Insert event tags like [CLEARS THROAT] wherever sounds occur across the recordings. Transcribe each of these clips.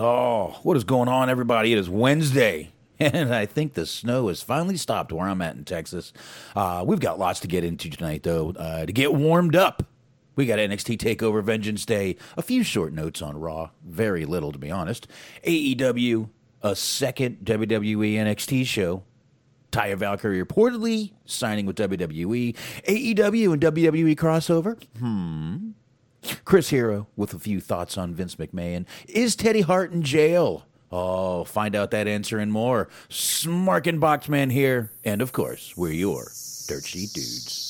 Oh, what is going on, everybody? It is Wednesday, [LAUGHS] and I think the snow has finally stopped where I'm at in Texas. Uh, we've got lots to get into tonight, though. Uh, to get warmed up, we got NXT Takeover Vengeance Day, a few short notes on Raw, very little to be honest. AEW, a second WWE NXT show. Taya Valkyrie reportedly signing with WWE. AEW and WWE crossover. Hmm. Chris Hero with a few thoughts on Vince McMahon. Is Teddy Hart in jail? Oh, find out that answer and more. Smark and Boxman here. And of course, we're your Dirt Sheet Dudes.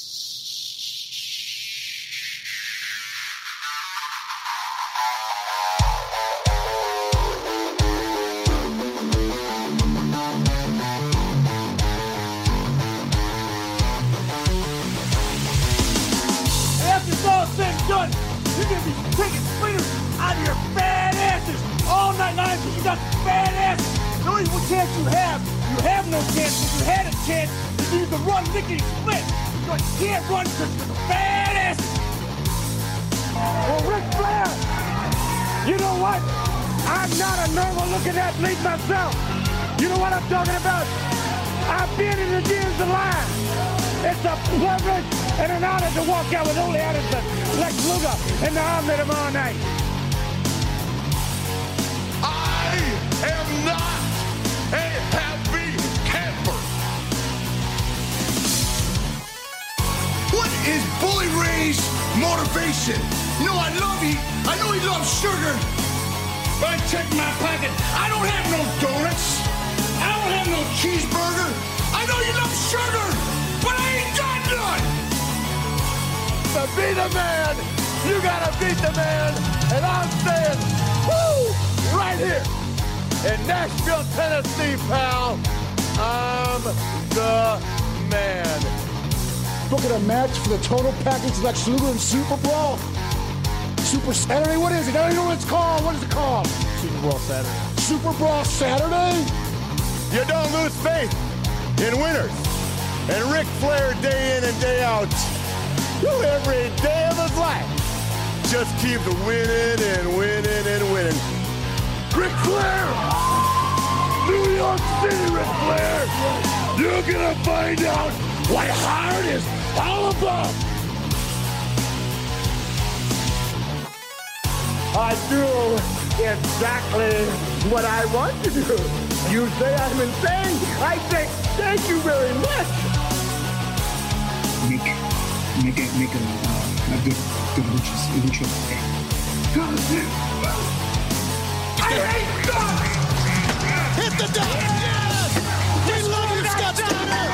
Flair, day in and day out, every day of his life, just keeps winning and winning and winning. Ric Flair! New York City, Ric Flair! You're gonna find out what hard is all about! I do exactly what I want to do. You say I'm insane. I say thank you very much. Make it make a uh, a good good luchas lucha thing. I hate God! Hit the deck! We love you, Scott Steiner!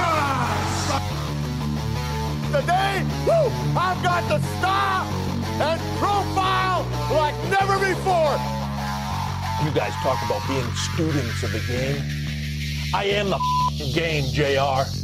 Today, woo, I've got the star and profile like never before. You guys talk about being students of the game. I am the game, JR.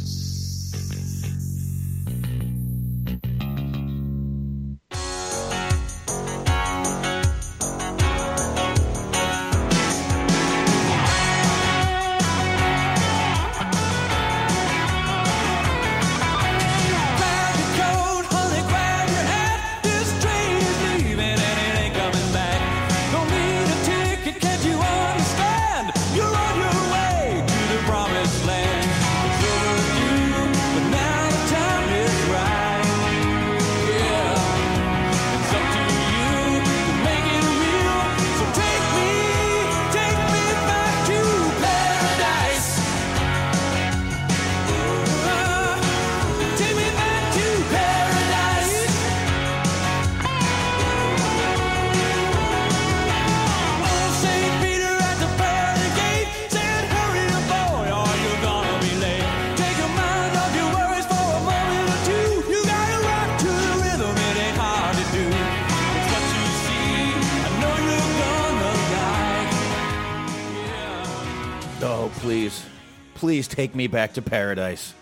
Please take me back to paradise.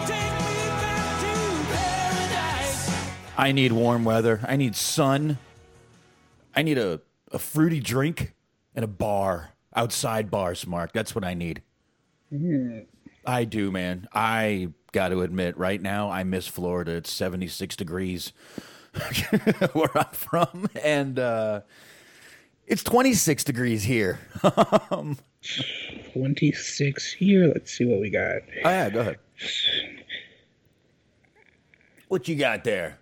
Take me back to paradise. I need warm weather. I need sun. I need a, a fruity drink and a bar. Outside bars, Mark. That's what I need. I do, man. I got to admit, right now, I miss Florida. It's 76 degrees [LAUGHS] where I'm from. And uh, It's 26 degrees here. [LAUGHS] oh 26 here. Let's see what we got. Oh, yeah, go ahead. What you got there?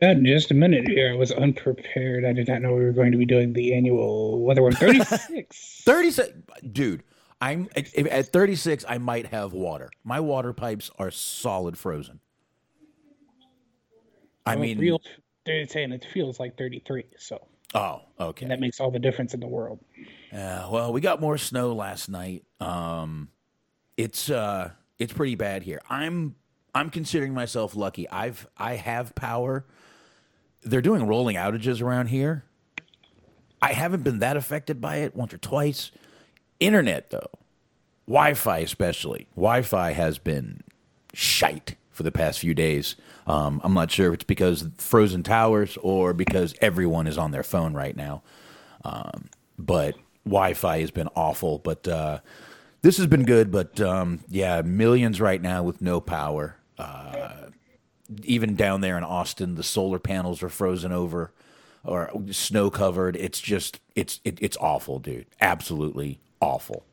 That in just a minute here. I was unprepared. I did not know we were going to be doing the annual weather one. 36. [LAUGHS] 36 dude i'm if- at 36 i might have water my water pipes are solid frozen i Well, mean real, they're saying it feels like 33. So oh okay. That makes all the difference in the world. yeah well we got more snow last night. Um it's uh it's pretty bad here. I'm i'm considering myself lucky. I've i have power. They're doing rolling outages around here. I haven't been that affected by it once or twice. Internet though. Wi-fi especially. Wi-fi has been shite for the past few days um, i'm not sure if it's because frozen towers or because everyone is on their phone right now. Um, but wi-fi has been awful but uh, this has been good but um, yeah millions right now with no power. Uh, even down there in austin the solar panels are frozen over or snow covered. It's just it's it, it's awful dude. Absolutely awful.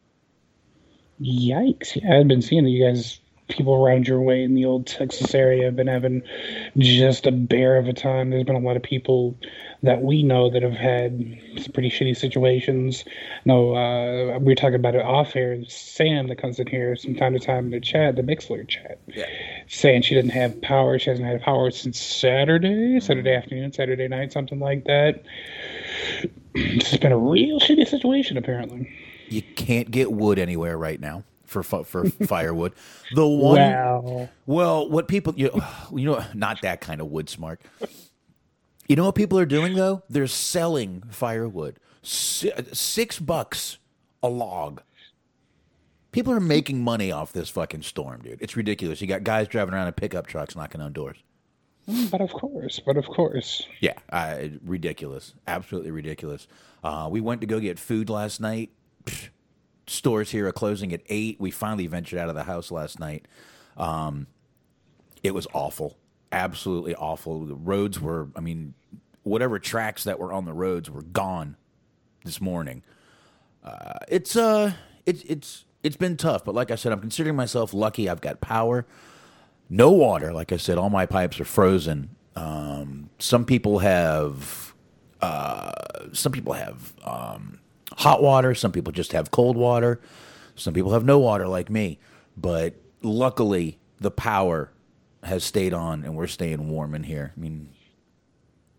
Yikes. I've been seeing that you guys, people around your way in the old Texas area, have been having just a bear of a time. There's been a lot of people that we know that have had some pretty shitty situations. No, uh, we were talking about it off air. Sam, that comes in here from time to time in the chat, the Mixlr chat, saying she doesn't have power. She hasn't had power since Saturday, Saturday afternoon, Saturday night, something like that. It's been a real shitty situation, apparently. You can't get wood anywhere right now for for firewood. The one, Wow. well, what people you you know, not that kind of wood smart. You know what people are doing though? They're selling firewood, six bucks a log. People are making money off this fucking storm, dude. It's ridiculous. You got guys driving around in pickup trucks knocking on doors. But of course, but of course. Yeah, uh, ridiculous. Absolutely ridiculous. Uh, we went to go get food last night. Stores here are closing at eight. We finally ventured out of the house last night. Um, it was awful, absolutely awful. The roads were, I mean, whatever tracks that were on the roads were gone this morning. Uh, it's uh, it's it's it's been tough, but like I said, I'm considering myself lucky. I've got power no water. Like I said, all my pipes are frozen. Um, some people have, uh, some people have um, hot water. Some people just have cold water. Some people have no water, like me. But luckily, the power has stayed on, and we're staying warm in here. I mean,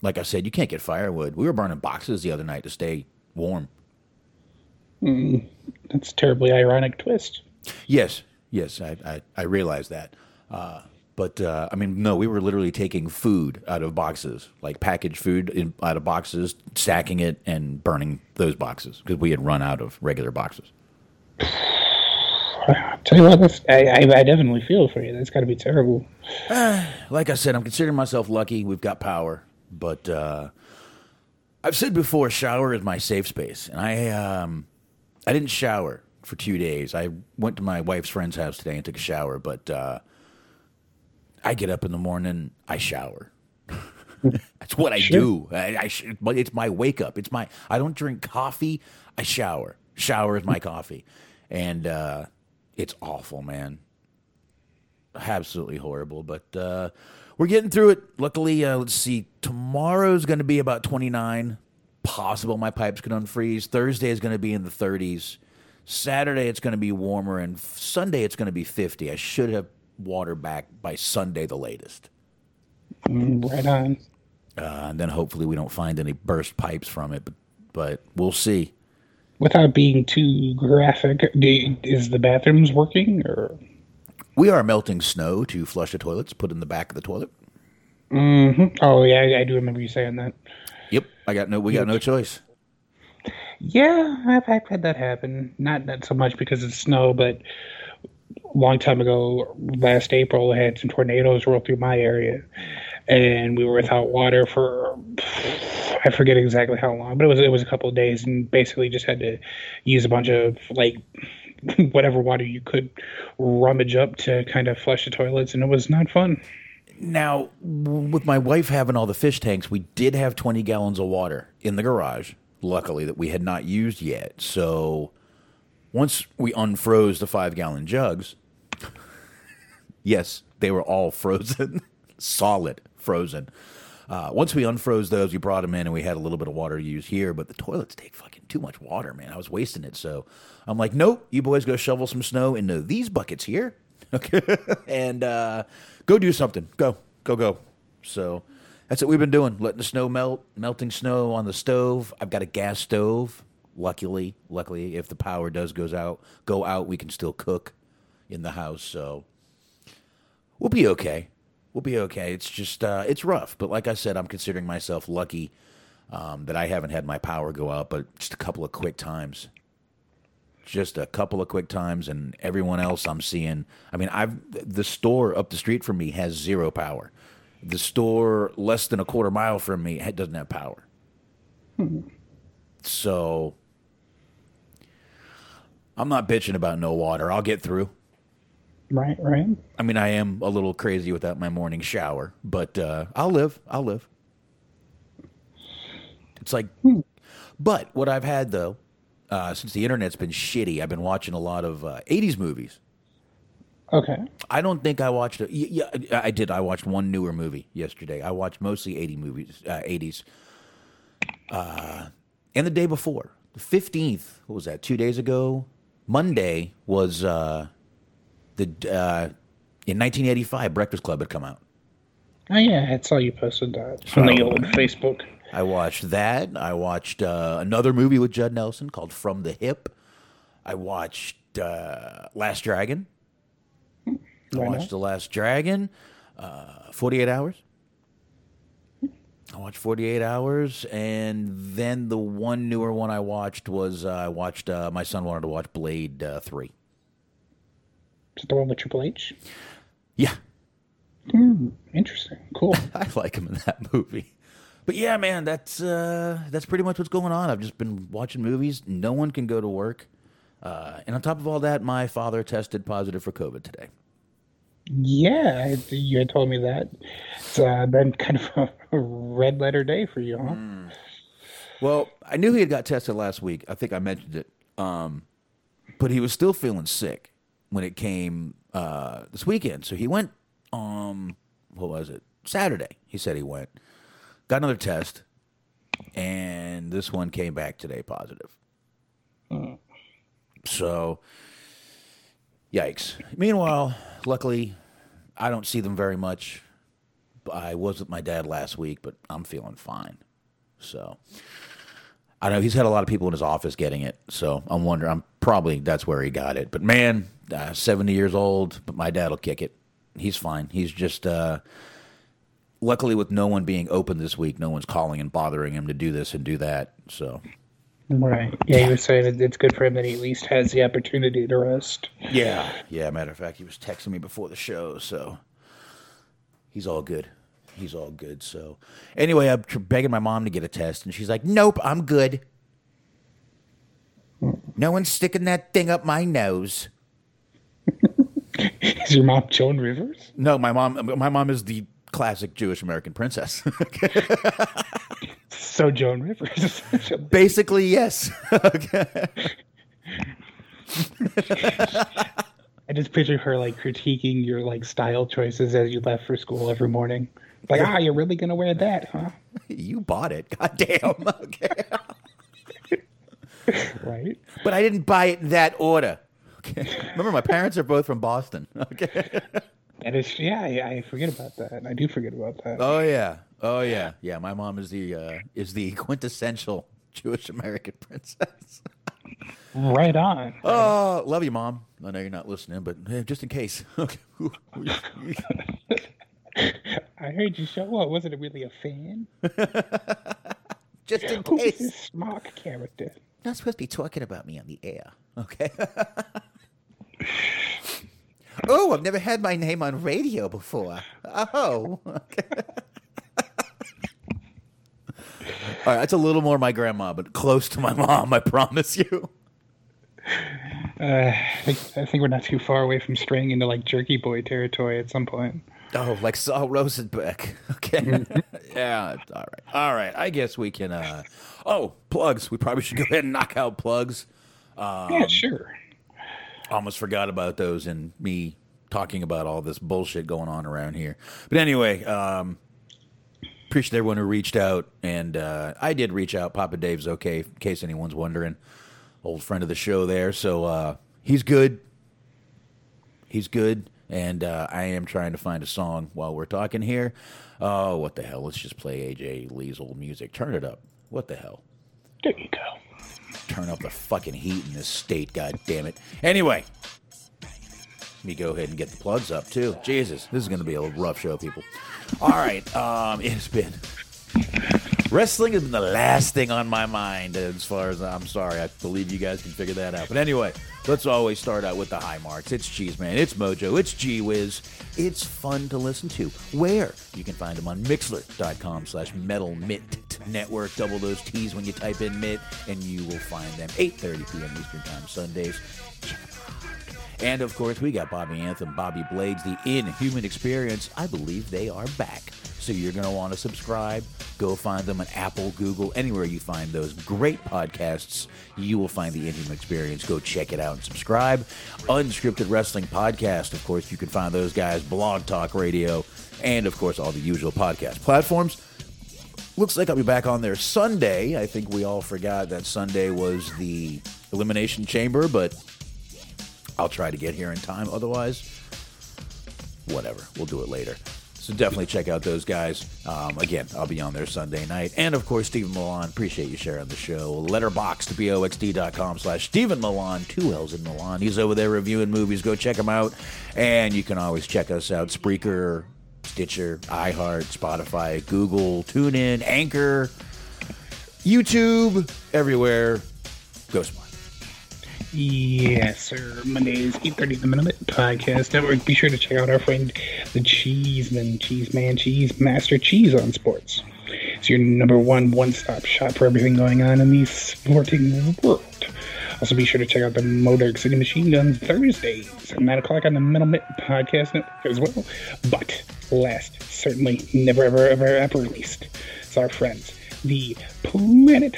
like I said, you can't get firewood. We were burning boxes the other night to stay warm. That's a terribly ironic twist. Yes, yes, I I, I realize that. Uh, but uh, I mean, no, we were literally taking food out of boxes, like packaged food in, out of boxes, stacking it and burning those boxes because we had run out of regular boxes. [SIGHS] Tell you what, that's, I, I, I definitely feel for you. That's got to be terrible. [SIGHS] Like I said, I'm considering myself lucky. We've got power, but uh, I've said before, shower is my safe space, and I um, I didn't shower for two days. I went to my wife's friend's house today and took a shower, but uh, I get up in the morning, I shower. [LAUGHS] That's what I do. I, I sh- but it's my wake up. It's my. I don't drink coffee. I shower. Shower is my [LAUGHS] coffee, and uh, it's awful, man. Absolutely horrible. But uh, we're getting through it. Luckily, uh, let's see. Tomorrow's going to be about twenty nine. Possible my pipes could unfreeze. Thursday is going to be in the thirties. Saturday it's going to be warmer, and Sunday it's going to be fifty. I should have water back by Sunday, the latest. Mm, Right on. Uh, and then hopefully we don't find any burst pipes from it, but but we'll see. Without being too graphic, you- is the bathrooms working or? We are melting snow to flush the toilets, put in the back of the toilet. Oh yeah, I, I do remember you saying that. Yep, I got no. We got no choice. Yeah, I've, I've had that happen. Not not so much because of snow, but long time ago, last April, I had some tornadoes roll through my area, and we were without water for I forget exactly how long, but it was it was a couple of days, and basically just had to use a bunch of like [LAUGHS] whatever water you could rummage up to kind of flush the toilets, and it was not fun. Now, with my wife having all the fish tanks, we did have 20 gallons of water in the garage, luckily, that we had not used yet. So once we unfroze the five gallon jugs, yes, they were all frozen, [LAUGHS] solid frozen. Uh, once we unfroze those, we brought them in and we had a little bit of water to use here, but the toilets take fucking too much water, man. I was wasting it. So I'm like, nope, you boys go shovel some snow into these buckets here. [LAUGHS] Okay. and uh, go do something. Go, go, go. So that's what we've been doing, letting the snow melt, melting snow on the stove. I've got a gas stove. Luckily, luckily, if the power does goes out, go out, we can still cook in the house. So we'll be okay. We'll be okay. It's just uh, it's rough, but like I said, I'm considering myself lucky um, that I haven't had my power go out, but just a couple of quick times. Just a couple of quick times, and everyone else I'm seeing. I mean, I've the store up the street from me has zero power. The store less than a quarter mile from me doesn't have power. So I'm not bitching about no water. I'll get through. Right, right. I mean, I am a little crazy without my morning shower, but uh, I'll live. I'll live. It's like, but what I've had though, uh, since the internet's been shitty, I've been watching a lot of uh, '80s movies. Okay. I don't think I watched. A, yeah, I did. I watched one newer movie yesterday. I watched mostly 80 movies, uh, 80s. Uh, and the day before, the 15th, what was that? Two days ago, Monday was uh, the uh, in 1985. Breakfast Club had come out. Oh yeah, I saw you posted that on the old Facebook. I watched that. I watched uh, another movie with Judd Nelson called From the Hip. I watched uh, Last Dragon. I watched? The Last Dragon. Uh, 48 Hours. I watched 48 Hours. And then the one newer one I watched was uh, I watched, uh, my son wanted to watch Blade uh, 3. Is it the one with Triple H? Yeah. Hmm, interesting. Cool. [LAUGHS] I like him in that movie. But yeah, man, that's uh, that's pretty much what's going on. I've just been watching movies. No one can go to work, uh, and on top of all that, my father tested positive for COVID today. Yeah, you had told me that. It's uh, been kind of [LAUGHS] a red letter day for you, huh? Well, I knew he had got tested last week. I think I mentioned it, um, but he was still feeling sick when it came uh, this weekend. So he went. Um, what was it? Saturday. He said he went. Got another test, and this one came back today positive. So, yikes. Meanwhile, luckily, I don't see them very much. I was with my dad last week, but I'm feeling fine. So, I know he's had a lot of people in his office getting it. So, I'm wondering, I'm probably that's where he got it. But man, uh, 70 years old, but my dad will kick it. He's fine. He's just, uh, luckily, with no one being open this week, no one's calling and bothering him to do this and do that. So, Right. Yeah, he was saying it- it's good for him that he at least has the opportunity to rest. Yeah. Yeah, matter of fact, he was texting me before the show, so he's all good. He's all good. So, anyway, I'm begging my mom to get a test, and she's like, "Nope, I'm good. No one's sticking that thing up my nose." [LAUGHS] Is your mom Joan Rivers? No, my mom. My mom is the classic Jewish American princess. [LAUGHS] So Joan Rivers. [LAUGHS] essentially. Basically, yes. [LAUGHS] I just picture her like critiquing your like style choices as you left for school every morning. Like, ah, you're really gonna wear that, huh? you bought it. God damn. [LAUGHS] Okay. Right. But I didn't buy it in that order. Okay. Remember, my parents are both from Boston. Okay. That is, yeah, I, I forget about that. I do forget about that. Oh yeah, oh yeah, yeah. My mom is the uh, is the [LAUGHS] quintessential Jewish American princess. [LAUGHS] Right on. Oh, love you, mom. I know you're not listening, but eh, just in case. [LAUGHS] I heard you show up. Wasn't it really a fan? just in Who case. this smock character? Not supposed to be talking about me on the air. Okay. Oh, I've never had my name on radio before. Oh. All right, that's a little more my grandma, but close to my mom. I promise you. Uh, I, think, I think we're not too far away from straying into like Jerky Boy territory at some point. Oh, like Sol Rosenberg. [LAUGHS] Okay. yeah. All right. All right. I guess we can. uh Oh, plugs. We probably should go ahead and knock out plugs. Um, yeah, sure. Almost forgot about those and me talking about all this bullshit going on around here. But anyway, um, appreciate everyone who reached out, and uh, I did reach out. Papa Dave's okay, in case anyone's wondering. Old friend of the show there, so uh, he's good. He's good, and uh, I am trying to find a song while we're talking here. Oh, what the hell? Let's just play AJ Lee's old music. Turn it up. What the hell? There you go. Turn up the fucking heat in this state, god damn it. Anyway, let me go ahead and get the plugs up too. Jesus, this is going to be a rough show, people. All right, um, it's been wrestling has been the last thing on my mind as far as I'm sorry. I believe you guys can figure that out. But anyway, let's always start out with the high marks. It's Cheese Man, it's Mojo, it's G Wiz. It's fun to listen to. Where you can find them on Mixlr.com slash Metal Mitt Network. Double those T's when you type in Mitt, and you will find them 8:30 p.m. Eastern Time Sundays. And of course, we got Bobby Anthem, Bobby Blades, the Inhuman Experience. I believe they are back. So you're going to want to subscribe. Go find them on Apple, Google, anywhere you find those great podcasts. You will find the Inhuman Experience. Go check it out and subscribe. Unscripted Wrestling Podcast. Of course, you can find those guys, Blog Talk Radio, and of course, all the usual podcast platforms. Looks like I'll be back on there Sunday. I think we all forgot that Sunday was the Elimination Chamber, but I'll try to get here in time. Otherwise, whatever. We'll do it later. So definitely check out those guys. Um, again, I'll be on there Sunday night. And of course, Stephen Millan. Appreciate you sharing the show. Letterbox boxd.com slash Stephen Millan. Two L's in Millan. He's over there reviewing movies. Go check him out. And you can always check us out. Spreaker, Stitcher, iHeart, Spotify, Google, TuneIn, Anchor, YouTube, everywhere. Go smart. Yes, sir. Mondays, 8.30 The Minute Podcast Network. Be sure to check out our friend, the Cheeseman, Cheese Man, Cheese Master Cheese on Sports. It's your number one one-stop shop for everything going on in the sporting world. Also, be sure to check out the Motor City Machine Guns Thursdays at 9 o'clock on the Mitt Podcast Network as well. But last, certainly never, ever, ever, ever least, it's our friends, the Planet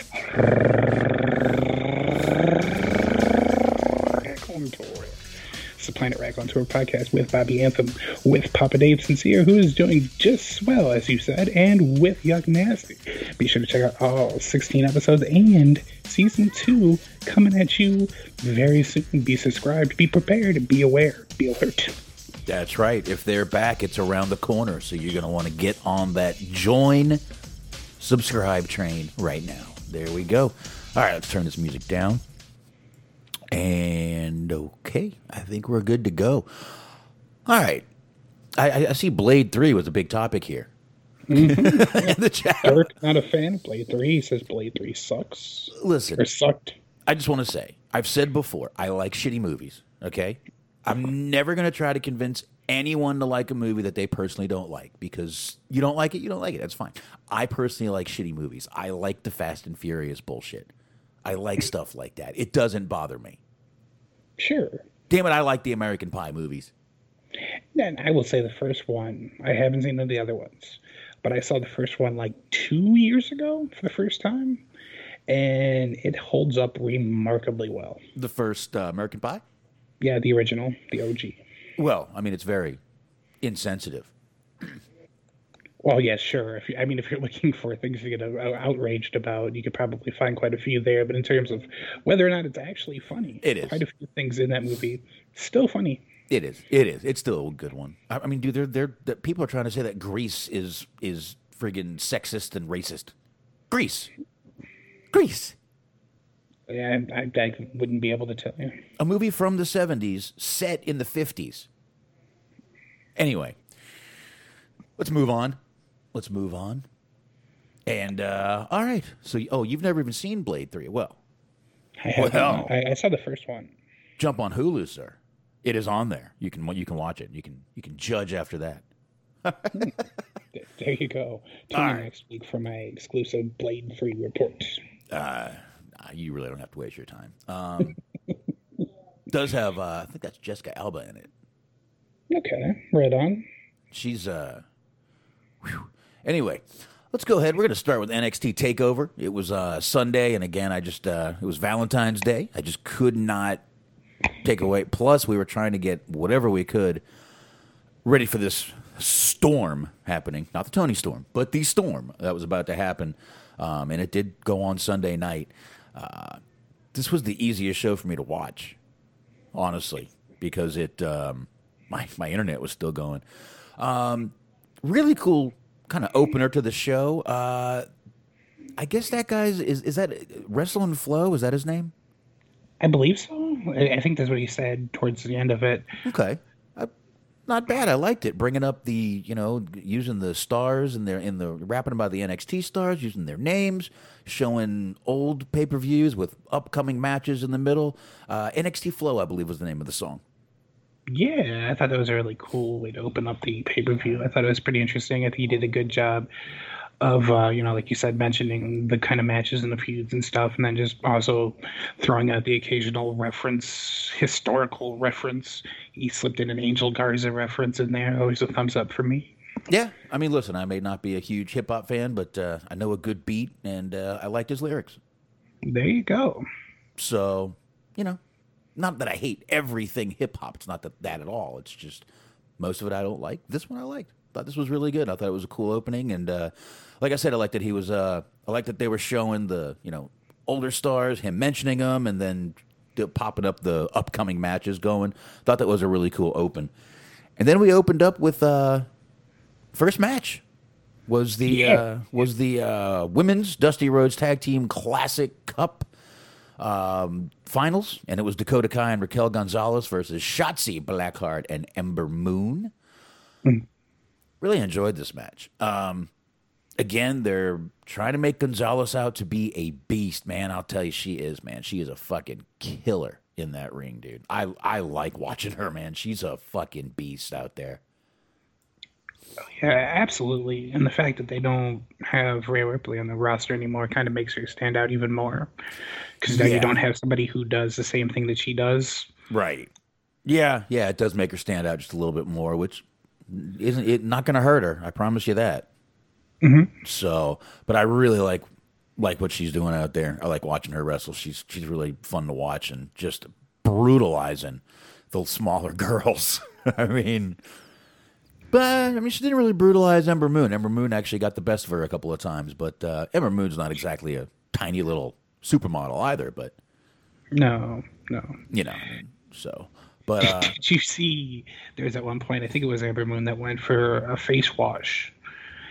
It's the Planet Rag on Tour podcast with Bobby Anthem, with Papa Dave Sincere, who is doing just swell, as you said, and with Yuck Nasty. Be sure to check out all 16 episodes and season two coming at you very soon. Be subscribed, be prepared, be aware, be alert. That's right. If they're back, it's around the corner. So you're going to want to get on that join subscribe train right now. There we go. All right, let's turn this music down. And okay, I think we're good to go. All right. I, I- see Blade 3 was a big topic here. Mm-hmm. [LAUGHS] In the chat. Dirk, not a fan of Blade 3. He says Blade 3 sucks. Listen, Or sucked. I just want to say, I've said before, I like shitty movies, okay? I'm never going to try to convince anyone to like a movie that they personally don't like because you don't like it, you don't like it. That's fine. I personally like shitty movies. I like the Fast and Furious bullshit. I like stuff like that. It doesn't bother me. Sure. Damn it, I like the American Pie movies. And I will say the first one, I haven't seen the other ones, but I saw the first one like two years ago for the first time, and it holds up remarkably well. The first uh, American Pie? Yeah, the original, the OG. Well, I mean, it's very insensitive. Well, yes, sure. If you, I mean, if you're [LAUGHS] looking for things to get outraged about, you could probably find quite a few there. But in terms of whether or not it's actually funny, It is. quite a few things in that movie still funny. It is. It is. It's still a good one. I, I mean, dude, they're, they're, the people are trying to say that Grease is is friggin' sexist and racist. Grease. Grease. Yeah, I, I wouldn't be able to tell you. A movie from the 70s set in the 50s. Anyway, let's move on. Let's move on. And, uh, all right. So, oh, you've never even seen Blade 3. Well, I, Well. I, I saw the first one. jump on Hulu, sir. It is on there. You can you can watch it. You can you can judge after that. [LAUGHS] There- There you go. Tune in right. next week for my exclusive Blade Three report. Uh, you really don't have to waste your time. Um, [LAUGHS] does have uh, I think that's Jessica Alba in it. Okay, right on. she's uh. whew. Anyway, let's go ahead. We're going to start with NXT Takeover. It was uh, Sunday, and again, I just uh, it was Valentine's Day. I just could not take away. Plus, we were trying to get whatever we could ready for this storm happening. Not the Toni Storm, but the storm that was about to happen. Um, and it did go on Sunday night. Uh, this was the easiest show for me to watch, honestly, because it um, my my internet was still going. Um, really cool kind of opener to the show. Uh, I guess that guy's is is that Wrestling Flow? Is that his name? I believe so. I think that's what he said towards the end of it. Okay. Uh, not bad. I liked it. Bringing up the, you know, using the stars and their in the rapping about the NXT stars, using their names, showing old pay per views with upcoming matches in the middle. Uh, NXT Flow, I believe, was the name of the song. Yeah, I thought that was a really cool way to open up the pay per view. I thought it was pretty interesting. I think he did a good job of, uh, you know, like you said, mentioning the kind of matches and the feuds and stuff, and then just also throwing out the occasional reference, historical reference. He slipped in an Angel Garza reference in there. Always a thumbs up for me. Yeah, I mean, listen, I may not be a huge hip hop fan, but uh, I know a good beat, and uh, I liked his lyrics. There you go. So, you know, not that I hate everything hip hop. It's not that, that at all. It's just most of it I don't like. This one I liked. Thought this was really good. I thought it was a cool opening, and uh, like I said, I liked that he was. Uh, I liked that they were showing the you know older stars, him mentioning them, and then popping up the upcoming matches going. Thought that was a really cool open. And then we opened up with uh, first match was the Yeah. uh, was the uh, women's Dusty Rhodes Tag Team Classic Cup um, finals, and it was Dakota Kai and Raquel Gonzalez versus Shotzi Blackheart and Ember Moon. Really enjoyed this match. Um, again, they're trying to make Gonzalez out to be a beast, man. I'll tell you, she is, man. She is a fucking killer in that ring, dude. I I like watching her, man. She's a fucking beast out there. Yeah, absolutely. And the fact that they don't have Rhea Ripley on the roster anymore kind of makes her stand out even more. Because now Yeah. you don't have somebody who does the same thing that she does. Right. Yeah, yeah, it does make her stand out just a little bit more, which isn't it not going to hurt her. I promise you that. Mm-hmm. So, but I really like like what she's doing out there. I like watching her wrestle. She's she's really fun to watch and just brutalizing the smaller [LAUGHS] girls. I mean, but I mean, she didn't really brutalize Ember Moon. Ember Moon actually got the best of her a couple of times, but uh, Ember Moon's not exactly a tiny little supermodel either. But No, no. you know, so. But uh, Did [LAUGHS] you see? There was at one point, I think it was Ember Moon that went for a face wash,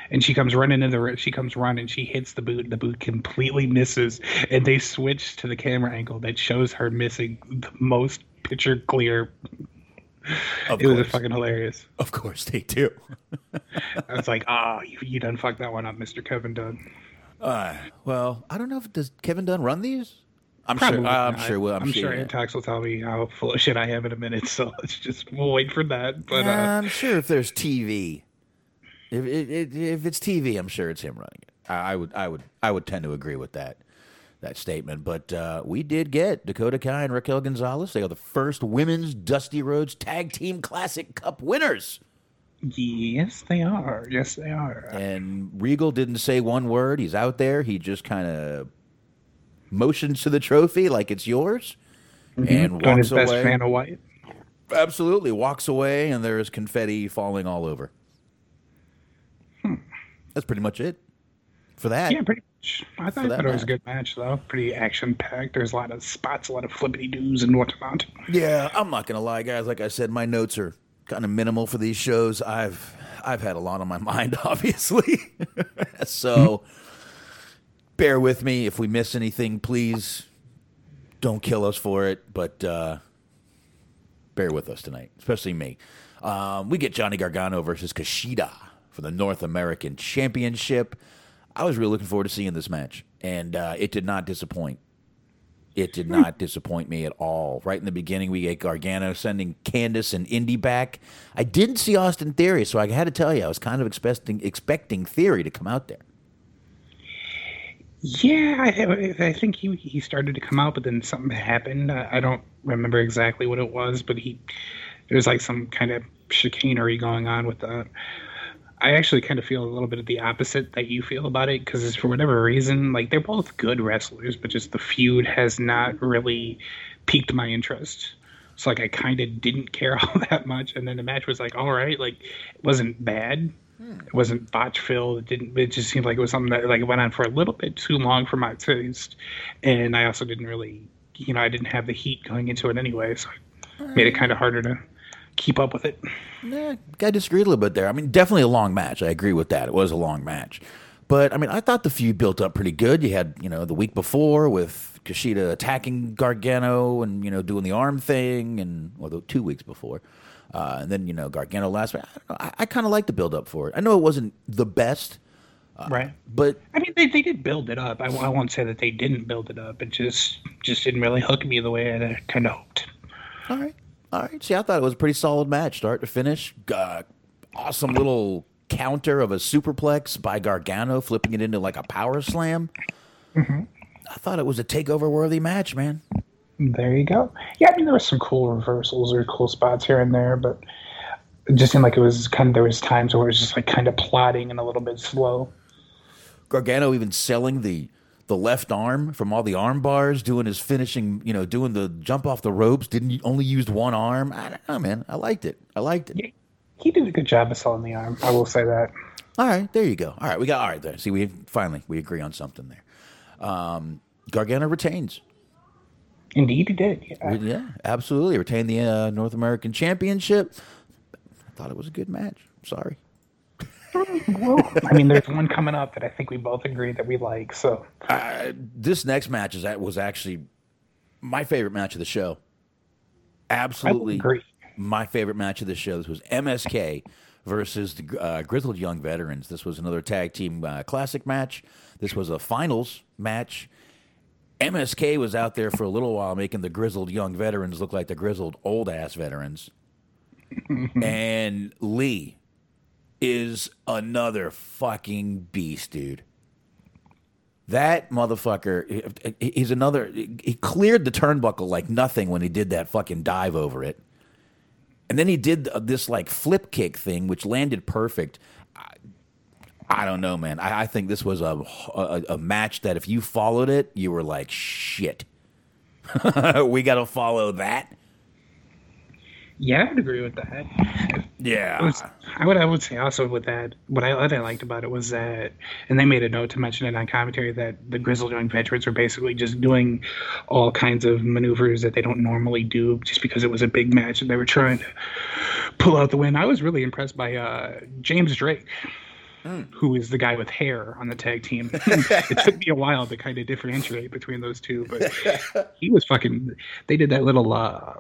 and she comes running in the. She comes running. She hits the boot. The boot completely misses, and they switch to the camera angle that shows her missing the most picture clear. Of It was fucking hilarious. of course they do. [LAUGHS] I was like, ah, you, you done fucked that one up, Mister Kevin Dunn. Well, I don't know if does Kevin Dunn run these. I'm Probably sure. I'm not. sure. Well, I'm, I'm sure. Antox will tell me how full of shit I am in a minute. So [LAUGHS] let's just we'll wait for that. But uh, I'm sure if there's TV, if if, if if it's TV, I'm sure it's him running it. I, I would. I would. I would tend to agree with that that statement. But uh, we did get Dakota Kai and Raquel Gonzalez. They are the first women's Dusty Rhodes Tag Team Classic Cup winners. yes, they are. Yes, they are. And Regal didn't say one word. He's out there. He just kind of motions to the trophy like it's yours, and Doing walks Mm-hmm. his best away. Vanna White. Absolutely, walks away, and there is confetti falling all over. That's pretty much it for that. Yeah, pretty much. I thought, that thought it was a good match, though. Pretty action packed. There's a lot of spots, a lot of flippity doos and whatnot. Yeah, I'm not gonna lie, guys. Like I said, my notes are kind of minimal for these shows. I've I've had a lot on my [LAUGHS] mind, obviously. [LAUGHS] so bear with me if we miss anything. Please don't kill us for it, but uh, bear with us tonight, especially me. Um, we get Johnny Gargano versus Kushida for the North American Championship. I was really looking forward to seeing this match, and uh, it did not disappoint. It did not disappoint me at all. Right in the beginning, we get Gargano sending Candice and Indi back. I didn't see Austin Theory, so I had to tell you, I was kind of expecting expecting Theory to come out there. Yeah, I, I think he he started to come out, but then something happened. I I don't remember exactly what it was, but he there was like some kind of chicanery going on with that. I actually kind of feel a little bit of the opposite that you feel about it because for whatever reason, like they're both good wrestlers, but just the feud has not mm-hmm. really piqued my interest. So like I kind of didn't care [LAUGHS] all that much, and then the match was like all right, like it wasn't bad, hmm. it wasn't botch filled. It didn't. It just seemed like it was something that like it went on for a little bit too long for my taste, and I also didn't really, you know, I didn't have the heat going into it anyway, so it made it mm-hmm. kind of harder to keep up with it. Nah, I disagreed a little bit there. I mean, definitely a long match. I agree with that. It was a long match. But I mean, I thought the feud built up pretty good. You had, you know, the week before with Kushida attacking Gargano and, you know, doing the arm thing, and, well, the two weeks before. Uh, and then, you know, Gargano last week. I, don't know, I, I kind of like the build up for it. I know it wasn't the best, right. but I mean, they, they did build it up. I, I won't say that they didn't build it up. It just just didn't really hook me the way I kind of hoped. all right. All right. See, I thought it was a pretty solid match, start to finish. Uh, awesome little counter of a superplex by Gargano, flipping it into like a power slam. I thought it was a takeover worthy match, man. There you go. Yeah, I mean, there were some cool reversals or cool spots here and there, but it just seemed like it was kind of there was times where it was just like kind of plodding and a little bit slow. Gargano even selling the the left arm from all the arm bars, doing his finishing, you know, doing the jump off the ropes. Didn't you only used one arm. I don't know, man. I liked it. I liked it. Yeah, he did a good job of selling the arm. I will say that. All right, there you go. All right, we got all right there. See, we finally we agree on something there. Um, Gargano retains. Indeed, he did. Yeah. Yeah, absolutely. Retained the uh, North American Championship. I thought it was a good match. Sorry. Well, I mean, there's one coming up that I think we both agree that we like. So Uh, this next match is that was actually my favorite match of the show. Absolutely, my favorite match of the show. This was MSK versus the uh, Grizzled Young Veterans. This was another tag team uh, classic match. This was a finals match. MSK was out there for a little while, making the Grizzled Young Veterans look like the Grizzled Old Ass Veterans. [LAUGHS] and Lee is another fucking beast, dude. That motherfucker, he- he- he's another. He cleared the turnbuckle like nothing when he did that fucking dive over it. And then he did this like flip kick thing, which landed perfect. I, I don't know, man. I, I think this was a, a a match that if you followed it, you were like, shit. [LAUGHS] we got to follow that. Yeah, I would agree with that. Yeah. was- I would I would say also with that what I what I liked about it was that and they made a note to mention it on commentary that the grizzled young veterans were basically just doing all kinds of maneuvers that they don't normally do just because it was a big match and they were trying to pull out the win. I was really impressed by uh, James Drake. Who is the guy with hair on the tag team? [LAUGHS] it took me a while to kind of differentiate between those two, but [LAUGHS] he was fucking. They did that little uh,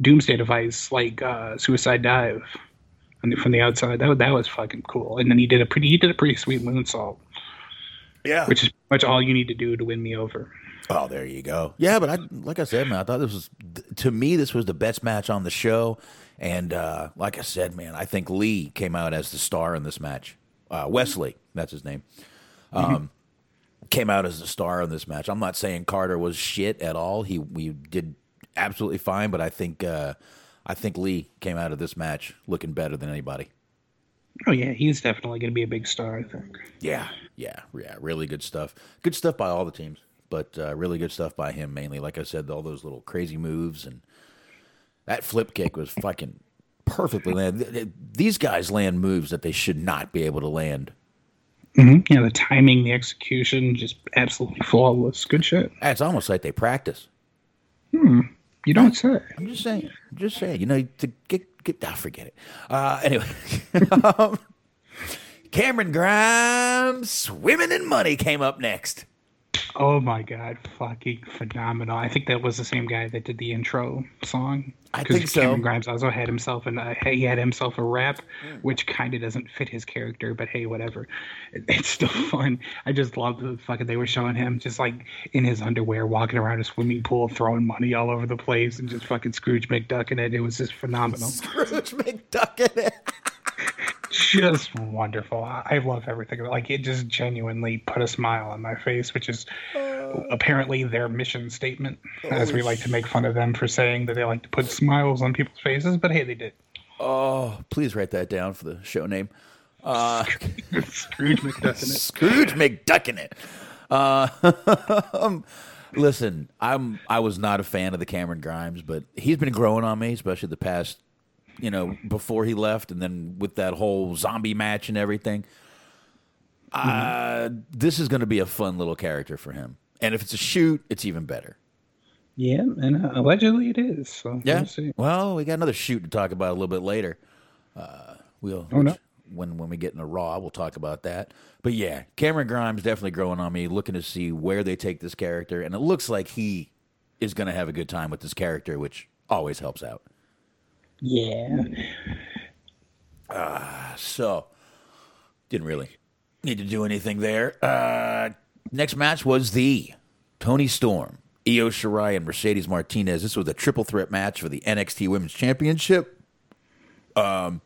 doomsday device like uh, suicide dive the, from the outside. That was, that was fucking cool. And then he did a pretty he did a pretty sweet moonsault, Yeah. which is much all you need to do to win me over. Oh, there you go. Yeah, but I like I said, man, I thought this was to me this was the best match on the show, and uh, like I said, man, I think Lee came out as the star in this match. Uh, Wes Lee, that's his name, um, came out as the star in this match. I'm not saying Carter was shit at all. He we did absolutely fine, but I think uh, I think Lee came out of this match looking better than anybody. Oh yeah, he's definitely going to be a big star. I think. Yeah, yeah, yeah. Really good stuff. Good stuff by all the teams, but uh, really good stuff by him mainly. Like I said, all those little crazy moves and that flip kick was fucking perfectly landed. Th- th- These guys land moves that they should not be able to land. Mm-hmm. Yeah, the timing, the execution, just absolutely flawless. Good shit. It's almost like they practice. You don't say. I'm just saying. I'm just saying. You know, to get get. I forget it. Uh, anyway, um, [LAUGHS] [LAUGHS] Cameron Grimes, swimming in money, came up next. Oh my god, fucking phenomenal! I think that was the same guy that did the intro song. I think so. Cameron Grimes also had himself and he had himself a rap, Hmm. which kind of doesn't fit his character, but hey, whatever. It, it's still [LAUGHS] fun. I just love the fucking they were showing him just like in his underwear, walking around a swimming pool, throwing money all over the place, and just fucking Scrooge McDuck in it. It was just phenomenal, [LAUGHS] Scrooge McDuck in it. [LAUGHS] just [LAUGHS] wonderful. I, I love everything. About it. Like it just genuinely put a smile on my face, which is apparently their mission statement, as we like to make fun of them for saying that they like to put smiles on people's faces. But hey, they did. Oh, please write that down for the show name. Uh, [LAUGHS] Scrooge McDuck in it. [LAUGHS] Scrooge McDucking it. Uh, listen, I'm I was not a fan of the Cameron Grimes, but he's been growing on me, especially the past, you know, before he left, and then with that whole zombie match and everything. Uh, this is going to be a fun little character for him, and if it's a shoot, it's even better. Yeah, and uh, allegedly it is. So Yeah. we'll see. Well, we got another shoot to talk about a little bit later. Uh, we'll Oh, no. when when we get in into Raw, we'll talk about that. But yeah, Cameron Grimes definitely growing on me, looking to see where they take this character, and it looks like he is going to have a good time with this character, which always helps out. Yeah. Uh, So, didn't really need to do anything there. Uh, next match was the Toni Storm, Io Shirai, and Mercedes Martinez. This was a triple threat match for the NXT Women's Championship. Um,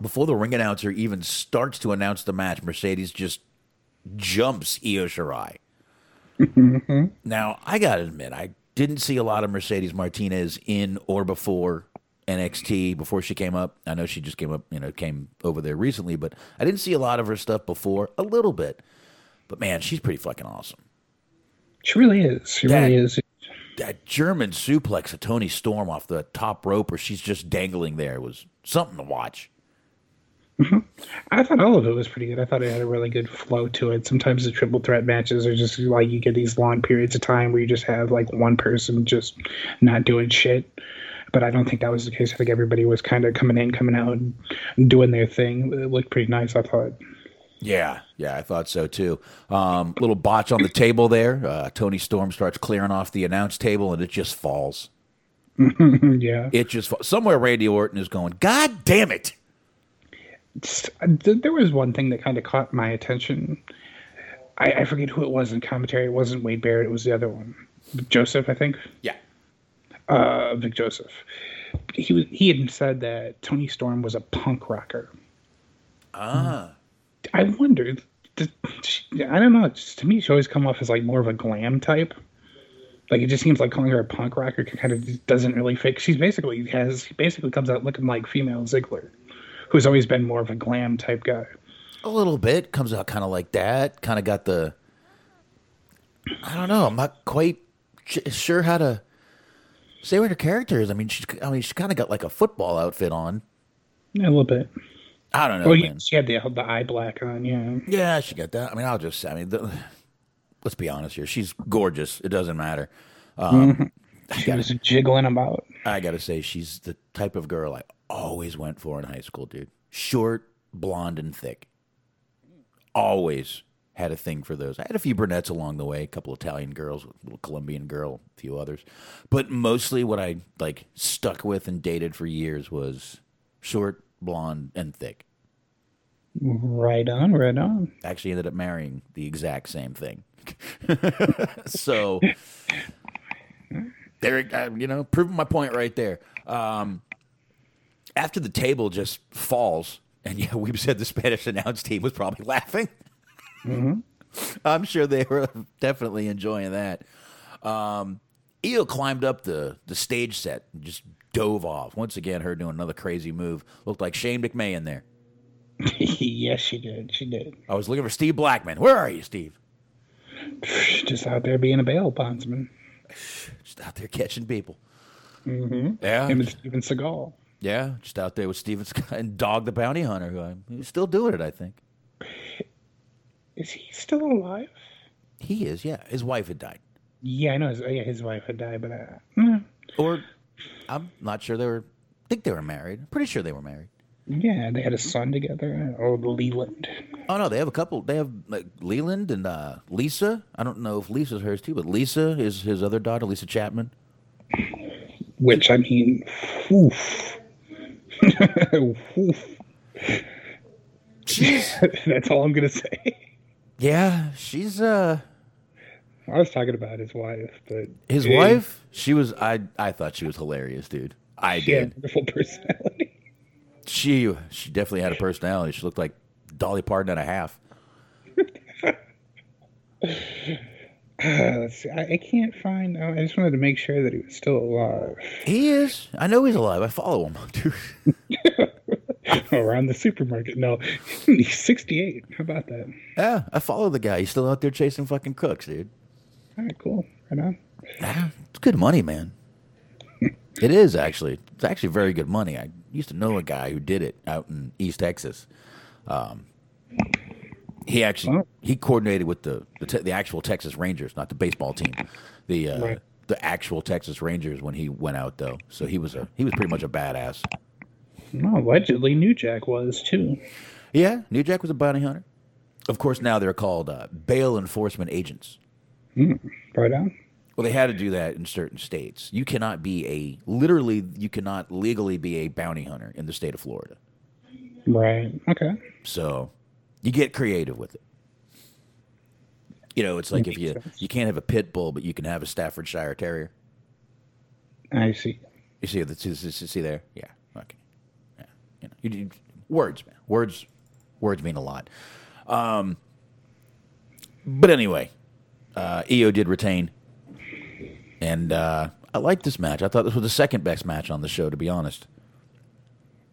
before the ring announcer even starts to announce the match, Mercedes just jumps Io Shirai. [LAUGHS] Now, I gotta admit, I didn't see a lot of Mercedes Martinez in or before NXT before she came up. I know she just came up, you know, came over there recently, but I didn't see a lot of her stuff before. A little bit, but man, she's pretty fucking awesome. She really is. She That- really is. That German suplex of Toni Storm off the top rope, where she's just dangling there, was something to watch. I thought all of it was pretty good. I thought it had a really good flow to it. Sometimes the triple threat matches are just like you get these long periods of time where you just have like one person just not doing shit. But I don't think that was the case. I think everybody was kind of coming in, coming out, and doing their thing. It looked pretty nice. I thought. Yeah, yeah, I thought so too. Um, little botch on the table there. Uh, Toni Storm starts clearing off the announce table, and it just falls. [LAUGHS] yeah. It just falls. somewhere. Randy Orton is going. God damn it! There was one thing that kind of caught my attention. I, I forget who it was in commentary. It wasn't Wade Barrett. It was the other one, Joseph, I think. Yeah. Uh, Vic Joseph. He was. He had said that Toni Storm was a punk rocker. Ah. I wondered. she- I don't know. it's- To me, she always come off as like more of a glam type. Like it just seems like calling her a punk rocker kind of doesn't really fit. She's basically has basically comes out looking like female Ziggler, who's always been more of a glam type guy. A little bit comes out kind of like that. Kind of got the. I don't know. I'm not quite sure how to say what her character is. I mean, she's. I mean, she's kind of got like a football outfit on. Yeah, a little bit. I don't know. Well, man. she had the the eye black on. Yeah. Yeah, she got that. I mean, I'll just. I mean, the, let's be honest here. She's gorgeous. It doesn't matter. Um, I She gotta, was jiggling about. I gotta say, she's the type of girl I always went for in high school, dude. Short, blonde, and thick. Always had a thing for those. I had a few brunettes along the way, a couple Italian girls, a little Colombian girl, a few others. But mostly what I like stuck with and dated for years was short, blonde, and thick. Right on, right on. Actually ended up marrying the exact same thing. [LAUGHS] so [LAUGHS] there, uh, you know, proving my point right there. Um, after the table just falls, and yeah, [LAUGHS] we said the Spanish announce team was probably laughing. [LAUGHS] I'm sure they were [LAUGHS] definitely enjoying that. Um, Io climbed up the, the stage set and just dove off. Once again, her doing another crazy move. Looked like Shane McMahon there. yes, she did. She did. I was looking for Steve Blackman. Where are you, Steve? [SIGHS] Just out there being a bail bondsman. [SIGHS] Just out there catching people. Mm-hmm. Yeah. Him and Steven Seagal. Yeah, just out there with Steven Scott and Dog the Bounty Hunter, who I'm, he's still doing it, I think. Is he still alive? He is, yeah. His wife had died. Yeah, I know. His, yeah, his wife had died, but uh, mm, Or I'm not sure they were, I think they were married. Pretty sure they were married. yeah, they had a son together. Oh, Leland. Oh, no, they have a couple. They have like Leland and uh, Lisa. I don't know if Lisa's hers too, but Lisa is his other daughter, Lisa Chapman. Which I mean, oof. [LAUGHS] Oof. That's all I'm gonna say. Yeah, she's uh I was talking about his wife, but his Hey, wife. She was I I thought she was hilarious, dude. I She had a did. wonderful personality. She she definitely had a personality. She looked like Dolly Parton and a half. [LAUGHS] Uh, let's see. I, I can't find. oh, I just wanted to make sure that he was still alive. He is. I know he's alive. I follow him. [LAUGHS] Dude. [LAUGHS] Around the supermarket. No, [LAUGHS] he's 68. How about that? Yeah, I follow the guy. He's still out there chasing fucking cooks, dude. All right, cool. Right on. Ah, It's good money, man. it is actually. It's actually very good money. I used to know a guy who did it out in East Texas. Um, he actually he coordinated with the the, te- the actual Texas Rangers, not the baseball team. The uh, Right. the actual Texas Rangers when he went out though. So he was a he was pretty much a badass. No, allegedly New Jack was too. Yeah, New Jack was a bounty hunter. Of course, now they're called uh, bail enforcement agents. Right on. Well, they had to do that in certain states. You cannot be a literally, you cannot legally be a bounty hunter in the state of Florida. Right. Okay. So you get creative with it. You know, it's like if you you can't have a pit bull, but you can have a Staffordshire Terrier. I see. You see, the, see, see, see there? Yeah. Okay. Yeah. You know, you, you- words, man. Words, words mean a lot. Um, but anyway, uh, Io did retain, and uh, I like this match. I thought this was the second best match on the show, to be honest.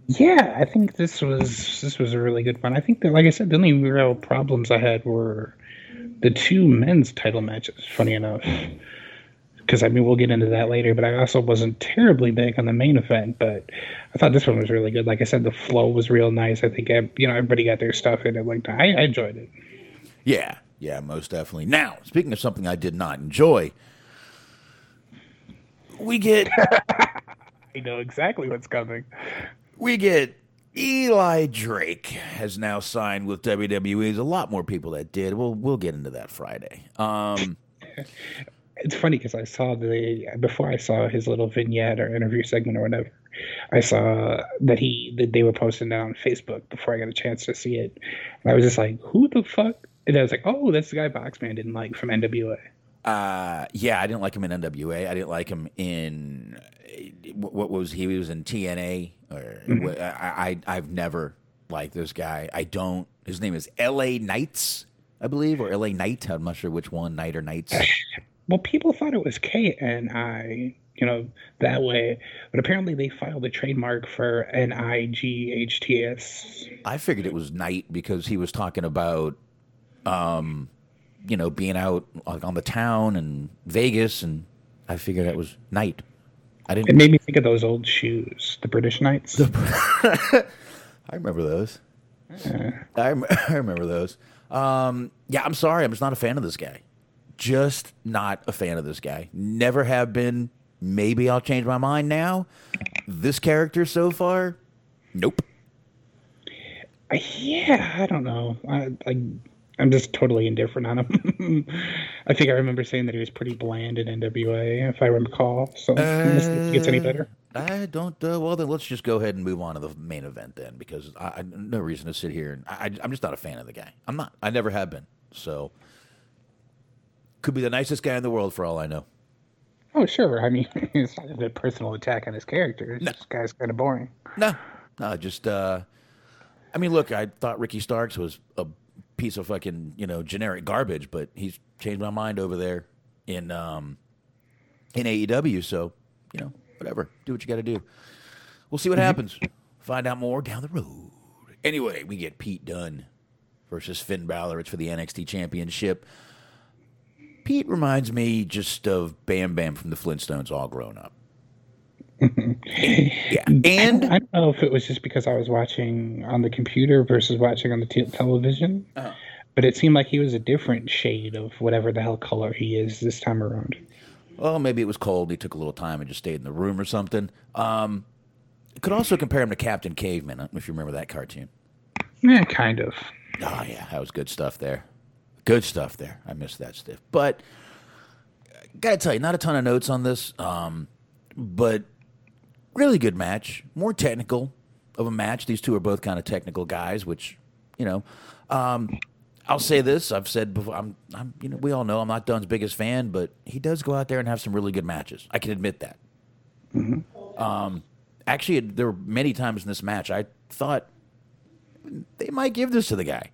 Yeah, I think this was this was a really good one. I think that, like I said, the only real problems I had were the two men's title matches. Funny enough, because I mean we'll get into that later. But I also wasn't terribly big on the main event. But I thought this one was really good. Like I said, the flow was real nice. I think you know everybody got their stuff in it. Like I, I enjoyed it. Yeah, yeah, most definitely. Now, speaking of something I did not enjoy, we get [LAUGHS] I know exactly what's coming. We get Eli Drake has now signed with WWE. There's a lot more people that did. We'll we'll get into that Friday. Um, [LAUGHS] It's funny because I saw the before I saw his little vignette or interview segment or whatever. I saw that he that they were posting that on Facebook before I got a chance to see it, and I was just like, "Who the fuck?" And I was like, "Oh, that's the guy Boxman didn't like from NWA." Uh, yeah, I didn't like him in NWA. I didn't like him in what, what was he? He was in TNA. Or Mhm. I, I I've never liked this guy. I don't. His name is L.A. Knights, I believe, or L.A. Knight. I'm not sure which one, Knight or Knights. [SIGHS] Well, people thought it was K N I, you know, that way, but apparently they filed a trademark for N I G H T S. I figured it was Knight because he was talking about, um, you know, being out like, on the town and Vegas, and I figured it was Knight. I didn't. It made me think of those old shoes, the British Knights. [LAUGHS] I remember those. I, rem- [LAUGHS] I remember those. Um, yeah, I'm sorry. I'm just not a fan of this guy. Just not a fan of this guy. Never have been. Maybe I'll change my mind now. This character so far, nope. Yeah, I don't know. I, I I'm just totally indifferent on him. [LAUGHS] I think I remember saying that he was pretty bland in NWA, if I recall. So unless it gets any better. I don't. Uh, well, then let's just go ahead and move on to the main event then, because I, I no reason to sit here and I, I'm just not a fan of the guy. I'm not. I never have been. So could be the nicest guy in the world for all I know. Oh, sure. I mean, [LAUGHS] it's not a personal attack on his character. Just, This guy's kind of boring. No, no, just. uh I mean, look, I thought Ricky Starks was a piece of fucking you know generic garbage, but he's changed my mind over there in um in AEW. So you know, whatever, do what you got to do. We'll see what happens. Find out more down the road. Anyway, we get Pete Dunne versus Finn Balor. It's for the NXT Championship. Pete reminds me just of Bam Bam from the Flintstones, all grown up. Yeah, and I don't know if it was just because I was watching on the computer versus watching on the te- television, Uh-huh. but it seemed like he was a different shade of whatever the hell color he is this time around. Well, maybe it was cold. He took a little time and just stayed in the room or something. Um, could also compare him to Captain Caveman, I don't know if you remember that cartoon. Yeah, kind of. Oh, yeah, that was good stuff there. Good stuff there. I missed that stuff. But, gotta tell you, not a ton of notes on this, um, but really good match. More technical of a match. These two are both kind of technical guys, which, you know, um, I'll say this. I've said before. I'm, I'm, you know, we all know I'm not Dunne's biggest fan, but he does go out there and have some really good matches. I can admit that. Um, actually, there were many times in this match I thought they might give this to the guy.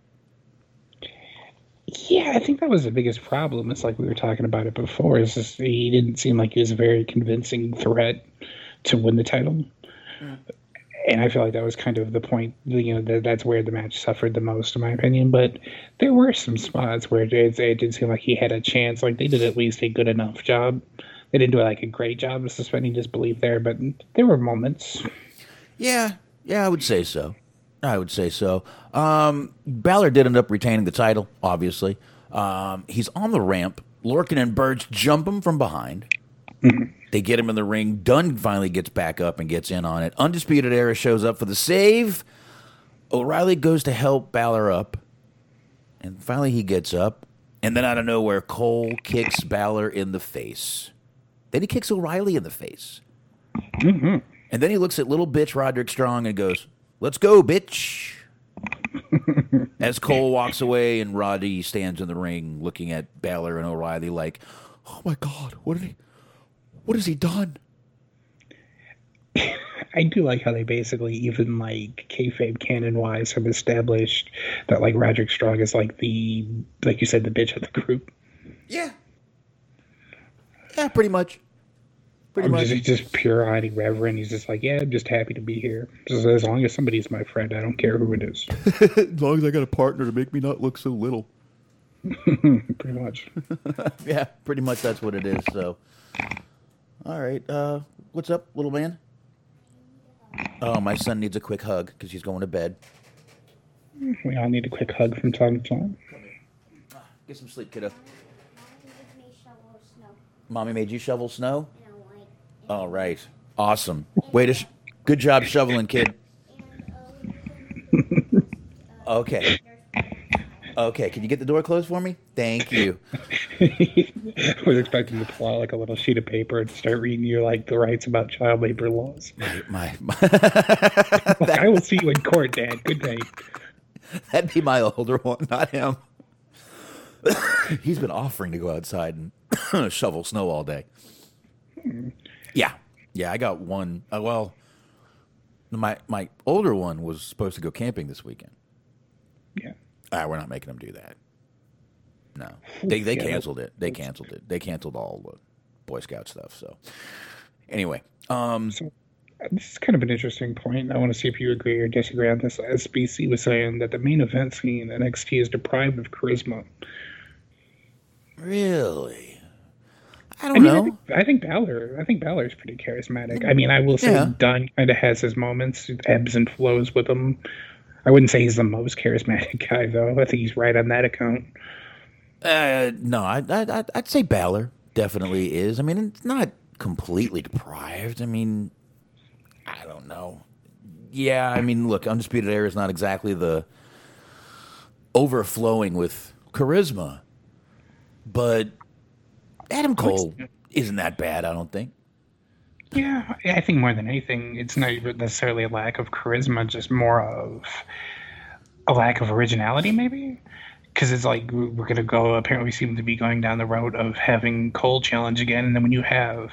Yeah, I think that was the biggest problem. It's like we were talking about it before. Just he didn't seem like he was a very convincing threat to win the title. And I feel like that was kind of the point. You know, that, that's where the match suffered the most, in my opinion. But there were some spots where it, it did seem like he had a chance. Like they did at least a good enough job. They didn't do like a great job of suspending disbelief there, but there were moments. Yeah, yeah, I would say so. I would say so. Um, Balor did end up retaining the title, obviously. Um, he's on the ramp. Lorcan and Burch jump him from behind. They get him in the ring. Dunne finally gets back up and gets in on it. Undisputed Era shows up for the save. O'Reilly goes to help Balor up. And finally he gets up. And then out of nowhere, Cole kicks Balor in the face. Then he kicks O'Reilly in the face. Mm-hmm. And then he looks at little bitch Roderick Strong and goes, Let's go, bitch. As Cole walks away and Roddy stands in the ring looking at Balor and O'Reilly like, Oh my God, what did he what has he done? [LAUGHS] I do like how they basically even like kayfabe canon wise have established that like Roderick Strong is like the like you said the bitch of the group. Yeah. Yeah, pretty much. Pretty I'm much. just, he's just pure eyed irreverent. He's just like, yeah, I'm just happy to be here. Just as long as somebody's my friend, I don't care who it is. [LAUGHS] as long as I got a partner to make me not look so little. [LAUGHS] Pretty much. Yeah, pretty much that's what it is. So, all right. Uh, what's up, little man? Oh, my son needs a quick hug because he's going to bed. We all need a quick hug from time to time. Get some sleep, kiddo. Mommy made you shovel snow. All right. Awesome. Way to. Sh- good job shoveling, kid. [LAUGHS] Okay. Okay. Can you get the door closed for me? Thank you. [LAUGHS] I was expecting to pull out like a little sheet of paper and start reading you like the rights about child labor laws. My, Like, [LAUGHS] I will see you in court, Dad. Good day. That'd be my older one, not him. [COUGHS] He's been offering to go outside and [COUGHS] shovel snow all day. Yeah, yeah. I got one. Uh, well, my my older one was supposed to go camping this weekend. Yeah. Ah, we're not making them do that. No, they they canceled it. They canceled it. They canceled all the Boy Scout stuff. So anyway, um, So this is kind of an interesting point. I want to see if you agree or disagree on this. SBC was saying that the main event scene in NXT is deprived of charisma. really, I I don't mean, I know. think, I think Balor. I think Balor's pretty charismatic. I mean, I will say Yeah. Dunne kind of has his moments, ebbs and flows with him. I wouldn't say he's the most charismatic [LAUGHS] guy, though. I think he's right on that account. Uh, no, I, I, I'd- say Balor definitely is. I mean, it's not completely deprived. I mean, I don't know. Yeah, I mean, look, Undisputed Era is not exactly the overflowing with charisma, but Adam Cole isn't that bad. I don't think. Yeah, I I think more than anything, it's not necessarily a lack of charisma, just more of a lack of originality, maybe. Because it's like we- we're gonna go. Apparently, seem to be going down the road of having Cole challenge again, and then when you have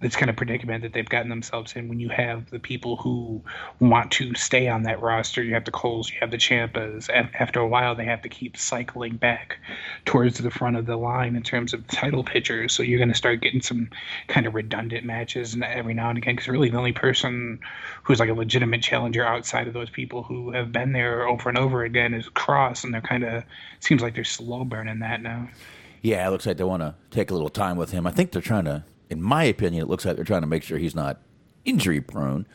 this kind of predicament that they've gotten themselves in, when you have the people who want to stay on that roster, you have the Coles, you have the Ciampas. a- After a while, they have to keep cycling back towards the front of the line in terms of title pitchers. So you're going to start getting some kind of redundant matches and every now and again. Because really, the only person who's like a legitimate challenger outside of those people who have been there over and over again is Cross, and they're kind of seems like they're slow burning that now. Yeah, it looks like they want to take a little time with him. I think they're trying to, in my opinion, it looks like they're trying to make sure he's not injury prone.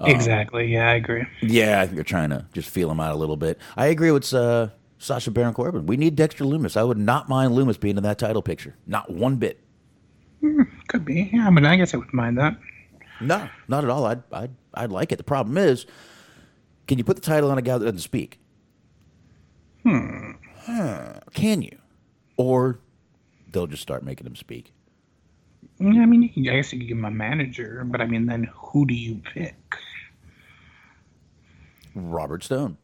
exactly. Yeah, I agree. Yeah, I think they're trying to just feel him out a little bit. I agree with uh, Sasha Baron Corbin. We need Dexter Lumis. I would not mind Lumis being in that title picture. Not one bit. Could be. Yeah, but I guess I wouldn't mind that. No, not at all. I'd, I'd, I'd like it. The problem is, can you put the title on a guy that doesn't speak? Hmm. Can you? Or they'll just start making him speak. Yeah, I mean, I guess you could give him a manager, but I mean, then who do you pick? Robert Stone.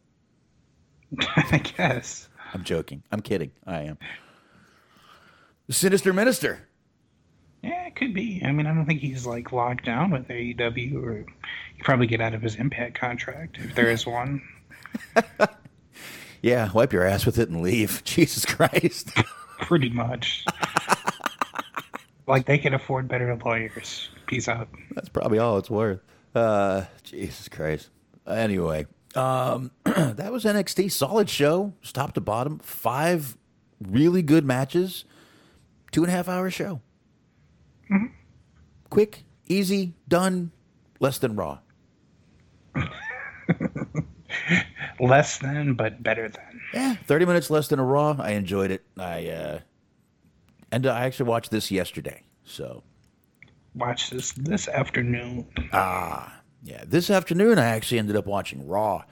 [LAUGHS] I guess. I'm joking. I'm kidding. I am. The Sinister Minister. Yeah, it could be. I mean, I don't think he's like locked down with AEW, or he probably get out of his Impact contract if there is one. [LAUGHS] Yeah, wipe your ass with it and leave. [LAUGHS] Jesus Christ. Pretty much. Like they can afford better lawyers. Peace out. That's probably all it's worth. Uh, Jesus Christ. Anyway, um, [CLEARS THROAT] that was NXT. Solid show, top to bottom. Five really good matches. Two and a half hour show. Quick, easy, done. Less than Raw. [LAUGHS] Less than, but better than. Yeah, thirty minutes less than a Raw. I enjoyed it. I uh, and I actually watched this yesterday. So Watch this this afternoon. Ah, yeah, this afternoon I actually ended up watching Raw,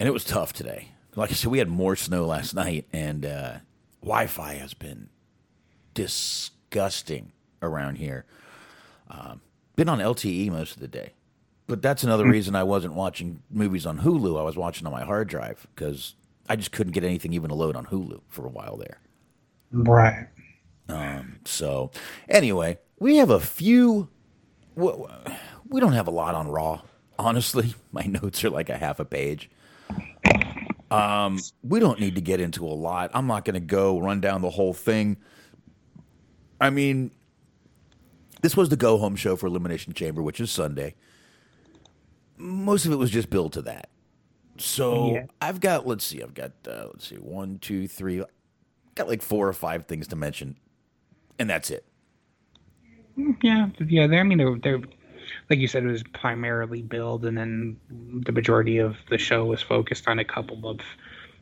and it was tough today. Like I said, we had more snow last night, and uh, Wi-Fi has been disgusting around here. Um, been on LTE most of the day, but that's another reason I wasn't watching movies on Hulu. I was watching on my hard drive because I just couldn't get anything even to load on Hulu for a while there. Right. So, anyway, we have a few. We don't have a lot on Raw, honestly. [LAUGHS] My notes are like a half a page. Um, we don't need to get into a lot. I'm not going to go run down the whole thing. I mean, this was the go home show for Elimination Chamber, which is Sunday. Most of it was just built to that. So Yeah. I've got, let's see, I've got, uh, let's see, one, two, three, got like four or five things to mention, and that's it. Yeah, yeah. They're, I mean, they're, they're like you said, it was primarily build, and then the majority of the show was focused on a couple of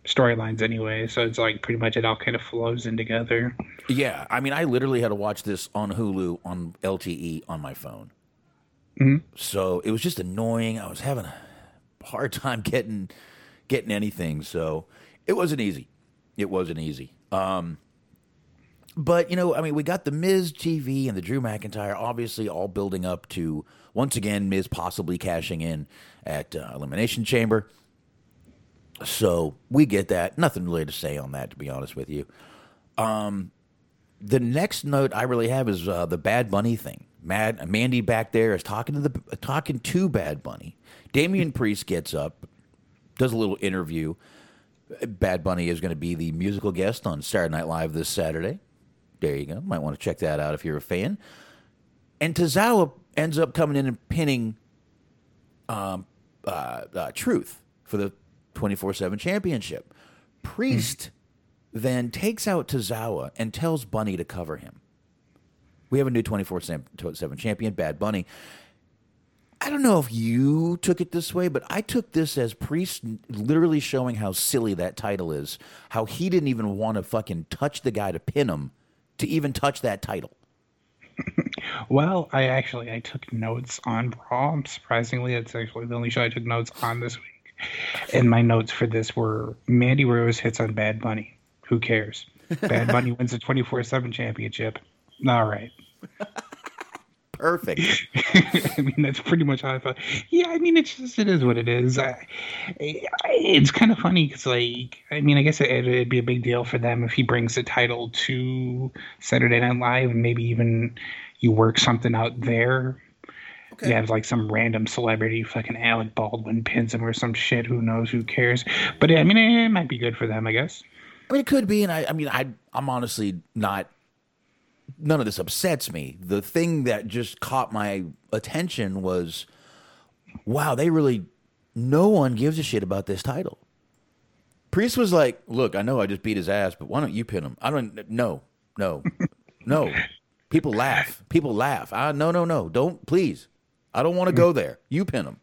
storylines anyway. So it's like pretty much it all kind of flows in together. Yeah, I mean, I literally had to watch this on Hulu on LTE on my phone. So it was just annoying. I was having a hard time getting getting anything. So it wasn't easy. It wasn't easy. Um, but you know, I mean, we got the Miz TV and the Drew McIntyre, obviously all building up to once again Miz possibly cashing in at uh, Elimination Chamber. So we get that. Nothing really to say on that, to be honest with you the next note I really have is uh, the Bad Bunny thing. Mad Mandy back there is talking to the talking to Bad Bunny. Damian Priest gets up, does a little interview. Bad Bunny is going to be the musical guest on Saturday Night Live this Saturday. There you go. Might want to check that out if you're a fan. And Tozawa ends up coming in and pinning um, uh, uh, Truth for the 24 7 championship. Priest then takes out Tozawa and tells Bunny to cover him. We have a new 24 7 champion, Bad Bunny. I don't know if you took it this way, but I took this as Priest literally showing how silly that title is. How he didn't even want to fucking touch the guy to pin him to even touch that title. [LAUGHS] Well, I actually I took notes on Raw. Surprisingly, it's actually the only show I took notes on this week. And my notes for this were Mandy Rose hits on Bad Bunny. Who cares? Bad Bunny [LAUGHS] wins the 24/7 championship. All right. Perfect. [LAUGHS] I mean, that's pretty much how I felt. Yeah, I mean, it's just it is what it is. I, I, it's kind of funny because, like, I mean, I guess it, it'd be a big deal for them if he brings the title to Saturday Night Live, and maybe even you work something out there. You have like some random celebrity, fucking Alec Baldwin pins him or some shit. Who knows? Who cares? But I mean, it might be good for them, I guess. I mean, it could be, and I, I mean, I, I'm honestly not. None of this upsets me. The thing that just caught my attention was, wow, they really, no one gives a shit about this title. Priest was like, "Look, I know I just beat his ass, but why don't you pin him?" I don't. No, no, no. People laugh. People laugh. I no, no, no. Don't please. I don't want to go there. You pin him.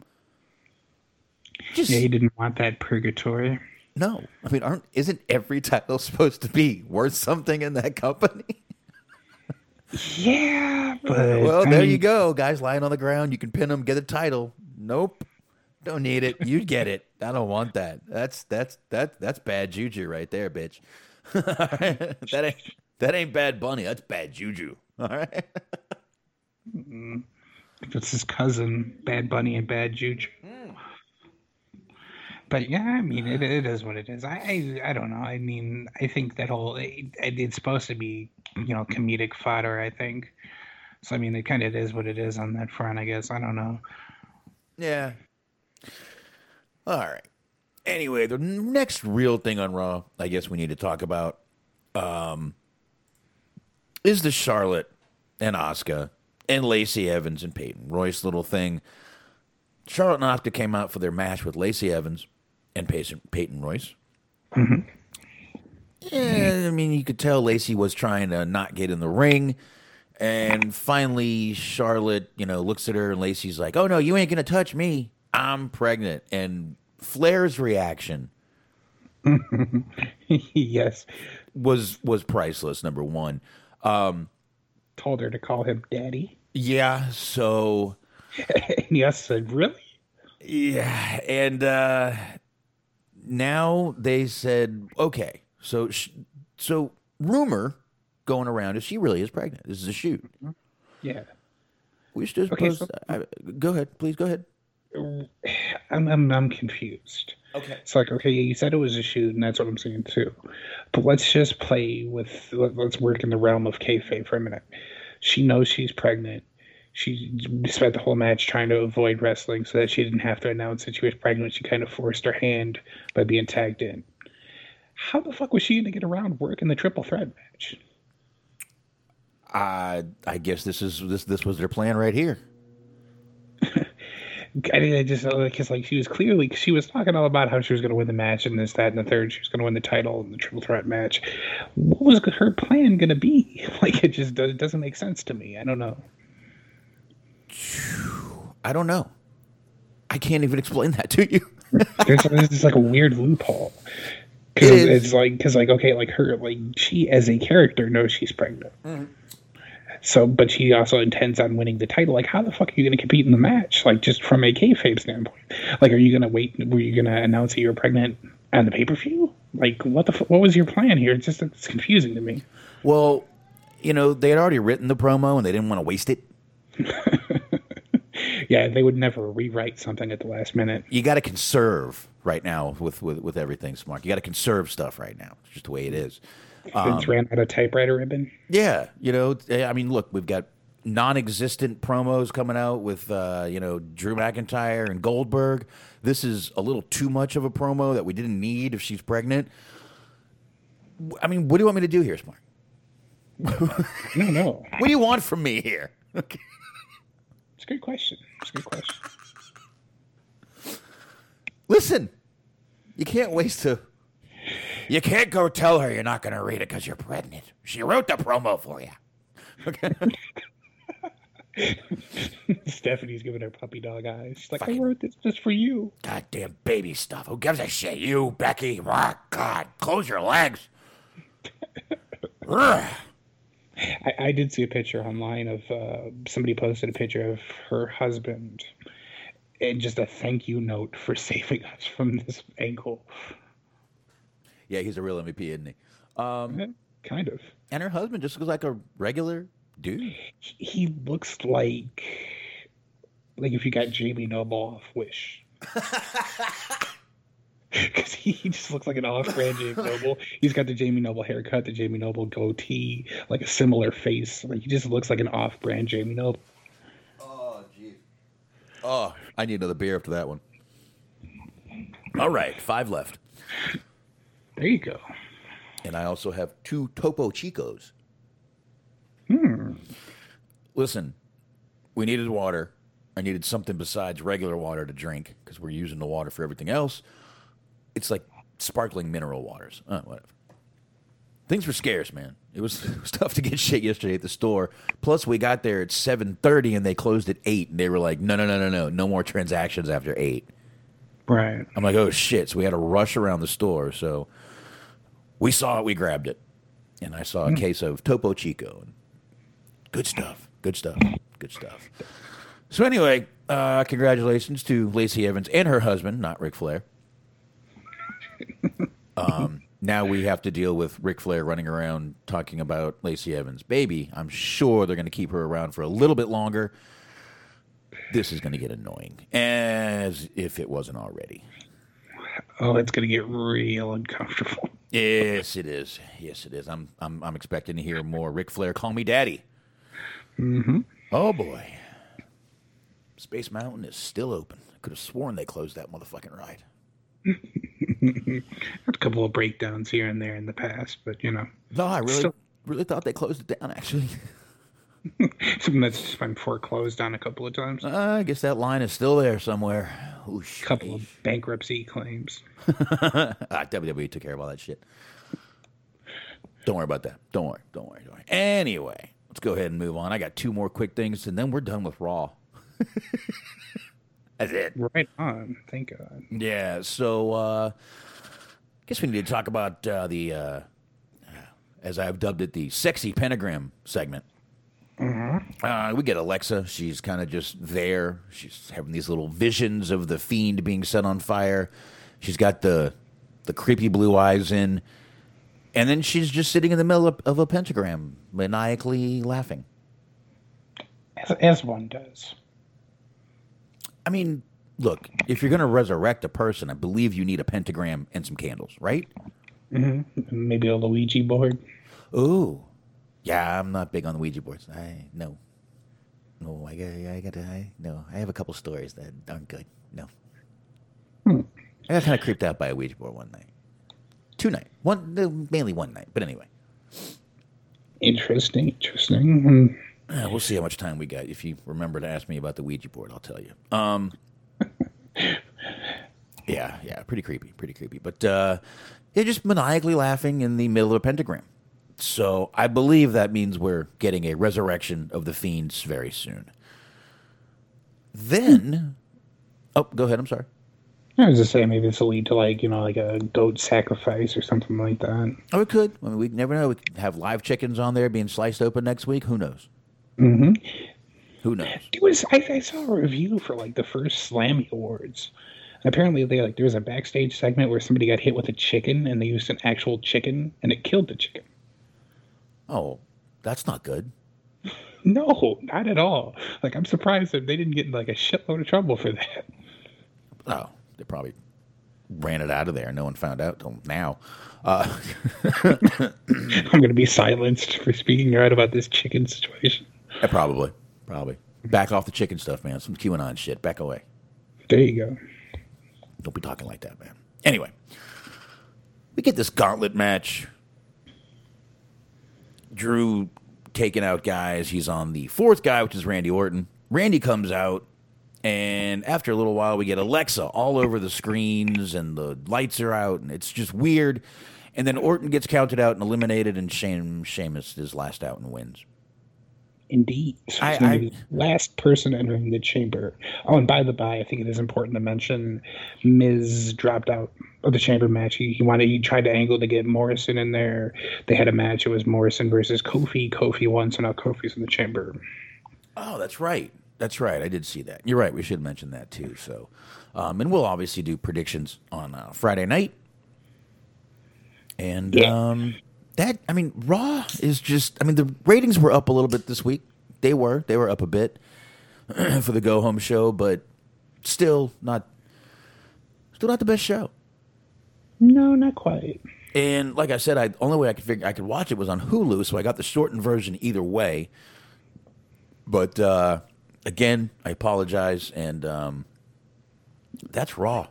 Just Yeah, he didn't want that purgatory. no. I mean, aren't isn't every title [LAUGHS] supposed to be worth something in that company? Yeah, but well, I there mean, you go. Guys lying on the ground. You can pin them, get a title. Nope. Don't need it. You get it. I don't want that. That's that's that that's bad juju right there, bitch. [LAUGHS] that ain't that ain't bad bunny. That's bad juju. All right. That's his cousin, Bad Bunny and Bad Juju. Hmm. But yeah, I mean, it, it is what it is. I, I I don't know. I mean, I think that whole it, it's supposed to be you know comedic fodder. I think. So I mean, it kind of is what it is on that front. I guess I don't know. Yeah. All right. Anyway, the next real thing on Raw, I guess we need to talk about, um, is the Charlotte and Asuka and Lacey Evans and Peyton Royce little thing. Charlotte and Asuka came out for their match with Lacey Evans and Peyton, Peyton Royce. Yeah, I mean, you could tell Lacey was trying to not get in the ring. And finally, Charlotte, you know, looks at her and Lacey's like, oh, no, you ain't going to touch me. I'm pregnant. And Flair's reaction [LAUGHS] yes. was was priceless, number one. Um, Told her to call him daddy. Yeah, so [LAUGHS] yes said, Really? Yeah, and uh, now they said, okay, so sh- so rumor going around is she really is pregnant. This is a shoot. Mm-hmm. Yeah. We should just Okay, post. so- I, go ahead, please go ahead. [SIGHS] I'm I'm I'm confused. Okay. It's like, okay, you said it was a shoot, and that's what I'm saying too. But let's just play with, let, let's work in the realm of kayfabe for a minute. She knows she's pregnant. She spent the whole match trying to avoid wrestling so that she didn't have to announce that she was pregnant. She kind of forced her hand by being tagged in. How the fuck was she going to get around working the triple threat match? Uh, I guess this is this this was their plan right here. [LAUGHS] I mean, I just because like she was clearly she was talking all about how she was going to win the match and this, that, and the third. She was going to win the title in the triple threat match. What was her plan going to be? [LAUGHS] Like it just does, it doesn't make sense to me. I don't know. I don't know. I can't even explain that to you. There's [LAUGHS] this is like a weird loophole. Because It it's like because like okay like her like she as a character knows she's pregnant. Mm-hmm. So, but she also intends on winning the title. Like, how the fuck are you going to compete in the match? Like, just from a kayfabe standpoint. Like, are you going to wait? Were you going to announce that you were pregnant on the pay per view? Like, what the fu- what was your plan here? It's just it's confusing to me. Well, you know they had already written the promo and they didn't want to waste it. [LAUGHS] Yeah, they would never rewrite something at the last minute. You got to conserve right now with with with everything smart. You got to conserve stuff right now. It's just the way it is. Vince ran out of typewriter ribbon. Yeah, you know, I mean, look, we've got non-existent promos coming out with uh, you know Drew McIntyre and Goldberg. This is a little too much of a promo that we didn't need if she's pregnant. I mean, what do you want me to do here, Smart? No, no, [LAUGHS] What do you want from me here? [LAUGHS] Okay. It's a good question. It's a good question. Listen, you can't waste a. You can't go tell her you're not going to read it because you're pregnant. She wrote the promo for you. Okay. [LAUGHS] Stephanie's giving her puppy dog eyes. She's like, I wrote this just for you. Goddamn baby stuff. Who gives a shit? You, Becky. Oh, God, close your legs. [LAUGHS] I, I did see a picture online of uh, somebody posted a picture of her husband and just a thank you note for [LAUGHS] saving us from this ankle. yeah, he's a real MVP, isn't he? Um, Kind of. and her husband just looks like a regular dude. He- He looks like like if you got Jamie Noble off Wish. [LAUGHS] [LAUGHS] Because he, just looks like an off-brand Jamie Noble. He's got the Jamie Noble haircut, the Jamie Noble goatee, like a similar face. Like he just looks like an off-brand Jamie Noble. Oh, gee. Oh, I need another beer after that one. All right, five left. There you go. and I also have two Topo Chicos. Hmm. Listen, we needed water. I needed something besides regular water to drink because we're using the water for everything else. It's like sparkling mineral waters. Uh, whatever. Things were scarce, man. It was, [LAUGHS] it was tough to get shit yesterday at the store. Plus, we got there at seven thirty and they closed at eight. And they were like, "No, no, no, no, no, no more transactions after 8. Right. I'm like, oh shit. So we had to rush around the store. So we saw it, we grabbed it. And I saw a case of Topo Chico. Good stuff. Good stuff. Good stuff. So anyway, uh, congratulations to Lacey Evans and her husband, not Ric Flair. Um, now we have to deal with Ric Flair running around talking about Lacey Evans' baby. I'm sure they're going to keep her around for a little bit longer. This is going to get annoying, as if it wasn't already. Oh, it's gonna get real uncomfortable. Yes, it is. Yes, it is. I'm I'm I'm expecting to hear more Ric Flair call me daddy. Mm-hmm. Oh boy. Space Mountain is still open. I could have sworn they closed that motherfucking ride. [LAUGHS] [LAUGHS] Had a couple of breakdowns here and there in the past, but you know, No, I really, Still- really thought they closed it down. Actually, [LAUGHS] something that's just been foreclosed on a couple of times. uh, I guess that line is still there somewhere. A couple of bankruptcy claims. [LAUGHS] ah, WWE took care of all that shit. Don't worry about that. Don't worry. Don't worry. Don't worry. Anyway, let's go ahead and move on. I got two more quick things, and then we're done with Raw. It. Right on. Thank God. Yeah. So, uh, I guess we need to talk about uh, the, uh, as I've dubbed it, the sexy pentagram segment. Uh, we get Alexa. She's kind of just there. She's having these little visions of the fiend being set on fire. She's got the the creepy blue eyes in, and then she's just sitting in the middle of, of a pentagram, maniacally laughing. As, as one does. I mean, look, if you're going to resurrect a person, I believe you need a pentagram and some candles, right? Mm-hmm. Maybe a Luigi board. Ooh, yeah. I'm not big on the Ouija boards. I no, no. I got, I got. I no. I have a couple stories that aren't good. No. Hmm. I got kind of creeped out by a Ouija board one night, two night, one mainly one night. But anyway, Interesting. Interesting. Hmm. Uh, we'll see how much time we got. If you remember to ask me about the Ouija board, I'll tell you. Um. [LAUGHS] Yeah, yeah, pretty creepy, pretty creepy. But uh, they're just maniacally laughing in the middle of a pentagram. So I believe that means we're getting a resurrection of the fiends very soon. Then, oh, go ahead. I'm sorry. I was just saying maybe this will lead to like you know like a goat sacrifice or something like that. Oh, it could. I mean, we never know. We could have live chickens on there being sliced open next week. Who knows? Mm-hmm. Who knows? It was I, I saw a review for like the first Slammy Awards. And apparently they like there was a backstage segment where somebody got hit with a chicken and they used an actual chicken and it killed the chicken. Oh, that's not good. [LAUGHS] No, not at all. Like I'm surprised that they didn't get in like a shitload of trouble for that. Oh, they probably ran it out of there. No one found out till now. Uh, [LAUGHS] [LAUGHS] I'm gonna be silenced for speaking out about this chicken situation. Yeah, probably, probably. Back off the chicken stuff, man. Some QAnon shit. Back away. There you go. Don't be talking like that, man. Anyway, we get this gauntlet match. Drew taking out guys. He's on the fourth guy, which is Randy Orton. Randy comes out, and after a little while, we get Alexa all over the screens, and the lights are out, and it's just weird. And then Orton gets counted out and eliminated, and Shane Sheamus is last out and wins. Indeed. So I- I- last person entering the chamber. Oh, and by the by, I think it is important to mention Miz dropped out of the chamber match. He, he wanted he tried to angle to get Morrison in there. They had a match. It was Morrison versus Kofi. Kofi won, so now Kofi's in the chamber. Oh, that's right. That's right. I did see that. You're right. We should mention that too. So, um, and we'll obviously do predictions on uh, Friday night. And Yeah. um, that, I mean, Raw is just. I mean, the ratings were up a little bit this week. They were. They were up a bit [CLEARS THROAT] for the go home show, but still not. Still not the best show. No, not quite. And like I said, I only way I could figure I could watch it was on Hulu, so I got the shortened version either way. But uh, again, I apologize, and um, that's raw.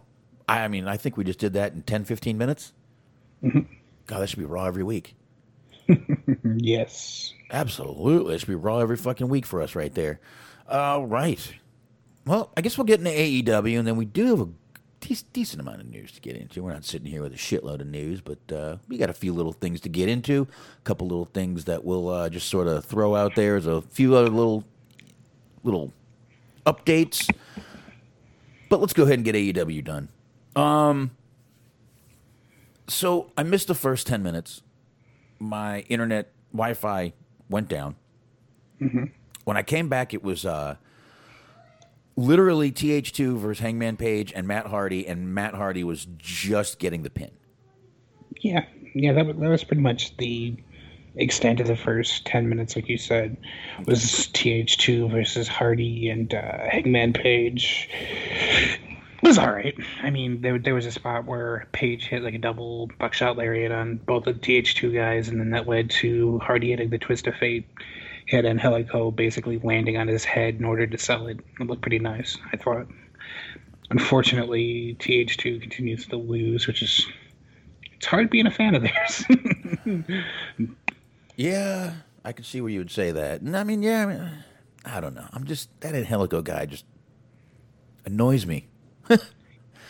I, I mean, I think we just did that in 10, 15 minutes. God, that should be raw every week. [LAUGHS] Yes. Absolutely, it should be raw every fucking week for us right there. All right. Well, I guess we'll get into AEW, and then we do have a de- decent amount of news to get into. We're not sitting here with a shitload of news, but uh, we got a few little things to get into. A couple little things that we'll uh, just sort of throw out there as a few other little little updates. But let's go ahead and get AEW done. Um, so I missed the first ten minutes. My internet Wi-Fi went down. When I came back, it was uh, literally TH2 versus Hangman Page and Matt Hardy, and Matt Hardy was just getting the pin. Yeah. Yeah, that was, that was pretty much the extent of the first 10 minutes, like you said, was TH2 versus Hardy and uh, Hangman Page. It was all right. I mean, there, there was a spot where Page hit like a double buckshot lariat on both the TH2 guys, and then that led to Hardy hitting the twist of fate. He had Angelico basically landing on his head in order to sell it. It looked pretty nice, I thought. unfortunately, TH2 continues to lose, which is it's hard being a fan of theirs. [LAUGHS] Yeah, I could see where you would say that. And I mean, yeah, I, mean, I don't know. I'm just that Angelico guy just annoys me.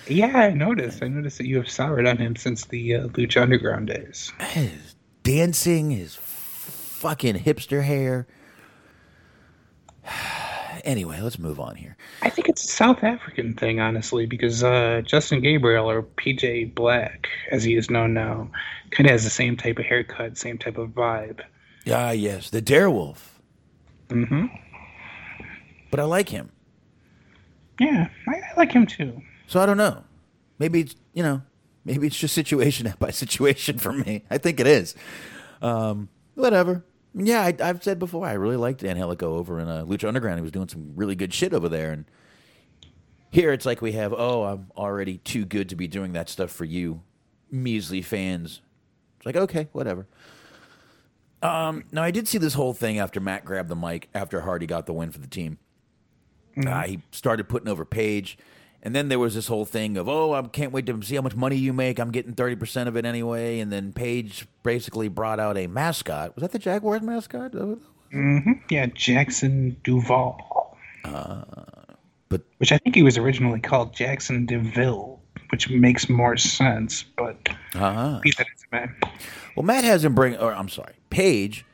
Yeah, I noticed. I noticed that you have soured on him since the uh, Lucha Underground days. His dancing, his fucking hipster hair. [SIGHS] anyway, let's move on here. I think it's a South African thing, honestly, because uh, Justin Gabriel or PJ Black, as he is known now, kind of has the same type of haircut, same type of vibe. Ah, yes, the Darewolf. Mm-hmm. But I like him. Yeah, I, I like him too. So I don't know. Maybe it's you know, maybe it's just situation [LAUGHS] by situation for me. I think it is. Um, whatever. Yeah, I, I've said before I really liked Angelico over in uh, Lucha Underground. He was doing some really good shit over there, and here it's like we have. Oh, I'm already too good to be doing that stuff for you, measly fans. It's like okay, whatever. Um, now I did see this whole thing after Matt grabbed the mic after Hardy got the win for the team. Uh, he started putting over Page, and then there was this whole thing of, "Oh, I can't wait to see how much money you make. I'm getting thirty percent of it anyway." And then Page basically brought out a mascot. Was that the Jaguars mascot? Mm-hmm. Yeah, Jackson Duval. but which I think he was originally called Jackson DeVille, which makes more sense. But Uh-huh. be that as it. Well, Matt has him bring, or I'm sorry, Page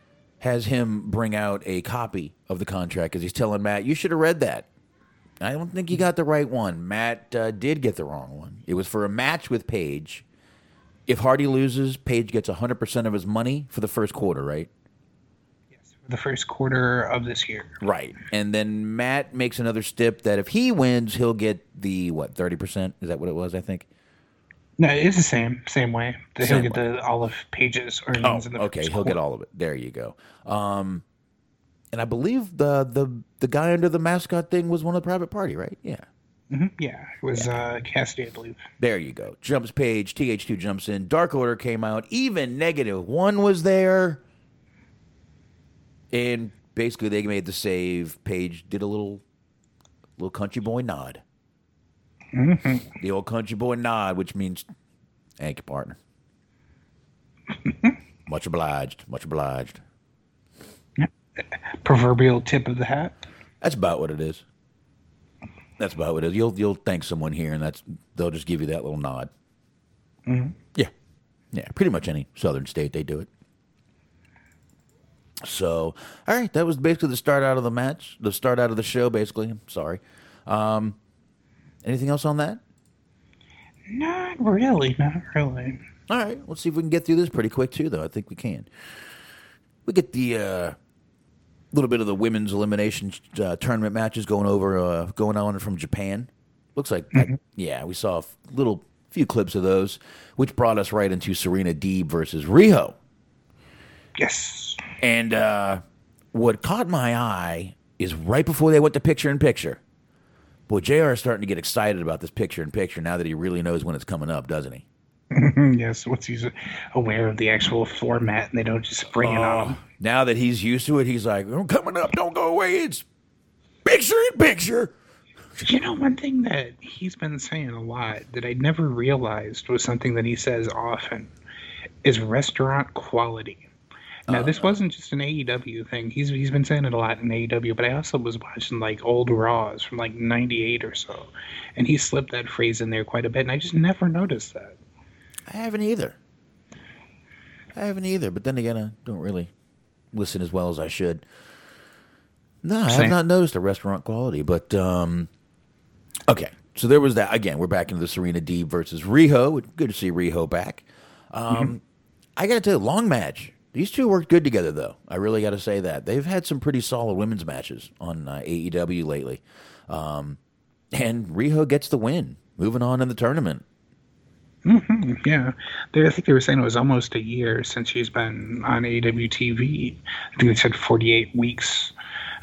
has him bring out a copy of the contract because he's telling Matt, "You should have read that." I don't think you got the right one. Matt uh, did get the wrong one. It was for a match with Page. If Hardy loses, Page gets 100% of his money for the first quarter, right? Yes, the first quarter of this year. Right. And then Matt makes another stip that if he wins, he'll get the, what, 30%? Is that what it was, I think? No, it's the same same way. He'll Same get the all of Page's Oh, earnings in the okay. He'll get all of it. There you go. Um, and I believe the, the the guy under the mascot thing was one of the private party, right? Yeah. Mhm, Yeah, it was uh, Kassidy, I believe. There you go. Jumps page. TH2 jumps in. Dark Order came out. Even negative one was there. And basically, they made the save. Page did a little, little country boy nod. Mhm. The old country boy nod, which means, thank you, partner. [LAUGHS] much obliged. Much obliged. Proverbial tip of the hat. That's about what it is. That's about what it is. You'll you'll thank someone here, and that's they'll just give you that little nod. Mhm. Yeah, yeah. Pretty much any southern state they do it. So, all right, that was basically the start out of the match, the start out of the show. Basically, I'm sorry. Um, anything else on that? Not really, not really. All right, let's see if we can get through this pretty quick too. Though I think we can. We get the uh, little bit of the women's elimination uh, tournament matches going over, uh, going on from Japan. Looks like, yeah, we saw a f- little few clips of those, which brought us right into Serena Deeb versus Riho. Yes. And uh, what caught my eye is right before they went to picture in picture. Boy, JR is starting to get excited about this picture in picture now that he really knows when it's coming up, doesn't he? Mm-hmm. yes, once he's aware of the actual format and they don't just bring it on oh, him. Now that he's used to it, he's like, I'm coming up, don't go away. It's picture in picture. You know, one thing that he's been saying a lot that I never realized was something that he says often is restaurant quality. Now, this wasn't just an AEW thing. He's he's been saying it a lot in AEW, but I also was watching like old Raws from like '98 or so, and he slipped that phrase in there quite a bit, and I just never noticed that. I haven't either. I haven't either. But then again, I don't really listen as well as I should. No, I have not noticed a restaurant quality. But um, okay, so there was that. Again, we're back into the Serena Deeb versus Riho. Good to see Riho back. Um, I got to tell you, long match. These two worked good together, though. I really got to say that they've had some pretty solid women's matches on uh, AEW lately. Um, and Riho gets the win, moving on in the tournament. hmm yeah, they, I think they were saying it was almost a year since she's been on AEW TV. I think they said 48 weeks.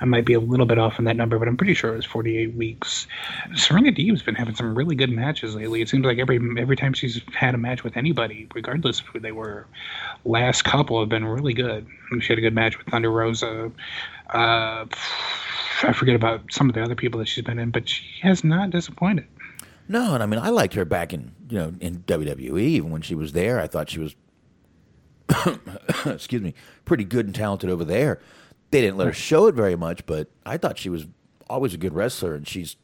I might be a little bit off on that number, but I'm pretty sure it was 48 weeks. Serena Deeb's been having some really good matches lately. It seems like every every time she's had a match with anybody, regardless of who they were, last couple have been really good. She had a good match with Thunder Rosa. Uh, I forget about some of the other people that she's been in, but she has not disappointed. No, and I mean I liked her back in you know in WWE even when she was there. I thought she was, [COUGHS] excuse me, pretty good and talented over there. They didn't let her show it very much, but I thought she was always a good wrestler, and she's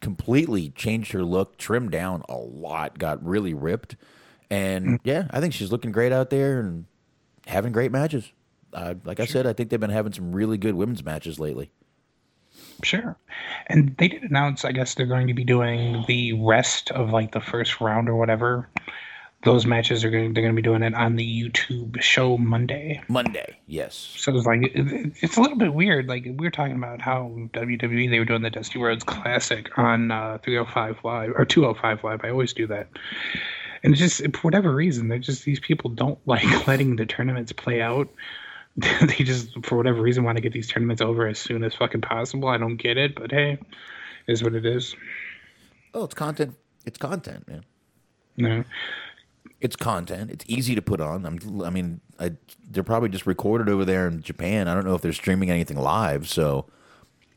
completely changed her look, trimmed down a lot, got really ripped, and yeah, I think she's looking great out there and having great matches. Uh, like I said, I think they've been having some really good women's matches lately. Sure. And they did announce, I guess they're going to be doing the rest of like the first round or whatever. Those matches are going. They're going to be doing it on the YouTube show Monday. Monday, yes. So it's like it, it's a little bit weird. Like we were talking about how WWE they were doing the Dusty Rhodes Classic on uh, 305 Live or 205 Live. I always do that. And it's just for whatever reason, they're just these people don't [LAUGHS] like letting the tournaments play out. [LAUGHS] they just for whatever reason want to get these tournaments over as soon as fucking possible. I don't get it, but hey, is what it is. Oh, it's content. It's content, man. No. It's content. It's easy to put on. I'm, I mean, I, they're probably just recorded over there in Japan. I don't know if they're streaming anything live. So,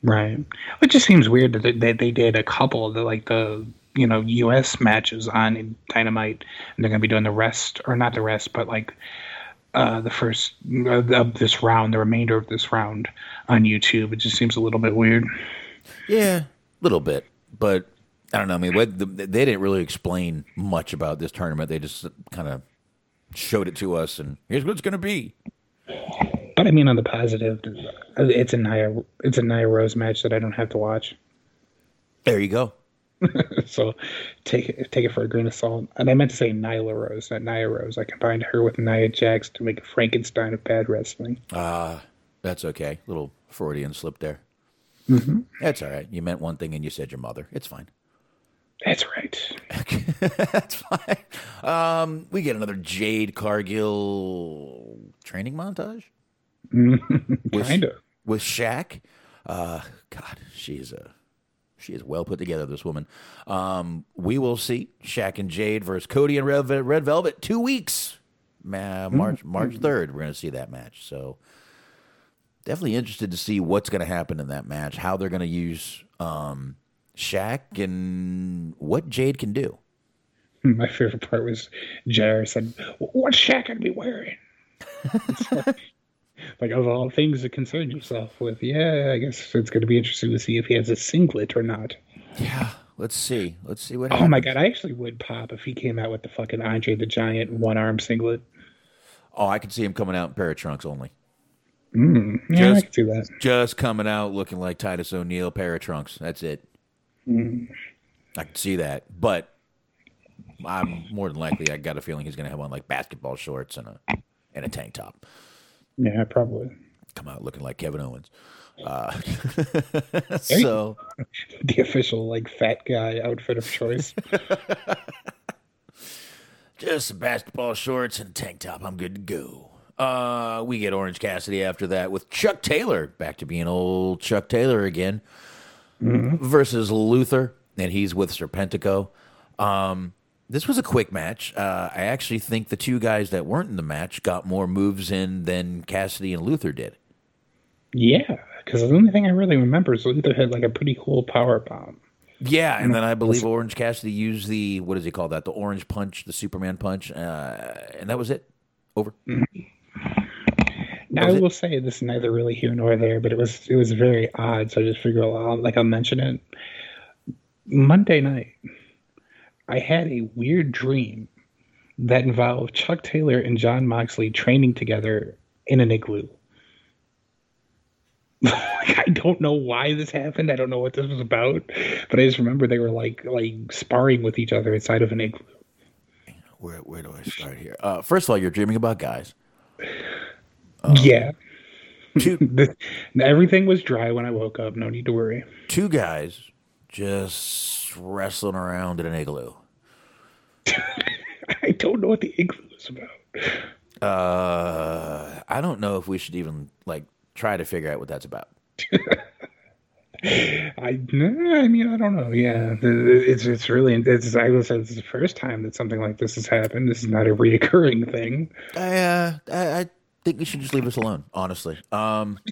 Right. It just seems weird that they, they, they did a couple of the like the you know U.S. matches on Dynamite, and they're gonna be doing the rest or not the rest, but like uh, the first uh, of this round, the remainder of this round on YouTube. It just seems a little bit weird. yeah, a little bit, but I don't know. I mean, what, the, they didn't really explain much about this tournament. They just kind of showed it to us, and here's what it's going to be. But I mean, on the positive, it's a Nia it's a Nia Rose match that I don't have to watch. There you go. [LAUGHS] so take it take it for a grain of salt. And I meant to say Nyla Rose, not Nia Rose. I combined her with Nia Jax to make a Frankenstein of bad wrestling. Ah, that's okay. Little Freudian slip there. Mm-hmm. That's all right. You meant one thing and you said your mother. It's fine. That's right. [LAUGHS] That's fine. Um, we get another Jade Cargill training montage. [LAUGHS] With- Kinda. with Shaq. Uh, God, she is a she is well put together. This woman. Um, we will see Shaq and Jade versus Cody and Red, Red Velvet. Two weeks, Ma- March March third. We're going to see that match. So definitely interested to see what's going to happen in that match. How they're going to use um, Shaq and what Jade can do. [LAUGHS] My favorite part was JR said, What's Shaq gonna be wearing? [LAUGHS] like of all things to concern yourself with, yeah, I guess it's gonna be interesting to see if he has a singlet or not. Yeah, let's see. Let's see what. Oh my god, I actually would pop if he came out with the fucking Andre the Giant one arm singlet. Oh, I could see him coming out in pair of trunks only. Mm, yeah, I Just- can see that. just coming out looking like Titus O'Neil, pair of trunks. That's it. Mm. I can see that, but I'm more than likely. I got a feeling he's going to have on like basketball shorts and a and a tank top. Yeah, probably. Come out looking like Kevin Owens. Uh, [LAUGHS] so [LAUGHS] The official like fat guy outfit of choice. [LAUGHS] just some basketball shorts and tank top. I'm good to go. Uh, we get Orange Cassidy after that with Chuck Taylor back to being old Chuck Taylor again versus Luther, and he's with Serpentico. Um, this was a quick match. Uh, I actually think the two guys that weren't in the match got more moves in than Cassidy and Luther did. yeah, because the only thing I really remember is Luther had like a pretty cool power bomb. Yeah, and then I believe Orange Cassidy used the what does he call that? The Orange Punch, the Superman Punch, uh, and that was it. Over. Now Was I it- will say this is neither really here nor there, but it was it was very odd. So I just figured I'll like I'll mention it. Monday night, I had a weird dream that involved Chuck Taylor and Jon Moxley training together in an igloo. [LAUGHS] like, I don't know why this happened. I don't know what this was about, but I just remember they were like like sparring with each other inside of an igloo. Where where do I start here? Uh, first of all, you're dreaming about guys. Yeah, [LAUGHS] Two [LAUGHS] everything was dry when I woke up. No need to worry. two guys just wrestling around in an igloo. [LAUGHS] I don't know what the igloo is about. Uh, I don't know if we should even like try to figure out what that's about. I, I mean, I don't know. Yeah, it's it's really it's. I this is the first time that something like this has happened. This is not a reoccurring thing. I, uh, I, I think we should just leave us alone. Honestly, um, [LAUGHS]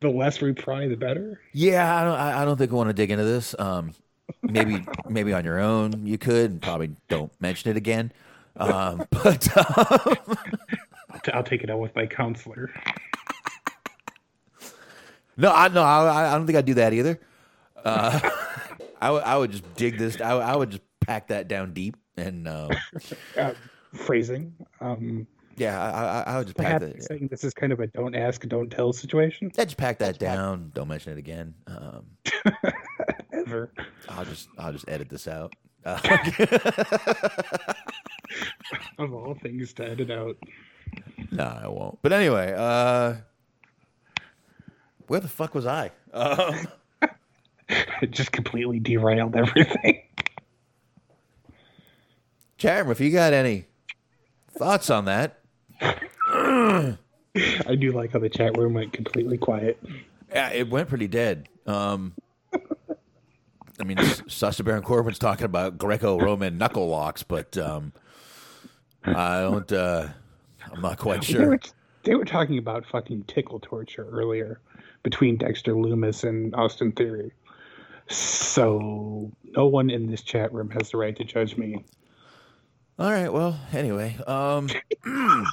The less we pry, the better. yeah, I don't, I, I don't think I want to dig into this. Um, maybe [LAUGHS] maybe on your own you could, and probably don't mention it again. Um, [LAUGHS] but uh, I'll, t- I'll take it out with my counselor. no, I no, I, I don't think I'd do that either. Uh, I would I would just dig this. I, would- would just pack that down deep, and um, Uh, phrasing. Um, yeah, I, I, I would just pack perhaps that. saying this is kind of a don't ask, don't tell situation. Yeah, just pack that down. Don't mention it again. Um, [LAUGHS] Ever. I'll just I'll just edit this out. Uh, [LAUGHS] [LAUGHS] Of all things to edit out. no, I won't. But anyway, uh, where the fuck was I? Uh, It just completely derailed everything. Chatham, if you got any thoughts on that, I do like how the chat room went completely quiet. yeah, it went pretty dead. Um, I mean, Sasha Baron Corbin's talking about Greco-Roman knuckle locks, but um, I don't. Uh, I'm not quite They sure. were, they were talking about fucking tickle torture earlier between Dexter Lumis and Austin Theory. So no one in this chat room has the right to judge me. All right. Well, anyway, um, [CLEARS THROAT]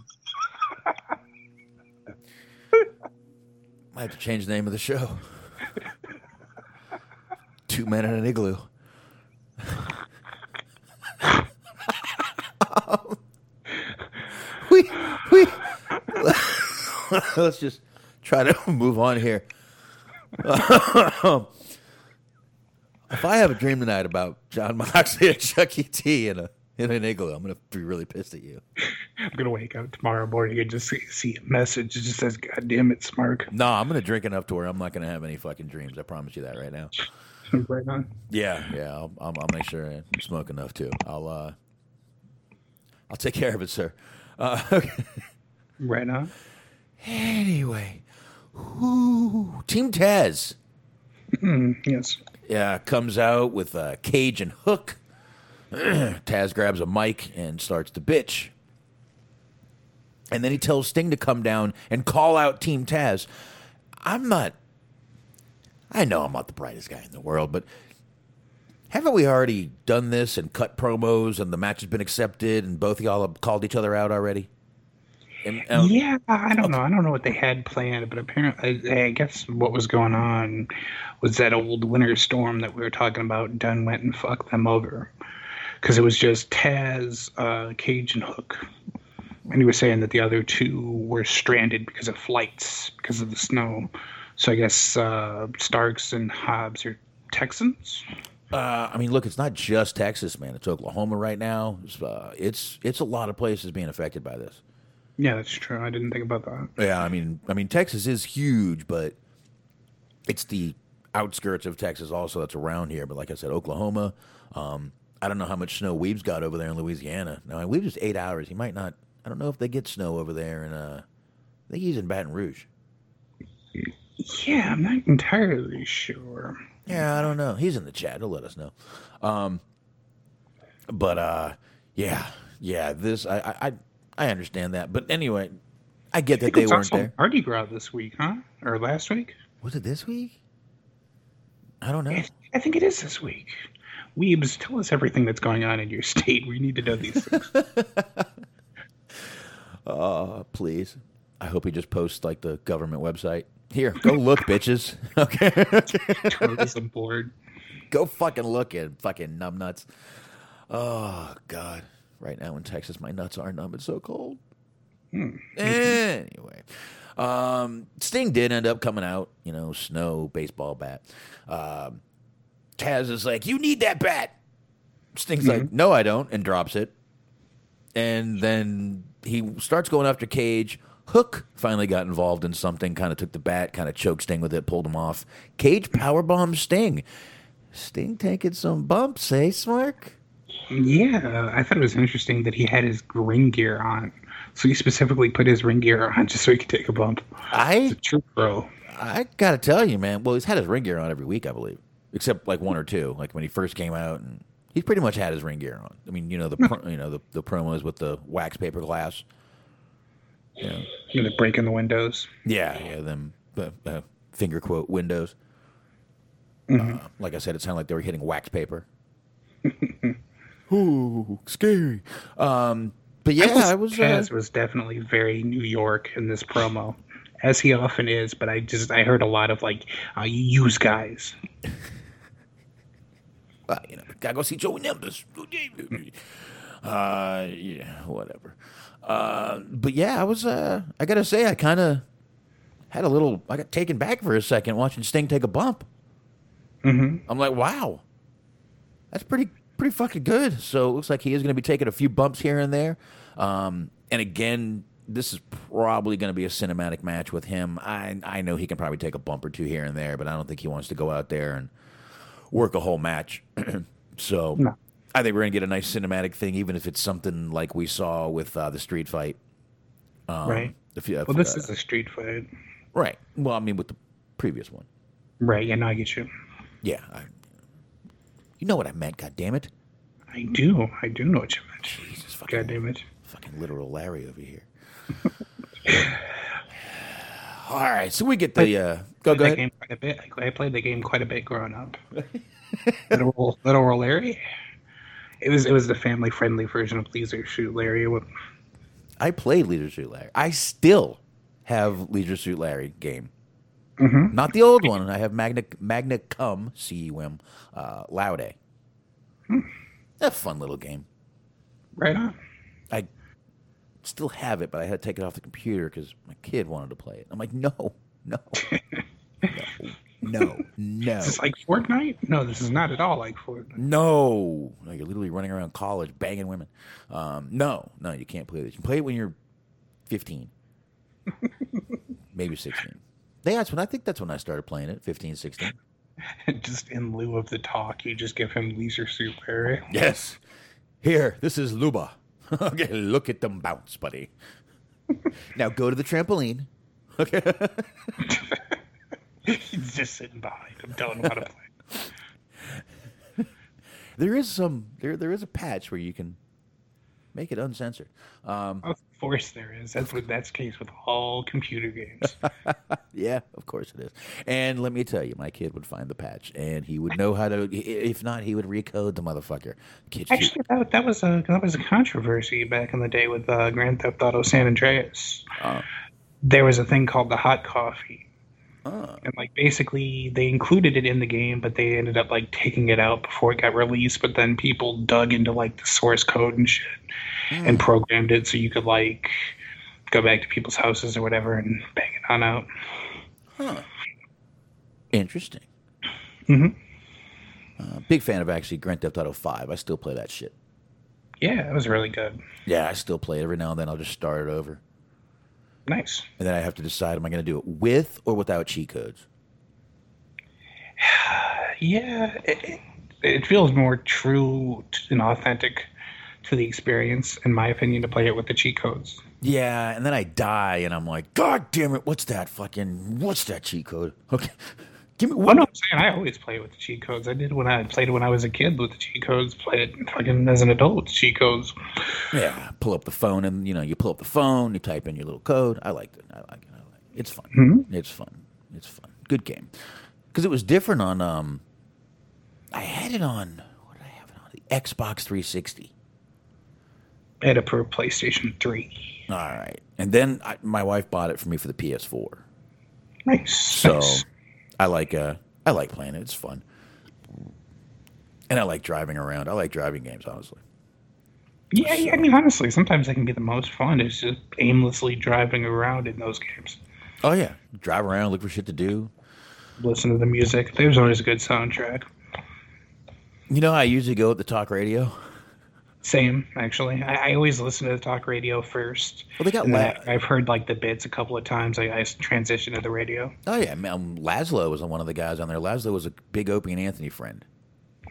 might have to change the name of the show. Two men in an igloo. [LAUGHS] we we [LAUGHS] let's just try to move on here. [LAUGHS] if I have a dream tonight about Jon Moxley and Chuck E. T in a in an igloo, I'm gonna be really pissed at you. I'm gonna wake up tomorrow morning and just see, see a message that just says, "God damn it, Smark!" No, I'm gonna drink enough to where I'm not gonna have any fucking dreams. I promise you that right now. [LAUGHS] right on. Yeah, yeah. I'll, I'll, I'll make sure I smoke enough too. I'll uh, I'll take care of it, sir. Uh, [LAUGHS] okay. Right on. Anyway, Team Taz. Yes. Yeah, comes out with a cage and hook. [CLEARS THROAT] Taz grabs a mic and starts to bitch. And then he tells Sting to come down and call out Team Taz. I'm not. I know I'm not the brightest guy in the world, but haven't we already done this and cut promos and the match has been accepted and both of y'all have called each other out already? And, and- Yeah, I don't know. I don't know what they had planned, but apparently, I, I guess what was going on was that old winter storm that we were talking about. Dunn went and fucked them over because it was just Taz, uh, Cage, and Hook, and he was saying that the other two were stranded because of flights because of the snow. So I guess uh, Starks and Hobbs are Texans. Uh, I mean, look, it's not just Texas, man. It's Oklahoma right now. It's, uh, it's it's a lot of places being affected by this. Yeah, that's true. I didn't think about that. Yeah, I mean, I mean, Texas is huge, but it's the outskirts of Texas also that's around here. But like I said, Oklahoma. Um, I don't know how much snow Weave's got over there in Louisiana. Now, Weave's just eight hours. He might not. I don't know if they get snow over there, and uh, I think he's in Baton Rouge. Yeah, I'm not entirely sure. Yeah, I don't know. He's in the chat. He'll let us know. Um, but uh, yeah, yeah. This I I I understand that. But anyway, I get that they weren't also there. Mardi Gras this week, huh? Or last week? Was it this week? I don't know. I think it is this week. Weebs, tell us everything that's going on in your state. We need to know these things. [LAUGHS] Uh, please. I hope he just posts like the government website. Here, go look, [LAUGHS] bitches. [LAUGHS] Okay, Tourism board. go fucking look at fucking numbnuts. Oh God! Right now in Texas, my nuts are numb. It's so cold. Anyway, um, Sting did end up coming out. You know, snow baseball bat. Um, Taz is like, "You need that bat." Sting's like, "No, I don't," and drops it. And then he starts going after Cage. Hook finally got involved in something, kind of took the bat, kind of choked Sting with it, pulled him off. Cage powerbombed Sting. Sting taking some bumps, eh, Smark? Yeah, I thought it was interesting that he had his ring gear on. So he specifically put his ring gear on just so he could take a bump. I True pro. I gotta tell you, man. Well, he's had his ring gear on every week, I believe, except like one or two. Like when he first came out, and he's pretty much had his ring gear on. I mean, you know the pro, you know the, the promos with the wax paper glass. Yeah, You know, breaking the windows. yeah, yeah. Them uh, uh, finger quote windows. Uh, like I said, it sounded like they were hitting wax paper. [LAUGHS] Ooh, scary. Um, but yeah, I was. Uh, Taz was definitely very New York in this promo, as he often is. But I just I heard a lot of like uh, use guys. [LAUGHS] uh, you know, gotta go see Joey Nimbus. [LAUGHS] Uh, yeah, whatever. Uh, but yeah, I was. Uh, I gotta say, I kind of had a little. I got taken back for a second watching Sting take a bump. Mm-hmm. I'm like, wow, that's pretty pretty fucking good. So it looks like he is going to be taking a few bumps here and there. Um, and again, this is probably going to be a cinematic match with him. I I know he can probably take a bump or two here and there, but I don't think he wants to go out there and work a whole match. [CLEARS THROAT] so No. I think we're going to get a nice cinematic thing, even if it's something like we saw with uh, the street fight. Um, right. If Well, this uh, is a street fight. right. Well, I mean, with the previous one. Right. Yeah. No, I get you. Yeah. I, you know what I meant, God damn it. I do. I do know what you meant. Jesus fucking, God damn it. fucking literal Larry over here. [LAUGHS] All right, so we get the uh, go go ahead. game quite a bit. I played the game quite a bit growing up. [LAUGHS] little little Larry. It was it was the family friendly version of Leisure Suit Larry. I played Leisure Suit Larry. I still have Leisure Suit Larry game. Mhm. Not the old one. I have Magna Magna Cum C U M uh, Laude. A fun little game. Right on. Still have it, but I had to take it off the computer because my kid wanted to play it. I'm like, no, no, no, no, no. Is this like Fortnite? No, this is not at all like Fortnite. No, no, you're literally running around college banging women. Um, no, no, you can't play this. You can play it when you're 15, maybe 16. Yeah, that's when I think that's when I started playing it, 15, 16. [LAUGHS] just in lieu of the talk, you just give him Leisure Suit Larry. Yes. Here, this is Luba. [LAUGHS] okay, look at them bounce, buddy. now go to the trampoline. Okay. He's [LAUGHS] just sitting behind him, telling him how to play. there is some there there is a patch where you can make it uncensored. Um, Of course, there is. That's what that's case with all computer games. [LAUGHS] Yeah, of course it is. And let me tell you, my kid would find the patch, and he would know how to. If not, he would recode the motherfucker. Kid, Actually, that, that was a that was a controversy back in the day with uh, Grand Theft Auto San Andreas. Oh. There was a thing called the hot coffee, oh, and like basically they included it in the game, but they ended up like taking it out before it got released. But then people dug into like the source code and shit, and programmed it so you could like go back to people's houses or whatever and bang it on out. Huh. interesting. Mm-hmm. Uh, big fan of actually Grand Theft Auto Five. I still play that shit. Yeah, it was really good. Yeah, I still play it every now and then. I'll just start it over, Nice. and then I have to decide: am I going to do it with or without cheat codes? [SIGHS] Yeah, it, it, it feels more true and authentic to the experience, in my opinion, to play it with the cheat codes. Yeah, and then I die, and I'm like, God damn it! What's that fucking? What's that cheat code? [LAUGHS] Okay, give me one. no, I'm saying I always play it with the cheat codes. I did when I played when I was a kid with the cheat codes. Played it fucking as an adult with cheat codes. Yeah, pull up the phone, and you know, you pull up the phone, you type in your little code. I liked it. I like it. I like it. It's fun. It's fun. It's fun. Good game. Because it was different on. um I had it on. What did I have it on? The Xbox 360. I had it for PlayStation Three. All right, and then I, my wife bought it for me for the PS4. Nice. So nice. I like uh I like playing it. It's fun. And I like driving around. I like driving games, honestly. yeah, yeah, I mean, honestly, sometimes they can be the most fun. Is just aimlessly driving around in those games. Oh yeah, drive around, look for shit to do. Listen to the music. There's always a good soundtrack. You know, I usually go with the talk radio. Same, actually. I, I always listen to the talk radio first. Well, they got la- I've heard like the bits a couple of times. I, I transition to the radio. Oh yeah, um, Lazlow was one of the guys on there. Lazlow was a big Opie and Anthony friend.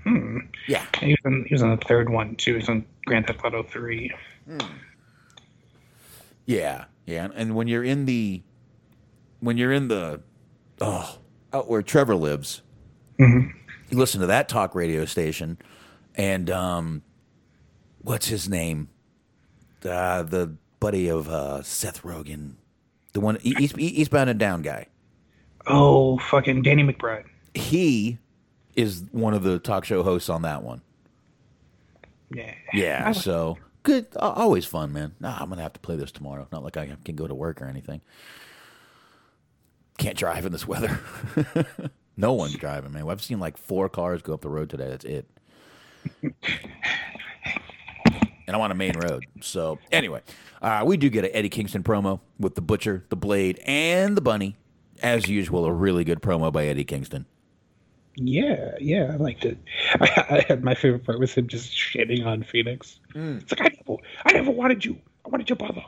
Hmm. Yeah, He was, on, he was on the third one too. He was on Grand Theft Auto Three. yeah, yeah. And when you're in the, when you're in the, oh, out where Trevor lives, Mhm. you listen to that talk radio station, and um, what's his name? Uh, the buddy of uh, Seth Rogen, the one East, Eastbound and Down guy. Oh, fucking Danny McBride. He is one of the talk show hosts on that one. Yeah. Yeah, so good. Always fun, man. Nah, I'm gonna have to play this tomorrow. Not like I can go to work or anything. Can't drive in this weather. [LAUGHS] no one's driving, man. I've seen like four cars go up the road today. That's it. [LAUGHS] and I'm on a main road. So anyway, uh, we do get an Eddie Kingston promo with the Butcher, the Blade, and the Bunny. As usual, a really good promo by Eddie Kingston. Yeah, yeah, I liked it. [LAUGHS] I, I had my favorite part was him just shitting on Phoenix. It's like I never, I never wanted you. I wanted your brother.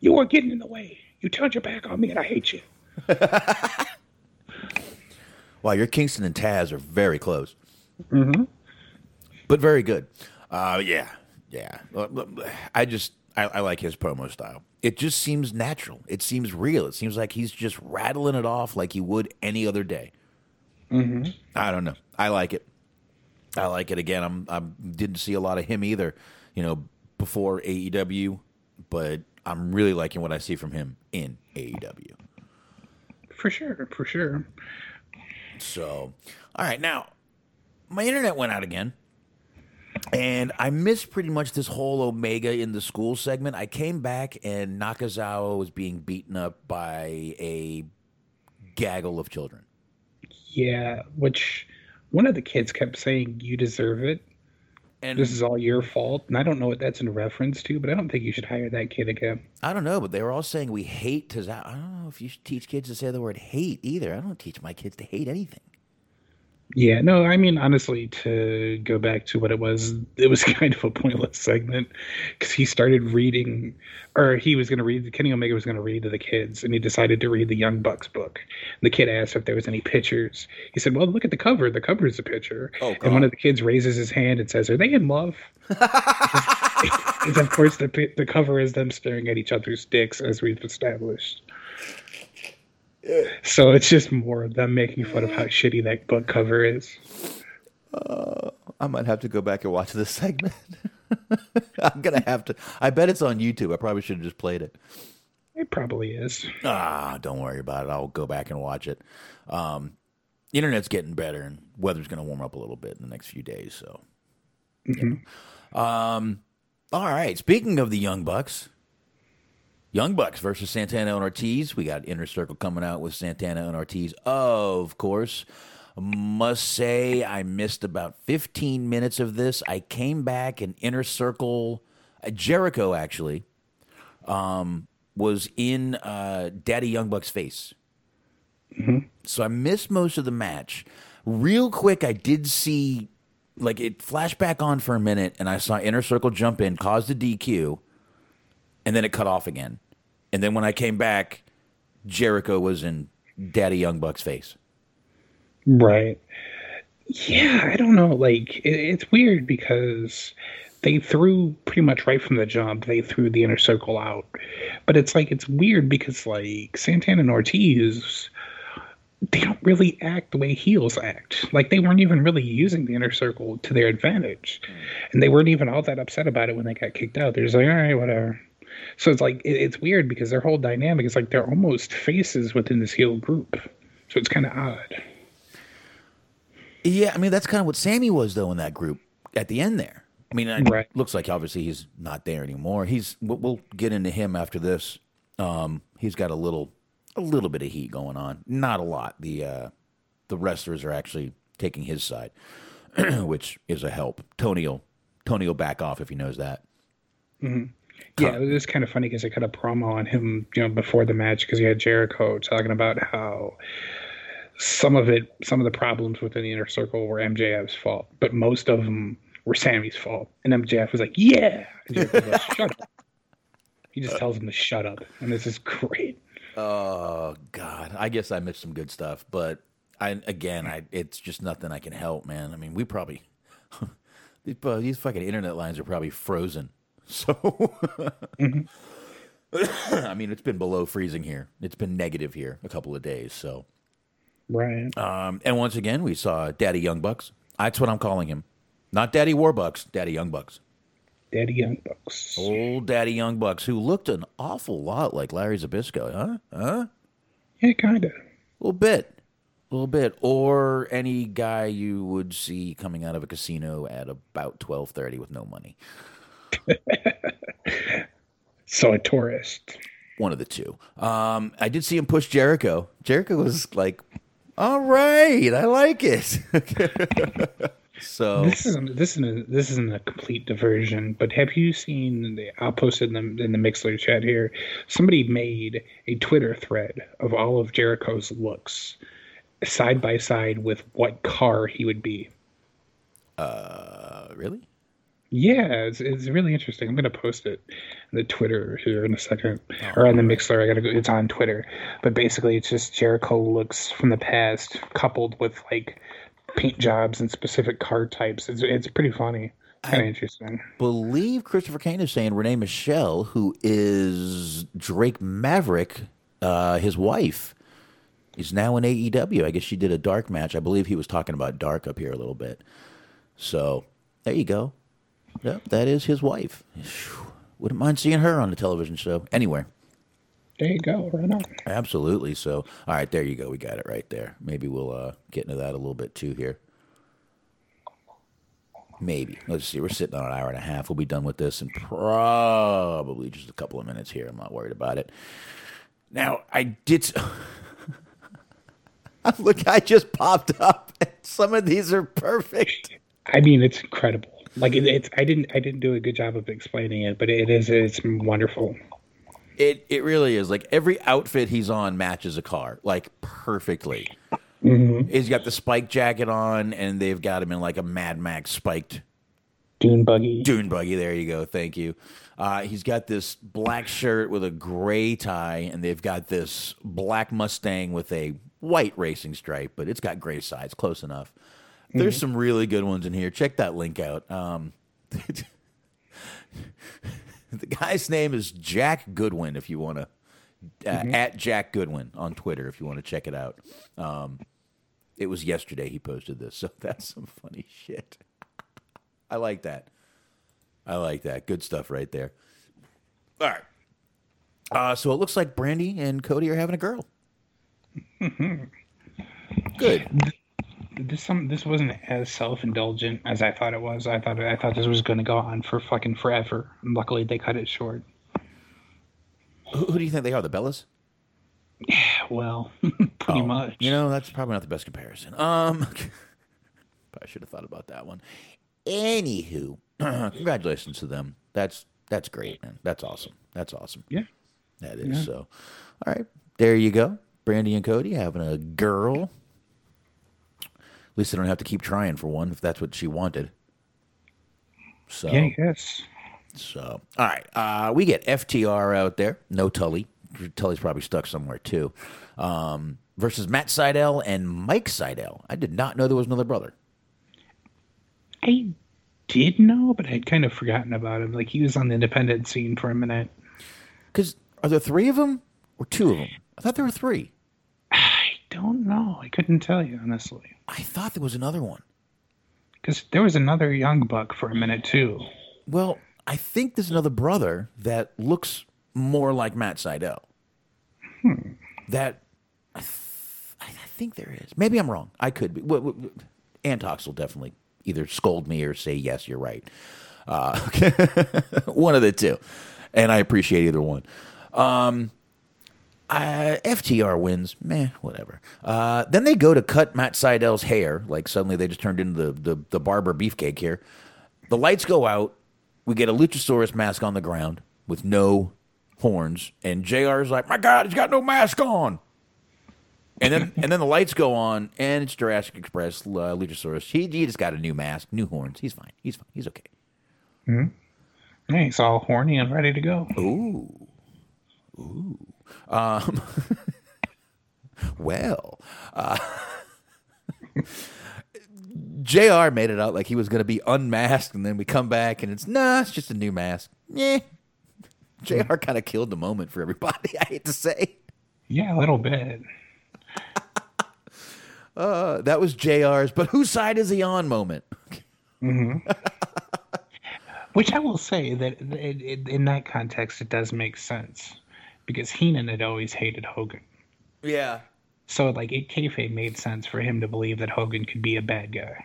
You were getting in the way. You turned your back on me, and I hate you. [LAUGHS] Wow, your Kingston and Taz are very close. Mm-hmm. But very good. Uh, yeah, yeah. I just I, I like his promo style. It just seems natural. It seems real. It seems like he's just rattling it off like he would any other day. Mm-hmm. I don't know. I like it. I like it. Again, I'm I didn't see a lot of him either. You know, before AEW, but I'm really liking what I see from him in AEW. For sure, for sure. So, all right, now my internet went out again, and I missed pretty much this whole Omega in the school segment. I came back, and Nakazawa was being beaten up by a gaggle of children. Yeah, which one of the kids kept saying, "You deserve it. And This is all your fault." And I don't know what that's in reference to, but I don't think you should hire that kid again. I don't know, but they were all saying we hate Tozawa. I don't know if you should teach kids to say the word hate either. I don't teach my kids to hate anything. Yeah, no, I mean honestly, to go back to what it was, it was [LAUGHS] kind of a pointless segment because he started reading, or he was going to read. Kenny Omega was going to read to the kids, and he decided to read the Young Bucks book. And the kid asked if there was any pictures. He said, "Well, look at the cover. The cover is a picture." Oh, and one of the kids raises his hand and says, "Are they in love?" [LAUGHS] [LAUGHS] and of course, the the cover is them staring at each other's dicks, as we've established. So it's just more of them making fun of how shitty that book cover is. I might have to go back and watch this [LAUGHS] segment. I'm gonna have to. I bet it's on YouTube. I probably should have just played it. It probably is. Ah, don't worry about it. I'll go back and watch it. Um, internet's getting better, and weather's going to warm up a little bit in the next few days. So, yeah. um, all right. Speaking of the Young Bucks, Young Bucks versus Santana and Ortiz. We got Inner Circle coming out with Santana and Ortiz, of course. Must say, I missed about 15 minutes of this. I came back and Inner Circle, uh, Jericho actually, um, was in uh, Daddy Young Buck's face. So I missed most of the match. Real quick, I did see, like, it flashed back on for a minute, and I saw Inner Circle jump in, cause the DQ, and then it cut off again. And then when I came back, Jericho was in Daddy Young Buck's face. Right. Yeah, I don't know. Like, it, it's weird because they threw pretty much right from the jump, they threw the inner circle out. But it's like, it's weird because, like, Santana and Ortiz, they don't really act the way heels act. Like, they weren't even really using the inner circle to their advantage. And they weren't even all that upset about it when they got kicked out. They're just like, all right, whatever. So it's like, it, it's weird because their whole dynamic is like they're almost faces within this heel group. So it's kind of odd. Yeah, I mean that's kind of what Sammy was though in that group at the end there. I mean, it Right. looks like obviously he's not there anymore. He's we'll, get into him after this. Um, he's got a little a little bit of heat going on, not a lot. The uh, the wrestlers are actually taking his side, [CLEARS THROAT] which is a help. Tony will Tony will back off if he knows that. Yeah, it was kind of funny because they cut a promo on him, you know, before the match because he had Jericho talking about how some of it, some of the problems within the inner circle were MJF's fault, but most of them were Sammy's fault. And MJF was like, "Yeah," and Jericho goes, [LAUGHS] "Shut up." He just tells him to shut up, and this is great. Oh God, I guess I missed some good stuff, but I again, I it's just nothing I can help, man. I mean, we probably [LAUGHS] these, these fucking internet lines are probably frozen. So, [LAUGHS] I mean, it's been below freezing here. It's been negative here a couple of days. So, Right. um, and once again, we saw Daddy Young Bucks. That's what I'm calling him, not Daddy Warbucks, Daddy Young Bucks. Daddy Young Bucks. Old Daddy Young Bucks, who looked an awful lot like Larry Zbyszko, huh? Huh? Yeah, kind of. A little bit. A little bit, or any guy you would see coming out of a casino at about twelve thirty with no money. [LAUGHS] So a tourist. One of the two. Um, I did see him push Jericho. Jericho was like, "All right, I like it." [LAUGHS] so This isn't this isn't a, this isn't a complete diversion, but have you seen? The, I'll post it in the in the Mixlr chat here. Somebody made a Twitter thread of all of Jericho's looks, side by side with what car he would be. uh, really? Yeah, it's, it's really interesting. I'm gonna post it in the Twitter here in a second, or on the Mixlr. I gotta go. It's on Twitter, but basically, it's just Jericho looks from the past coupled with like paint jobs and specific car types. It's it's pretty funny, kind of interesting. believe Christopher Kane is saying Renee Michelle, who is Drake Maverick, uh, his wife, is now in AEW. I guess she did a dark match. I believe he was talking about dark up here a little bit. So there you go. Yep, that is his wife. Wouldn't mind seeing her on the television show anywhere. There you go. Right on. Absolutely. So, all right, there you go. We got it right there. Maybe we'll uh, get into that a little bit too here. Maybe. Let's see. We're sitting on an hour and a half. We'll be done with this in probably just a couple of minutes here. I'm not worried about it. Now, I did. [LAUGHS] Look, I just popped up. [LAUGHS] Some of these are perfect. I mean, it's incredible. Like it, it's. I didn't. I didn't do a good job of explaining it, but it is. It's wonderful. It it really is. Like every outfit he's on matches a car like perfectly. Mm-hmm. He's got the spike jacket on, and they've got him in like a Mad Max spiked Dune buggy. dune buggy. There you go. Thank you. Uh, he's got this black shirt with a gray tie, and they've got this black Mustang with a white racing stripe, but it's got gray sides. Close enough. There's some really good ones in here. Check that link out. Um, [LAUGHS] the guy's name is Jack Goodwin. If you want to, uh, at Jack Goodwin on Twitter, if you want to check it out. Um, it was yesterday he posted this, so [LAUGHS] that's some funny shit. I like that. I like that. Good stuff right there. All right. Uh, so it looks like Brandi and Cody are having a girl. [LAUGHS] Good. This some. This wasn't as self indulgent as I thought it was. I thought. I thought this was going to go on for fucking forever. And luckily, they cut it short. Who, who do you think they are? The Bellas? [SIGHS] Well, [LAUGHS] pretty Oh, much. You know, that's probably not the best comparison. Um, [LAUGHS] I should have thought about that one. Anywho, [CLEARS THROAT] congratulations to them. That's that's great, man. That's awesome. That's awesome. Yeah. That is so. All right, there you go. Brandi and Cody having a girl. At least they don't have to keep trying for one if that's what she wanted. So, Yeah. Yes. so all right, uh, we get FTR out there. No Tully. Tully's probably stuck somewhere too. Um, versus Matt Sydal and Mike Sydal. I did not know there was another brother. I did know, but I'd kind of forgotten about him. Like he was on the independent scene for a minute. Because are there three of them or two of them? I thought there were three. I don't know. I couldn't tell you honestly. I thought there was another one. Because there was another young buck for a minute too. Well, I think there's another brother that looks more like Matt Sydal. That I, th- I think there is. Maybe I'm wrong. I could be. W- w- Antox will definitely either scold me or say yes, you're right. Uh, [LAUGHS] one of the two, and I appreciate either one. Um, uh, FTR wins, meh, whatever. Uh, then they go to cut Matt Sydal's hair. Like suddenly they just turned into the, the, the barber beefcake here. The lights go out. We get a Luchasaurus mask on the ground with no horns, and JR is like, "My God, he's got no mask on." And then and then the lights go on, and it's Jurassic Express uh, Luchasaurus. He, he just got a new mask, new horns. He's fine. He's fine. He's okay. hmm Yeah, he's all horny and ready to go. Ooh. Ooh. Um, [LAUGHS] well, uh, [LAUGHS] JR made it out like he was going to be unmasked, and then we come back and it's, nah, it's just a new mask. Yeah. JR kind of killed the moment for everybody, [LAUGHS] I hate to say. Yeah, a little bit. Uh, that was JR's, but whose side is he on moment? Which I will say that it, it, in that context, it does make sense because Heenan had always hated Hogan. Yeah. So like it kayfabe made sense for him to believe that Hogan could be a bad guy.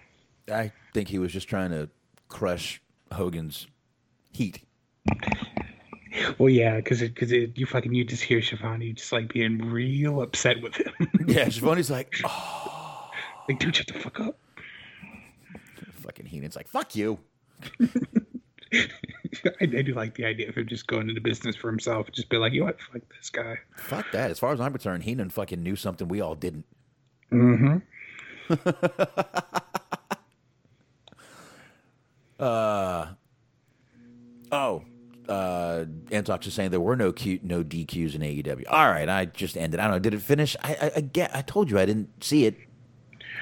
I think he was just trying to crush Hogan's heat. Well, yeah, because because you fucking you just hear Schiavone just like being real upset with him. [LAUGHS] Yeah, Schiavone's like, oh, like, dude, shut the fuck up. fucking Heenan's like, fuck you. [LAUGHS] [LAUGHS] I, do like the idea of him just going into business for himself. Just be like, you know what, fuck this guy. Fuck that. As far as I'm concerned, Heenan fucking knew something we all didn't. Mm-hmm. [LAUGHS] Uh, oh, uh, Antox is saying there were no Q, no DQs in AEW. All right, I just ended. I don't know. Did it finish? I, I, I get. I told you I didn't see it.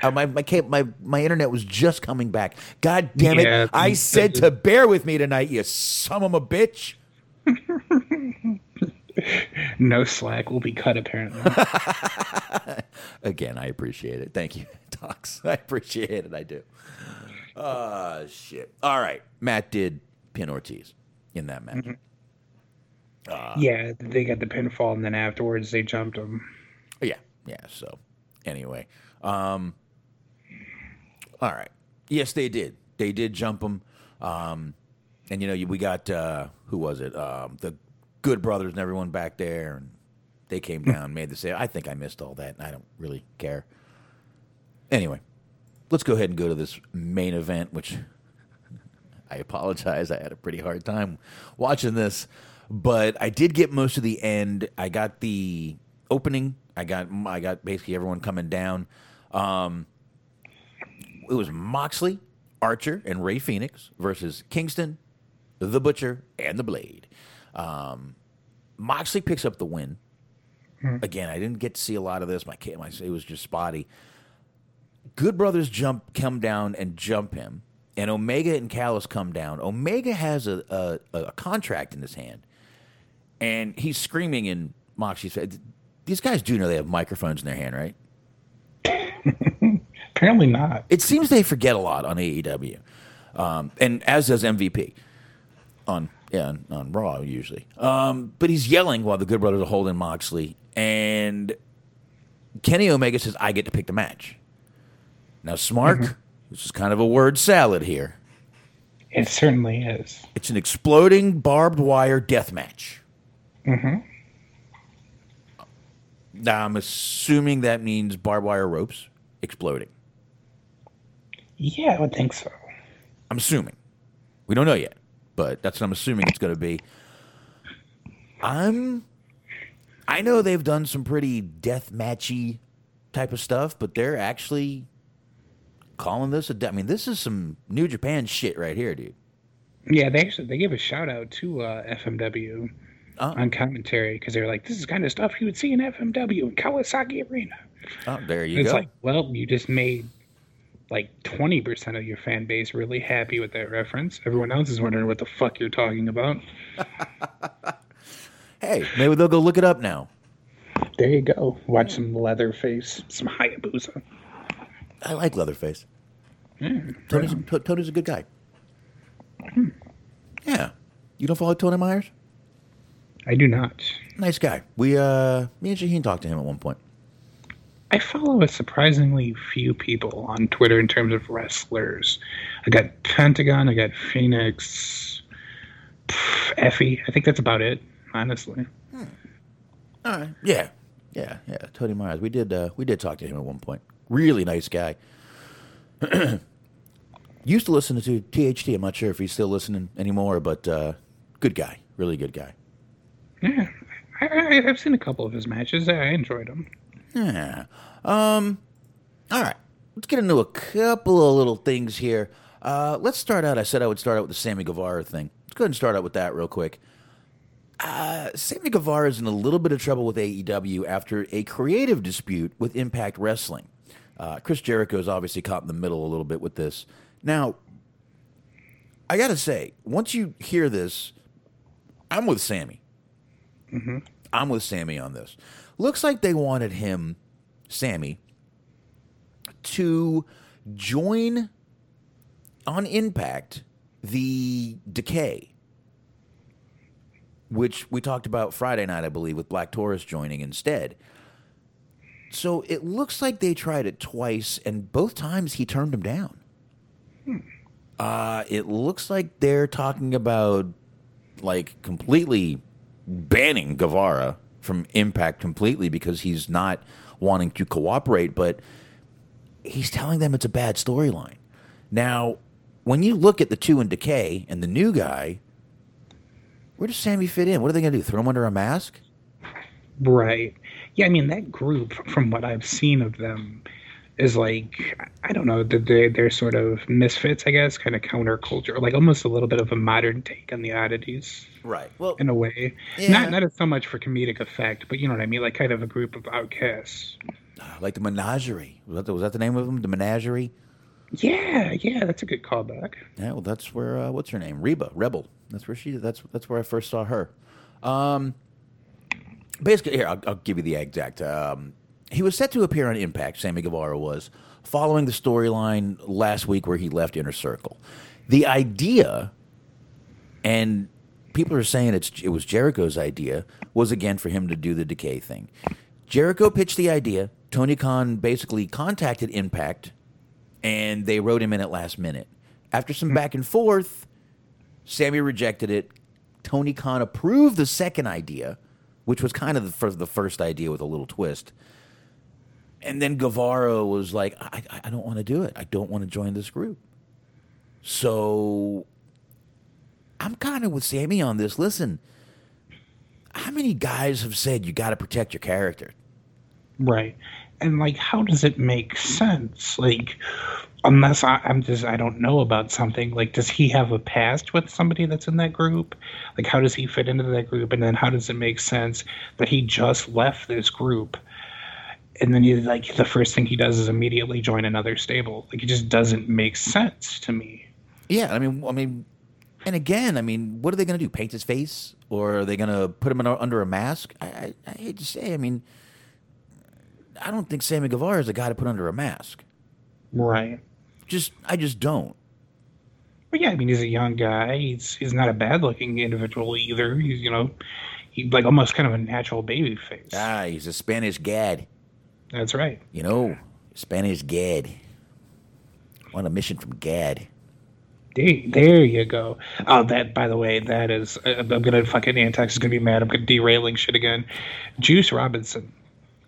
Uh, my my cable, my my internet was just coming back. God damn it! Yeah, I said to bear with me tonight. You son of a bitch. [LAUGHS] No slack will be cut apparently. [LAUGHS] Again, I appreciate it. Thank you, [LAUGHS] Tox. I appreciate it. I do. Uh shit. All right, Matt did pin Ortiz in that match. yeah, they got the pinfall, and then afterwards they jumped him. Yeah, yeah. So, anyway, um, all right. Yes, they did. They did jump him. Um, and you know, we got uh, who was it? Um, the Good Brothers and everyone back there, and they came down, made the save. I think I missed all that, and I don't really care. Anyway, let's go ahead and go to this main event, which [LAUGHS] I apologize. I had a pretty hard time watching this, but I did get most of the end. I got the opening. I got I got basically everyone coming down. Um, it was Moxley, Archer, and Rey Fenix versus Kingston, the Butcher, and the Blade. Um, Moxley picks up the win. Again, I didn't get to see a lot of this. My, my it was just spotty. Good Brothers jump, come down and jump him, and Omega and Callis come down. Omega has a, a, a contract in his hand, and he's screaming in Moxley's face. These guys do know they have microphones in their hand, right? Apparently not. It seems they forget a lot on AEW, um, and as does MVP on yeah on, on Raw usually. Um, but he's yelling while the Good Brothers are holding Moxley, and Kenny Omega says, "I get to pick the match." Now, Smark, this is kind of a word salad here. It certainly is. It's an exploding barbed wire death match. Mm-hmm. Now, I'm assuming that means barbed wire ropes exploding. Yeah, I would think so. I'm assuming. We don't know yet, but that's what I'm assuming it's going to be. I'm. I know they've done some pretty death matchy type of stuff, but they're actually calling this a. de- I mean, this is some New Japan shit right here, dude. Yeah, they actually they gave a shout out to uh, FMW Oh. on commentary because they were like, "This is kind of stuff you would see in FMW in Kawasaki Arena." Oh, there you it's go. It's like, well, you just made like twenty percent of your fan base really happy with that reference. Everyone else is wondering what the fuck you're talking about. [LAUGHS] hey, maybe they'll go look it up now. There you go. Watch some Leatherface, some Hayabusa. I like Leatherface. Yeah, Tony's, T- Tony's a good guy. Yeah. You don't follow Tony Myers? I do not. Nice guy. We uh me and Shaheen talked to him at one point. I follow a surprisingly few people on Twitter in terms of wrestlers. I got Pentagon, I got Phoenix, pff, Effie. I think that's about it, honestly. All right. Yeah. Yeah, yeah. Tony Myers. We did uh we did talk to him at one point. Really nice guy. [CLEARS THROAT] Used to listen to THT. I'm not sure if he's still listening anymore, but uh good guy. Really good guy. Yeah, I, I, I've seen a couple of his matches. I enjoyed them. Yeah. Um. All right. Let's get into a couple of little things here. Uh, let's start out. I said I would start out with the Sammy Guevara thing. Let's go ahead and start out with that real quick. Uh, Sammy Guevara is in a little bit of trouble with AEW after a creative dispute with Impact Wrestling. Uh, Chris Jericho is obviously caught in the middle a little bit with this. Now, I got to say, once you hear this, I'm with Sammy. I'm with Sammy on this. Looks like they wanted him, Sammy, to join on Impact the Decay, which we talked about Friday night, I believe, with Black Taurus joining instead. So it looks like they tried it twice, and both times he turned him down. Uh, it looks like they're talking about like completely banning Guevara from Impact completely because he's not wanting to cooperate, but he's telling them it's a bad storyline. Now, when you look at the two in Decay and the new guy, where does Sammy fit in? What are they going to do? Throw him under a mask? Right. Yeah, I mean that group, from what I've seen of them, is like I don't know, that they're they're sort of misfits, I guess, kind of counterculture, like almost a little bit of a modern take on the oddities. Right. Well, in a way, Yeah. not not so much for comedic effect, but you know what I mean, like kind of a group of outcasts. like the Menagerie. Was that the, was that the name of them? The Menagerie? Yeah, yeah, that's a good callback. Yeah, well, that's where uh, what's her name? Reba Rebel. That's where she. That's that's where I first saw her. Um, basically, here I'll, I'll give you the exact. Um, he was set to appear on Impact. Sammy Guevara was following the storyline last week where he left Inner Circle. The idea, and people are saying it's it was Jericho's idea, was again for him to do the decay thing. Jericho pitched the idea. Tony Khan basically contacted Impact and they wrote him in at last minute. After some back and forth, Sammy rejected it. Tony Khan approved the second idea, which was kind of the, the first idea with a little twist. And then Guevara was like, I, I, don't want to do it. I don't want to join this group. So I'm kind of with Sammy on this. Listen, how many guys have said you got to protect your character? Right. And like, how does it make sense? Like, unless I, I'm just, I don't know about something. Like, does he have a past with somebody that's in that group? Like, how does he fit into that group? And then how does it make sense that he just left this group? And then he, like, the first thing he does is immediately join another stable. Like, it just doesn't make sense to me. Yeah, I mean, I mean, and again, I mean, what are they going to do? Paint his face, or are they going to put him in, under a mask? I, I, I hate to say, I mean, I don't think Sammy Guevara is a guy to put under a mask. Right. Just, I just don't. But yeah, I mean, he's a young guy. He's he's not a bad looking individual either. He's you know, he like almost kind of a natural baby face. Ah, he's a Spanish gad. That's right. You know, Spanish gad. On a mission from Gad. There, there you go. Oh, that by the way, that is. I- I'm gonna fucking Antex is gonna be mad. I'm gonna derailing shit again. Juice Robinson,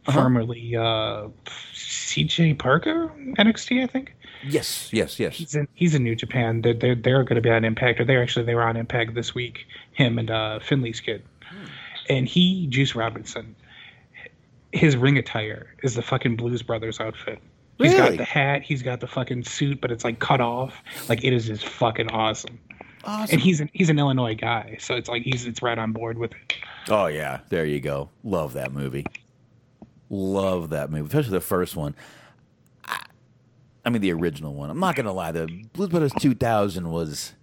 formerly uh, C.J. Parker, NXT, I think. Yes, yes, yes. He's in, he's in New Japan. They're they're, they're going to be on Impact, or they're actually they were on Impact this week. Him and uh, Finley's kid, and he Juice Robinson. His ring attire is the fucking Blues Brothers outfit. He's got the hat. He's got the fucking suit, but it's like cut off. Like it is just fucking awesome. Awesome. And he's an he's an Illinois guy, so it's like he's it's right on board with it. Oh yeah, there you go. Love that movie. Love that movie, especially the first one. I, I mean, the original one. I'm not gonna lie. The Blues Brothers 2000 was.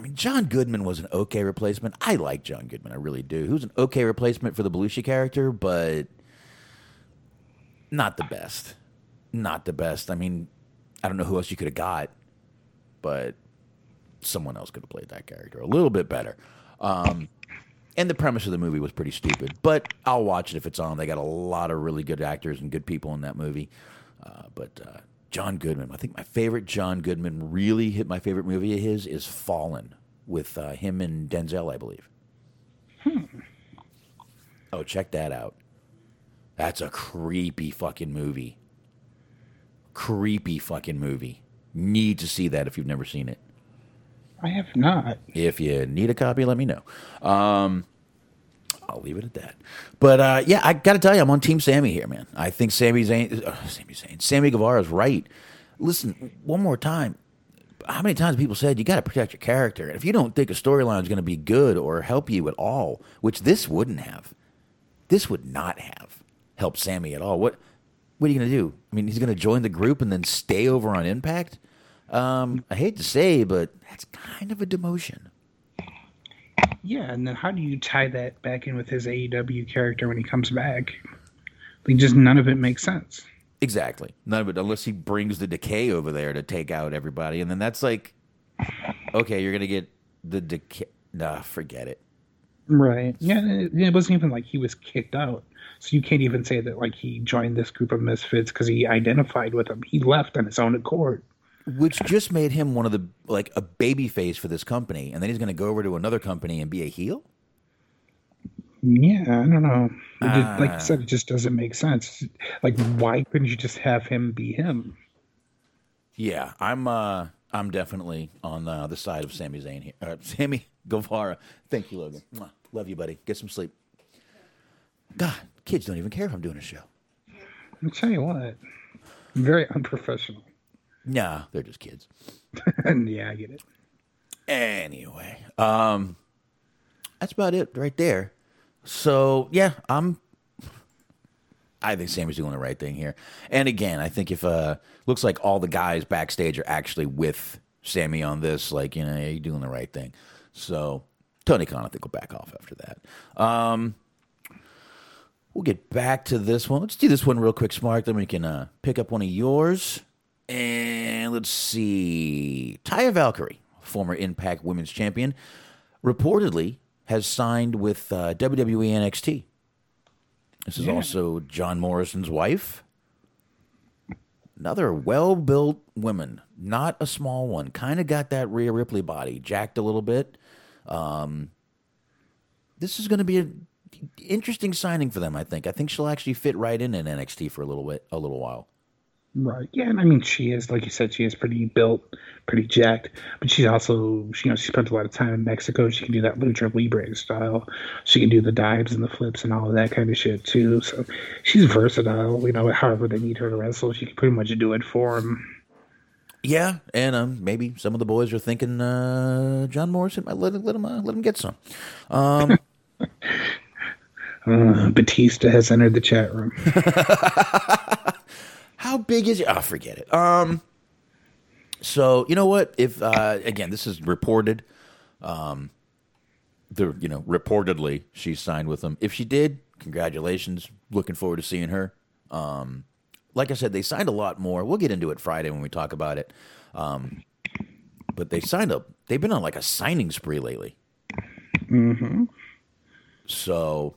I mean, John Goodman was an okay replacement. I like John Goodman, I really do. He was an okay replacement for the Belushi character, but not the best. Not the best. I mean, I don't know who else you could have got, but someone else could have played that character a little bit better. Um, and the premise of the movie was pretty stupid, but I'll watch it if it's on. They got a lot of really good actors and good people in that movie. Uh, but uh, John Goodman, I think my favorite John Goodman really hit my favorite movie of his is Fallen with uh, him and Denzel, I believe. Oh, check that out. That's a creepy fucking movie. Creepy fucking movie. Need to see that if you've never seen it. I have not. If you need a copy, let me know. Um, I'll leave it at that. But uh, yeah, I got to tell you, I'm on Team Sammy here, man. I think Sami Zayn, uh, Sami Zayn, Sammy Guevara is right. Listen, one more time. How many times people said you got to protect your character? And if you don't think a storyline is going to be good or help you at all, which this wouldn't have, this would not have helped Sammy at all. What what are you going to do? I mean, he's going to join the group and then stay over on Impact. Um, I hate to say, but that's kind of a demotion. Yeah, and then how do you tie that back in with his AEW character when he comes back? Like, just none of it makes sense. Exactly. None of it, unless he brings the decay over there to take out everybody, and then that's like, okay, you're gonna get the decay. Nah, forget it. Right. Yeah, it, it wasn't even like he was kicked out. So you can't even say that like he joined this group of misfits because he identified with them. He left on his own accord. Which just made him one of the like a baby face for this company, and then he's going to go over to another company and be a heel. Yeah, I don't know. Just, like Ah. you said, it just doesn't make sense. Like, why couldn't you just have him be him? Yeah, I'm. uh I'm definitely on uh, the side of Sami Zayn here. Uh, [LAUGHS] Sammy Guevara. Thank you, Logan. Mwah. Love you, buddy. Get some sleep. God, kids don't even care if I'm doing a show. I'll tell you what, very unprofessional. Nah, they're just kids. [LAUGHS] yeah, I get it. Anyway, um, that's about it right there. So yeah, I'm. I think Sammy's doing the right thing here. And again, I think if uh, looks like all the guys backstage are actually with Sammy on this, like you know, yeah, you're doing the right thing. So Tony Khan, I think, will back off after that. Um, we'll get back to this one. Let's do this one real quick, Smart. Then we can uh, pick up one of yours. And let's see. Taya Valkyrie, former Impact Women's Champion, reportedly has signed with uh, WWE NXT. This is also John Morrison's wife. Another well built woman, not a small one. Kind of got that Rhea Ripley body, jacked a little bit. Um, this is going to be an interesting signing for them. I think. I think she'll actually fit right in in NXT for a little bit, a little while. Right. Yeah, and I mean, she is, like you said, she is pretty built, pretty jacked, but she's also, she, you know, she spent a lot of time in Mexico. She can do that lucha libre style. She can do the dives and the flips and all of that kind of shit too. So she's versatile. You know, however they need her to wrestle, she can pretty much do it for them. Yeah, and um, maybe some of the boys are thinking uh, John Morrison might let, let him uh, let him get some. Um, [LAUGHS] Uh, Batista has entered the chat room. [LAUGHS] how big is it? Oh, forget it. Um, so you know what? If uh, again, this is reported. Um, the you know reportedly she signed with them. If she did, congratulations. Looking forward to seeing her. Um, like I said, they signed a lot more. We'll get into it Friday when we talk about it. Um, but they signed up. They've been on like a signing spree lately. hmm So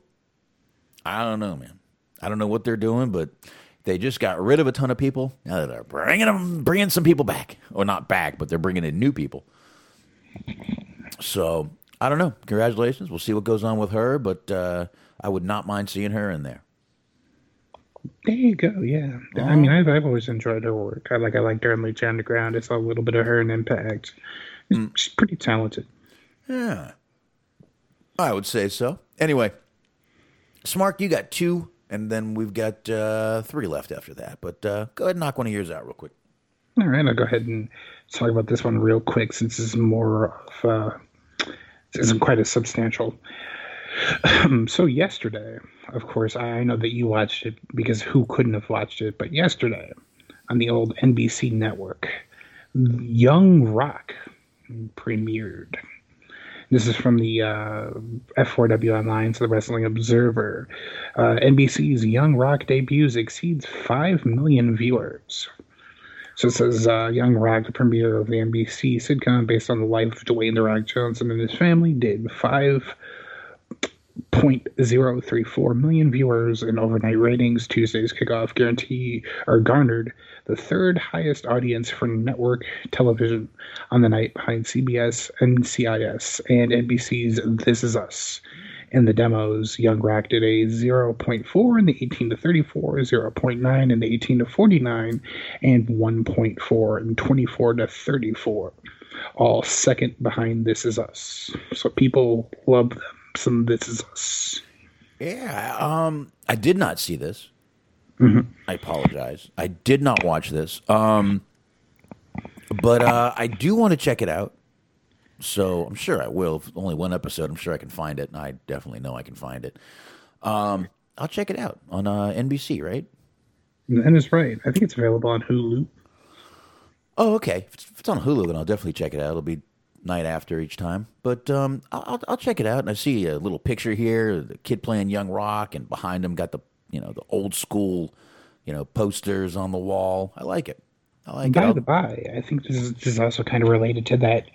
I don't know, man. I don't know what they're doing, but they just got rid of a ton of people. Now they're bringing them, bringing some people back, or not back, but they're bringing in new people. So I don't know. Congratulations. We'll see what goes on with her, but uh, I would not mind seeing her in there. There you go. Yeah. I mean, I've, I've always enjoyed her work. I like I liked her in Lucha Underground. I saw a little bit of her in Impact. She's pretty talented. Yeah, I would say so. Anyway, Smart, you got two, and then we've got uh, three left after that. But uh, go ahead and knock one of yours out real quick. All right, I'll go ahead and talk about this one real quick since this is more of uh, this isn't quite as substantial. [CLEARS THROAT] so yesterday, of course, I know that you watched it because who couldn't have watched it? But yesterday, on the old NBC network, Young Rock premiered. This is from the uh, F4W Online, so the Wrestling Observer. Uh, NBC's Young Rock debuts exceeds 5 million viewers. So it says uh, Young Rock, the premiere of the NBC sitcom based on the life of Dwayne The Rock Johnson and his family, did 5.034 million viewers in overnight ratings. Tuesday's kickoff guarantee are garnered the third highest audience for network television on the night behind CBS, NCIS, and NBC's This Is Us. In the demos, Young Rock did a 0.4 in the 18 to 34, 0.9 in the 18 to 49, and 1.4 in 24 to 34. All second behind This Is Us. So people love them. Some This Is Us. Yeah, um, I did not see this. Mhm. I apologize. I did not watch this. Um, but uh, I do want to check it out. So I'm sure I will. If only one episode. I'm sure I can find it. And I definitely know I can find it. Um, I'll check it out on uh, NBC. Right? And it's right. I think it's available on Hulu. Oh, okay. If it's, if it's on Hulu, then I'll definitely check it out. It'll be night after each time. But um, I'll, I'll- check it out. And I see a little picture here, the kid playing Young Rock, and behind him got the you know the old school, you know posters on the wall. I like it. I like by it. the by, I think this is, this is also kind of related to that.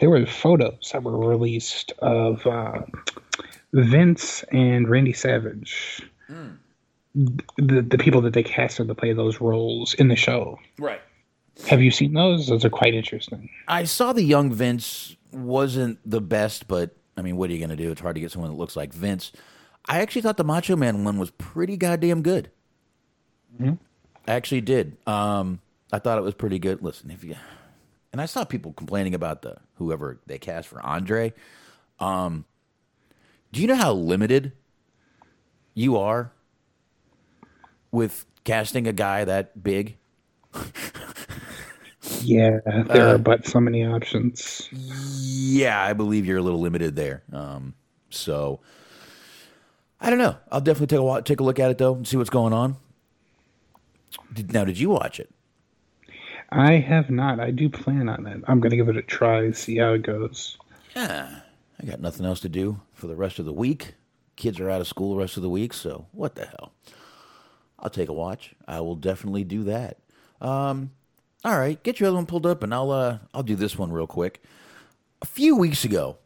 There were photos that were released of uh, Vince and Randy Savage, the the people that they casted to play those roles in the show. Right. Have you seen those? Those are quite interesting. I saw the young Vince wasn't the best, but I mean, what are you going to do? It's hard to get someone that looks like Vince. I actually thought the Macho Man one was pretty goddamn good. I actually did. Um, I thought it was pretty good. Listen, if you and I saw people complaining about the whoever they cast for Andre. Um, do you know how limited you are with casting a guy that big? [LAUGHS] Yeah, there are but so many options. Yeah, I believe you're a little limited there. Um, so I don't know. I'll definitely take a take a look at it though and see what's going on. Did, now, did you watch it? I have not. I do plan on it. I'm going to give it a try, see how it goes. Yeah, I got nothing else to do for the rest of the week. Kids are out of school the rest of the week, so what the hell? I'll take a watch. I will definitely do that. Um, all right, get your other one pulled up, and I'll uh, I'll do this one real quick. A few weeks ago,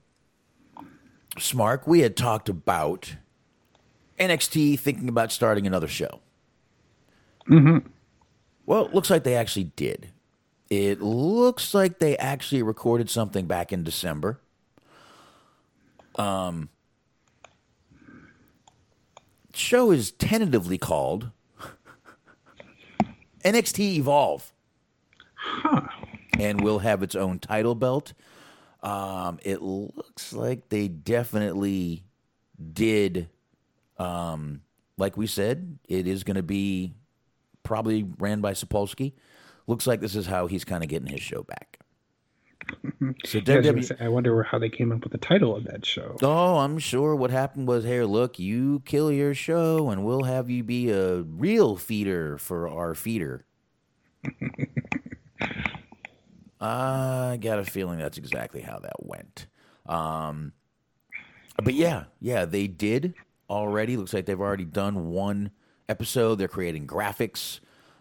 Smark, we had talked about NXT thinking about starting another show. Mm-hmm. Well, it looks like they actually did. It looks like they actually recorded something back in December. Um, show is tentatively called [LAUGHS] NXT Evolve, and will have its own title belt. Um, it looks like they definitely did. Um, like we said, it is going to be probably ran by Sapolsky. Looks like this is how he's kind of getting his show back. [LAUGHS] So I, was gonna WWE say, I wonder how they came up with the title of that show. Oh, I'm sure what happened was, hey, look, you kill your show and we'll have you be a real feeder for our feeder. [LAUGHS] I got a feeling that's exactly how that went. Um, but yeah, yeah, they did already. Looks like they've already done one episode. They're creating graphics.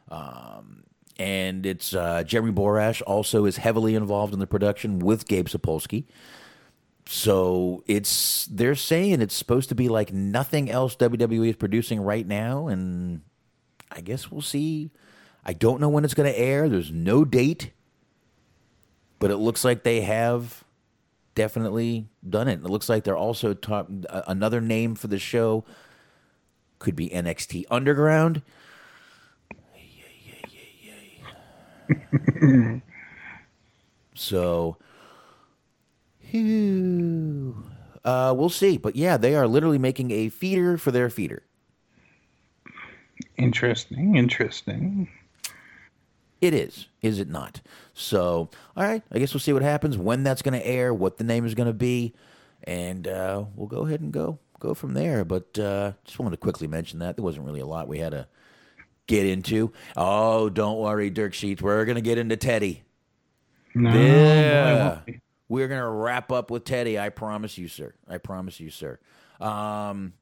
Um, and it's uh, Jeremy Borash also is heavily involved in the production with Gabe Sapolsky. So it's they're saying it's supposed to be like nothing else WWE is producing right now, and I guess we'll see. I don't know when it's going to air. There's no date, but it looks like they have definitely done it. It looks like they're also uh, another name for the show could be NXT Underground. [LAUGHS] So, uh, we'll see. But yeah, they are literally making a feeder for their feeder. Interesting, interesting. It is, is it not? So, all right, I guess we'll see what happens, when that's going to air, what the name is going to be, and uh, we'll go ahead and go go from there. But uh, just wanted to quickly mention that there wasn't really a lot we had to get into. Oh, don't worry, Dirk Sheets, we're going to get into Teddy. No, Yeah. we? We're going to wrap up with Teddy. I promise you, sir. I promise you, sir. Um,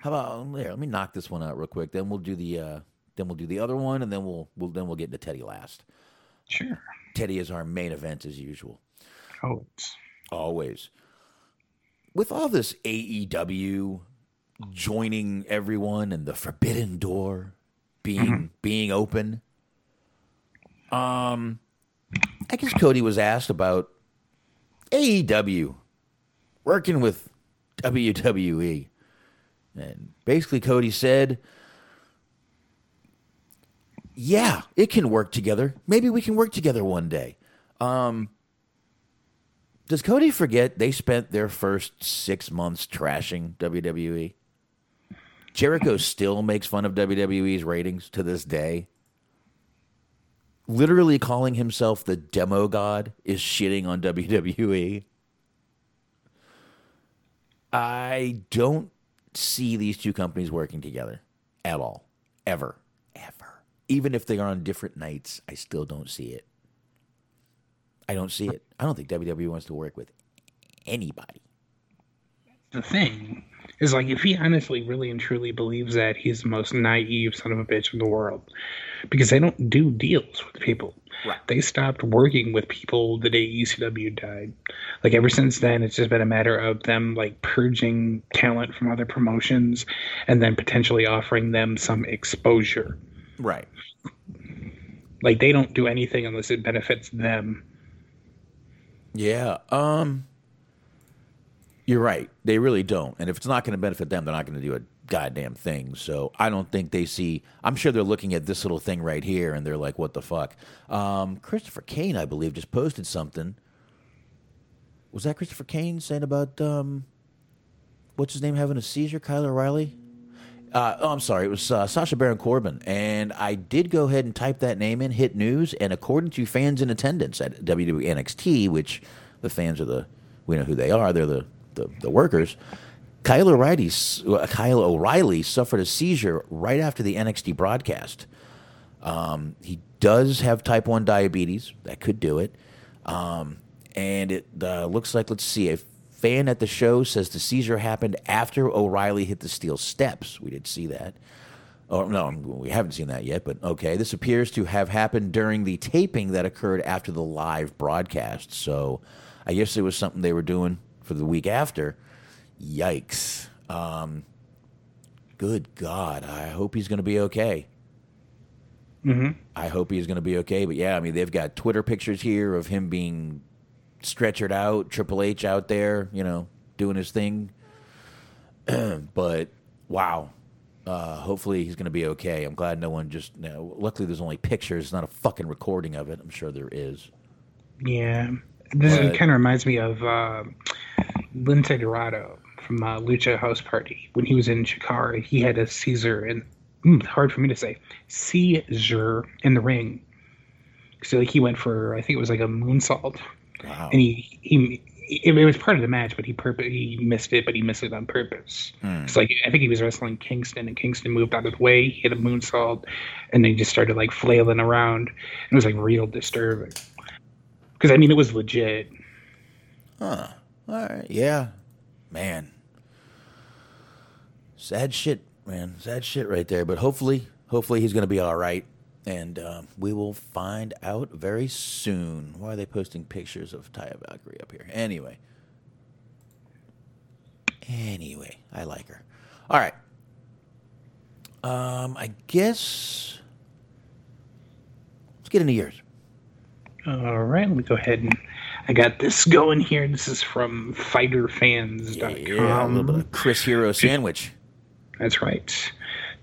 how about there? Let me knock this one out real quick. Then we'll do the uh, then we'll do the other one, and then we'll, we'll then we'll get into Teddy last. Sure. Teddy is our main event as usual, Oh, always. With all this AEW joining everyone and the forbidden door being being open, um, I guess Cody was asked about AEW working with WWE. And basically, Cody said, Yeah, it can work together. Maybe we can work together one day. Um, does Cody forget they spent their first six months trashing WWE? Jericho still makes fun of WWE's ratings to this day literally calling himself the demo god is shitting on WWE. I don't see these two companies working together at all. Ever. Even if they are on different nights, I still don't see it. I don't see it. I don't think WWE wants to work with anybody. the thing. Is like if he honestly, really, and truly believes that he's the most naive son of a bitch in the world, because they don't do deals with people. Right. They stopped working with people the day ECW died. Like ever since then, it's just been a matter of them like purging talent from other promotions, and then potentially offering them some exposure. Right. Like they don't do anything unless it benefits them. Yeah. Um. You're right. They really don't. And if it's not going to benefit them, they're not going to do a goddamn thing. So I don't think they see. I'm sure they're looking at this little thing right here, and they're like, "What the fuck?" Um, Christopher Kane, I believe, just posted something. Was that Christopher Kane saying about um, what's his name having a seizure? Kyle O'Reilly. Uh, oh, I'm sorry. It was uh, Sasha Baron Corbin, and I did go ahead and type that name in, hit news, and according to fans in attendance at WWE NXT, which the fans are the we know who they are. They're the the, the workers. Kyle O'Reilly, uh, Kyle O'Reilly suffered a seizure right after the NXT broadcast. Um, he does have type 1 diabetes. That could do it. Um, and it uh, looks like, let's see, a fan at the show says the seizure happened after O'Reilly hit the steel steps. We did see that. Oh, no, we haven't seen that yet, but okay. This appears to have happened during the taping that occurred after the live broadcast. So I guess it was something they were doing for the week after. Yikes. Um, good God. I hope he's going to be okay. Mm-hmm. I hope he's going to be okay. But yeah, I mean, they've got Twitter pictures here of him being stretchered out, Triple H out there, you know, doing his thing. [CLEARS THROAT] but wow. Uh, hopefully he's going to be okay. I'm glad no one just. No, luckily, there's only pictures, not a fucking recording of it. I'm sure there is. Yeah, this kind of reminds me of uh, Lince Dorado from uh, Lucha House Party when he was in Chikara. He had a Caesar and mm, hard for me to say Caesar in the ring. So like he went for I think it was like a moonsault, Wow. and he he. It, it was part of the match, but he purpo- he missed it, but he missed it on purpose. Hmm. It's like I think he was wrestling Kingston, and Kingston moved out of the way, he hit a moonsault, and they just started like flailing around. It was like real disturbing. Because I mean, it was legit. Huh. All right. Yeah. Man. Sad shit, man. Sad shit right there. But hopefully, hopefully he's going to be all right. And um, we will find out very soon. Why are they posting pictures of Taya Valkyrie up here? Anyway. Anyway, I like her. All right. Um, I guess. Let's get into yours. All right, let me go ahead and I got this going here. This is from fighterfans.com. Yeah, a little bit of Chris Hero sandwich. That's right.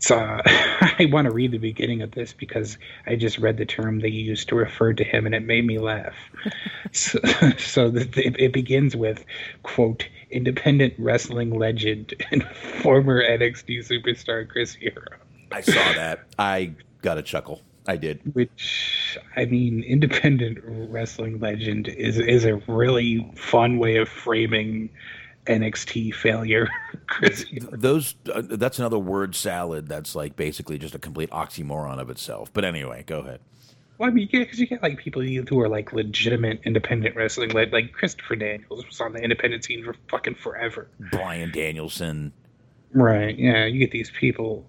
So uh, [LAUGHS] I want to read the beginning of this because I just read the term they used to refer to him and it made me laugh. [LAUGHS] so [LAUGHS] so the, it, it begins with, quote, independent wrestling legend and former NXT superstar Chris Hero. I saw that. I got a chuckle. I did. Which I mean, independent wrestling legend is is a really fun way of framing NXT failure. [LAUGHS] Those uh, that's another word salad that's like basically just a complete oxymoron of itself but anyway go ahead Well, I mean, yeah, because you get like people who are like legitimate independent wrestling, like like Christopher Daniels was on the independent scene for fucking forever. brian danielson Right. Yeah, you get these people.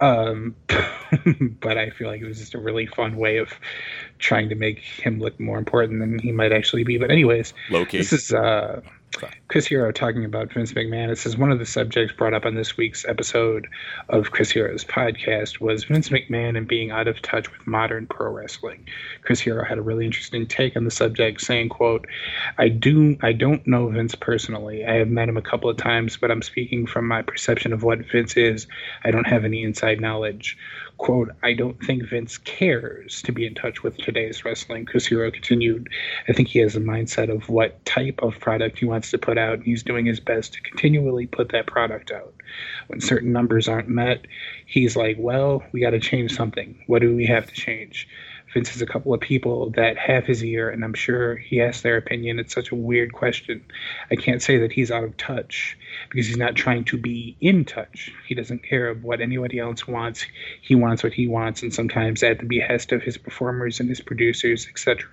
Um, [LAUGHS] but I feel like it was just a really fun way of trying to make him look more important than he might actually be. But anyways, this is uh, Chris Hero talking about Vince McMahon. It says one of the subjects brought up on this week's episode of Chris Hero's podcast was Vince McMahon and being out of touch with modern pro wrestling. Chris Hero had a really interesting take on the subject, saying, "quote I do I don't know Vince personally. I have met him a couple of times, but I'm speaking from my perception of what Vince is. I don't have any inside knowledge." Quote, I don't think Vince cares to be in touch with today's wrestling. Hero continued, I think he has a mindset of what type of product he wants to put out, and he's doing his best to continually put that product out. When certain numbers aren't met, he's like, well, we got to change something. What do we have to change? Vince has a couple of people that have his ear, and I'm sure he asks their opinion. It's such a weird question. I can't say that he's out of touch because he's not trying to be in touch. He doesn't care of what anybody else wants. He wants what he wants, and sometimes at the behest of his performers and his producers, etc.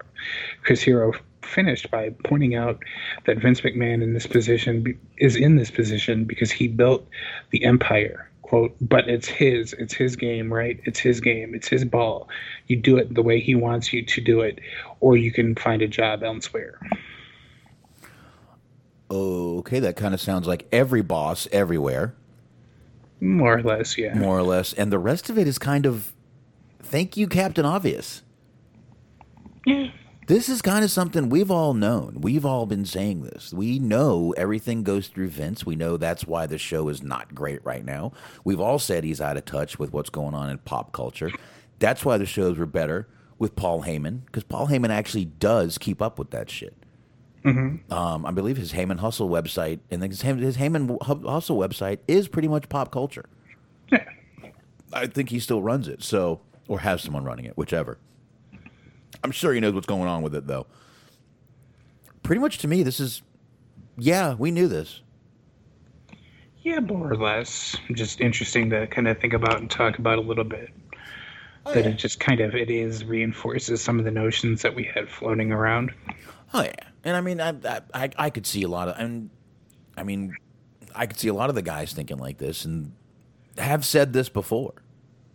Chris Hero finished by pointing out that Vince McMahon in this position is in this position because he built the empire quote but it's his it's his game right? It's his game it's his ball. You do it the way he wants you to do it or you can find a job elsewhere. Okay, that kind of sounds like every boss everywhere, more or less yeah. More or less. And the rest of it is kind of thank you, Captain Obvious. yeah This is kind of something we've all known. We've all been saying this. We know everything goes through Vince. We know that's why the show is not great right now. We've all said he's out of touch with what's going on in pop culture. That's why the shows were better with Paul Heyman, because Paul Heyman actually does keep up with that shit. Um, I believe his Heyman Hustle website and his, his Heyman Hustle website is pretty much pop culture. yeah I think he still runs it, so or has someone running it, whichever. I'm sure he knows what's going on with it, though. Pretty much to me, this is, yeah, we knew this. yeah more or less just interesting to kind of think about and talk about a little bit oh, that it just kind of it is reinforces some of the notions that we had floating around Oh yeah, and I mean, I I, I- I could see a lot of, and I mean, I could see a lot of the guys thinking like this, and have said this before.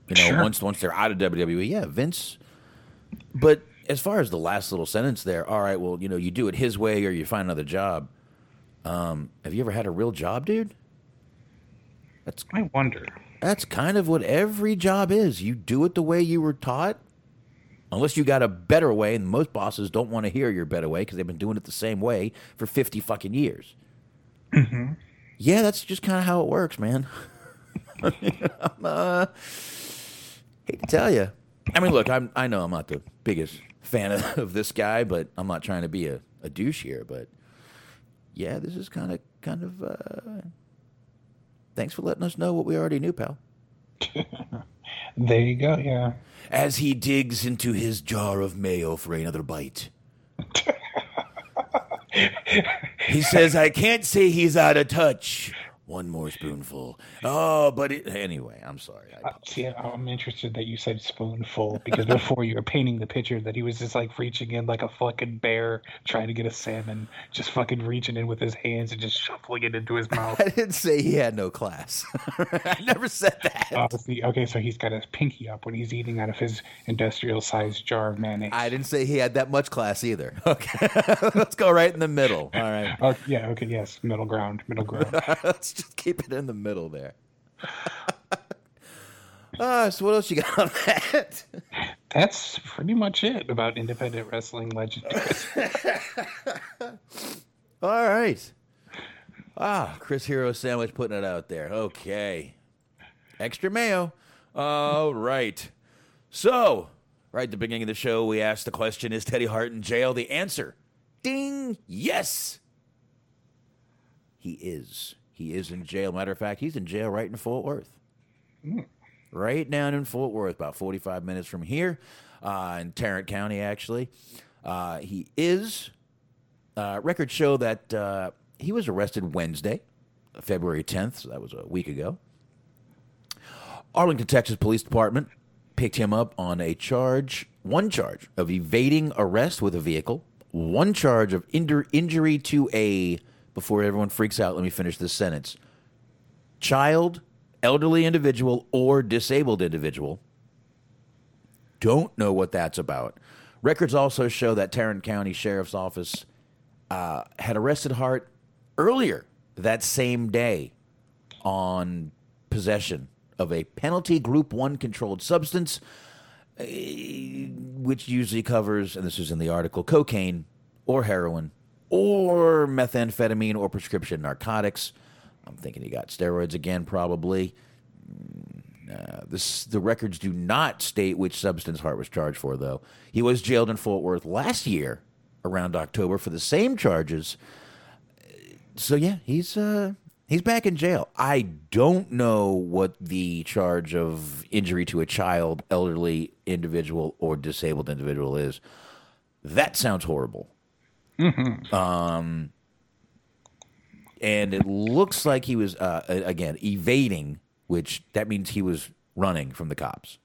You know, Sure. once once they're out of WWE, yeah, Vince. But as far as the last little sentence there, all right, well, you know, you do it his way or you find another job. Um, have you ever had a real job, dude? That's i wonder that's kind of what every job is. You do it the way you were taught, unless you got a better way. And most bosses don't want to hear your better way because they've been doing it the same way for fifty fucking years. Yeah, that's just kind of how it works, man. [LAUGHS] I'm, uh, hate to tell you. I mean, look, I'm I know I'm not the biggest fan of, of this guy, but I'm not trying to be a, a douche here. But yeah, this is kind of kind of. Uh, thanks for letting us know what we already knew, pal. [LAUGHS] there you go yeah as he digs into his jar of mayo for another bite. [LAUGHS] he says, I can't say he's out of touch. One more spoonful. Oh, but it, anyway, I'm sorry. I, See, I'm interested that you said spoonful because before you were painting the picture that he was just like reaching in like a fucking bear trying to get a salmon, just fucking reaching in with his hands and just shuffling it into his mouth. [LAUGHS] I didn't say he had no class. [LAUGHS] I never said that. Uh, see, okay, so he's got his pinky up when he's eating out of his industrial sized jar of mayonnaise. I didn't say he had that much class either. [LAUGHS] Okay. Let's go right in the middle. All right. Oh, yeah, okay, yes, middle ground, middle ground. Just keep it in the middle there. [LAUGHS] Ah, so what else you got on that? That's pretty much it about independent wrestling legend. [LAUGHS] All right. Ah, Chris Hero sandwich putting it out there. Okay. Extra mayo. All right. So, right at the beginning of the show, we asked the question Is Teddy Hart in jail? The answer ding, yes. He is. He is in jail. Matter of fact, he's in jail right in Fort Worth. Right down in Fort Worth, about 45 minutes from here, uh, in Tarrant County, actually. Uh, he is uh, records show that uh, he was arrested Wednesday, February 10th, so that was a week ago. Arlington, Texas Police Department picked him up on a charge, one charge of evading arrest with a vehicle, one charge of injury to a, before everyone freaks out, let me finish this sentence child, elderly individual, or disabled individual. Don't know what that's about. Records also show that Tarrant County Sheriff's Office uh, had arrested Hart earlier that same day on possession of a penalty group one controlled substance, eh, which usually covers, and this is in the article, cocaine or heroin or methamphetamine or prescription narcotics. I'm thinking he got steroids again, probably. Uh, this, the records do not state which substance Hart was charged for, though. He was jailed in Fort Worth last year, around October, for the same charges. So yeah, he's uh, He's back in jail. I don't know what the charge of injury to a child, elderly individual, or disabled individual is. That sounds horrible. Um, and it looks like he was uh, again evading, which that means he was running from the cops.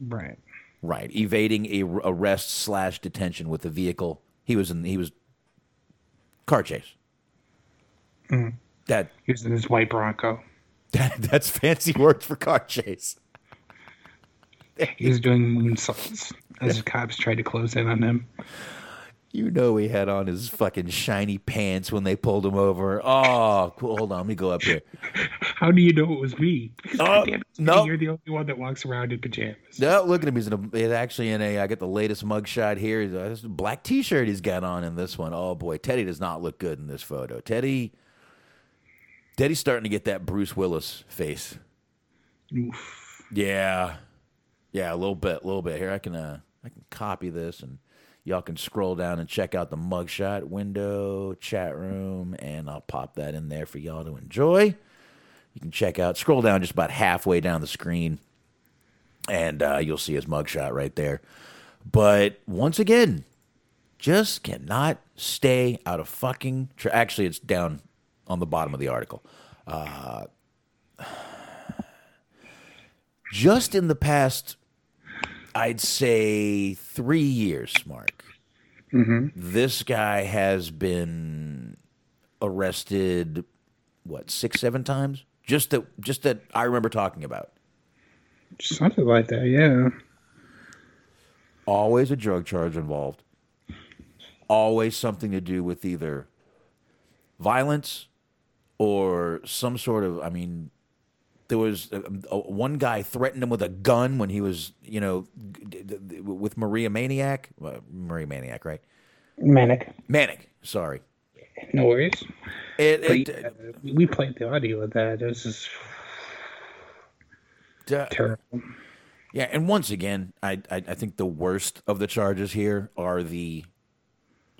Right. Right, evading a r- arrest slash detention with a vehicle. He was in. He was car chase. That He was in his white Bronco. [LAUGHS] that, that's fancy words for car chase. He was doing moonsaults as the cops tried to close in on him. You know he had on his fucking shiny pants when they pulled him over. Oh, cool. hold on, let me go up here. How do you know it was me? Because Oh, goddamn it, no. you're the only one that walks around in pajamas. No, look at him. He's in a. He's actually in a. I got the latest mugshot here. He's a, this a black T-shirt he's got on in this one. Oh boy, Teddy does not look good in this photo. Teddy. Teddy's starting to get that Bruce Willis face. Oof. Yeah, yeah, a little bit, a little bit. Here, I can. Uh, I can copy this and. Y'all can scroll down and check out the mugshot window, chat room, and I'll pop that in there for y'all to enjoy. You can check out, scroll down just about halfway down the screen, and uh, you'll see his mugshot right there. But once again, just cannot stay out of fucking. Tra- Actually, it's down on the bottom of the article. Uh, [SIGHS] just in the past, I'd say three years, Mark. Mm-hmm. This guy has been arrested. What six, seven times? Just that, just that I remember talking about. Something like that, yeah. always a drug charge involved. Always something to do with either violence or some sort of. I mean, there was uh, uh, one guy threatened him with a gun when he was, you know, d- d- d- with Maria Maniac. Uh, Maria Maniac, right? Manic. Manic. Sorry. No worries. It, But it, yeah, we played the audio of that. It was just uh, terrible. Yeah, and once again, I, I I think the worst of the charges here are the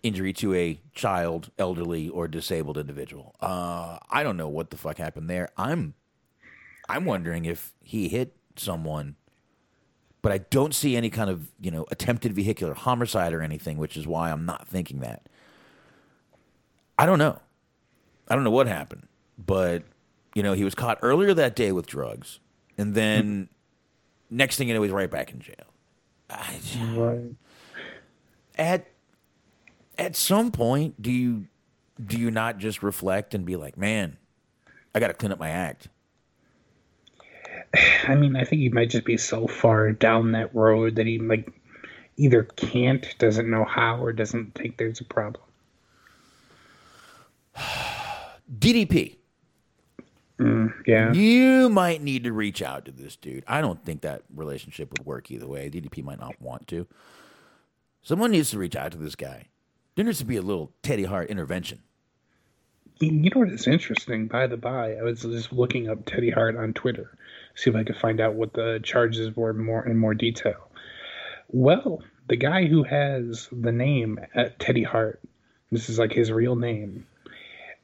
injury to a child, elderly, or disabled individual. Uh, I don't know what the fuck happened there. I'm I'm wondering if he hit someone, but I don't see any kind of you know attempted vehicular homicide or anything, which is why I'm not thinking that. I don't know. I don't know what happened, but you know he was caught earlier that day with drugs, and then next thing you know he's right back in jail. I, Right. at at some point do you do you not just reflect and be like man i gotta clean up my act I mean, I think he might just be so far down that road that he like either can't, doesn't know how, or doesn't think there's a problem. [SIGHS] ddp mm, Yeah. you might need to reach out to this dude. I don't think that relationship would work either way. Ddp might not want to. Someone needs to reach out to this guy. There needs to be a little teddy hart intervention. You you know what is interesting? By the by, I was just looking up Teddy Hart on Twitter, see if I could find out what the charges were more in more detail. Well, the guy who has the name Teddy Hart, this is like his real name,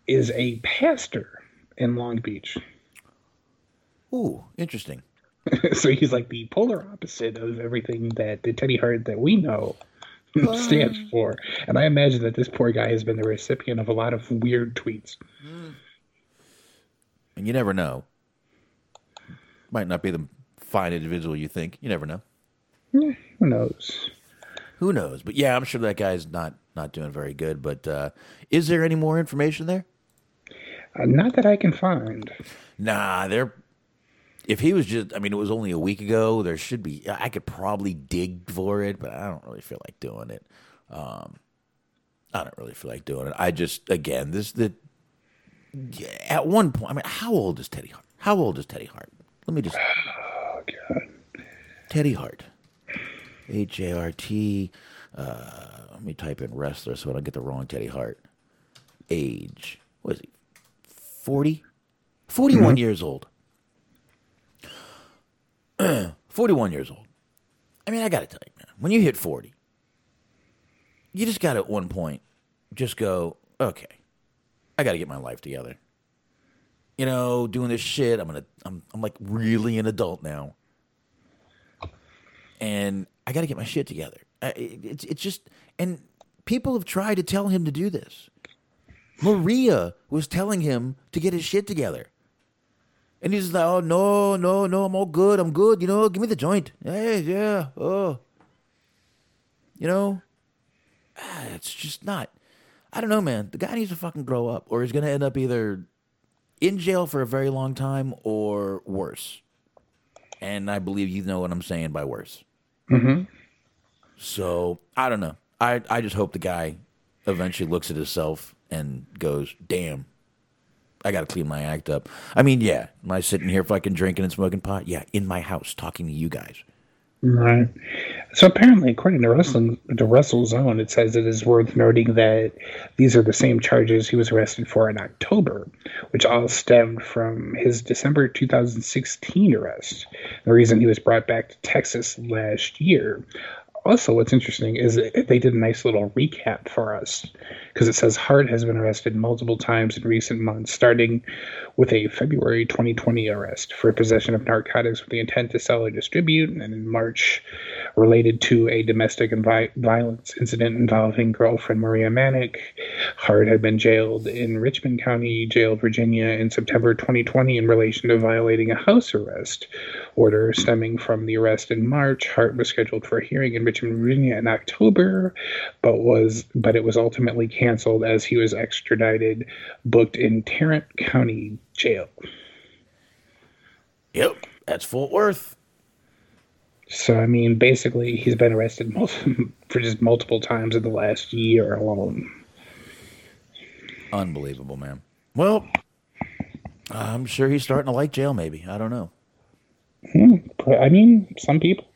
is a pastor in Long Beach. ooh interesting [LAUGHS] so he's like the polar opposite of everything that the Teddy Hart that we know [LAUGHS] stands for. And I imagine that this poor guy has been the recipient of a lot of weird tweets. Mm. and you never know might not be the fine individual you think you never know Who knows? Who knows? But yeah, I'm sure that guy's not not doing very good. But uh, is there any more information there? Uh, not that I can find. Nah, there. If he was just, I mean, it was only a week ago. There should be. I could probably dig for it, but I don't really feel like doing it. Um, I don't really feel like doing it. I just, again, this the. At one point, I mean, how old is Teddy Hart? How old is Teddy Hart? Let me just. Oh God. Teddy Hart. H A R T. Uh, let me type in wrestler so I don't get the wrong Teddy Hart. Age. What is he? 40? 41 years old. [CLEARS THROAT] 41 years old. I mean, I got to tell you, man, when you hit 40, you just got to at one point just go, okay, I got to get my life together. You know, doing this shit. I'm gonna, I'm, I'm like really an adult now, and I got to get my shit together. I, it, it's, it's just, and people have tried to tell him to do this. Maria was telling him to get his shit together. And he's like, oh, no, no, no, I'm all good. I'm good. You know, give me the joint. Hey, yeah. Oh. You know, ah, it's just not. I don't know, man. The guy needs to fucking grow up, or he's to end up either in jail for a very long time or worse. And I believe you know what I'm saying by worse. Mm-hmm. So I don't know. I I just hope the guy eventually looks at himself and goes, "Damn, I got to clean my act up." I mean, yeah, am I sitting here fucking drinking and smoking pot? Yeah, in my house talking to you guys. Right. So apparently, according to Wrestling to it says it is worth noting that these are the same charges he was arrested for in October, which all stemmed from his December 2016 arrest. The reason he was brought back to Texas last year. Also, what's interesting is they did a nice little recap for us because it says Hart has been arrested multiple times in recent months, starting with a February 2020 arrest for possession of narcotics with the intent to sell or distribute, and in March, related to a domestic and vi- violence incident involving girlfriend Maria Manic. Hart had been jailed in Richmond County Jail, Virginia, in September 2020 in relation to violating a house arrest order stemming from the arrest in March. Hart was scheduled for a hearing in Richmond, Virginia, in October, but was but it was ultimately canceled as he was extradited, booked in Tarrant County Jail. Yep, that's Fort Worth. So I mean, basically, he's been arrested [LAUGHS] for just multiple times in the last year alone. Unbelievable, man. Well, I'm sure he's starting to like jail. Maybe I don't know. Hmm, I mean, some people.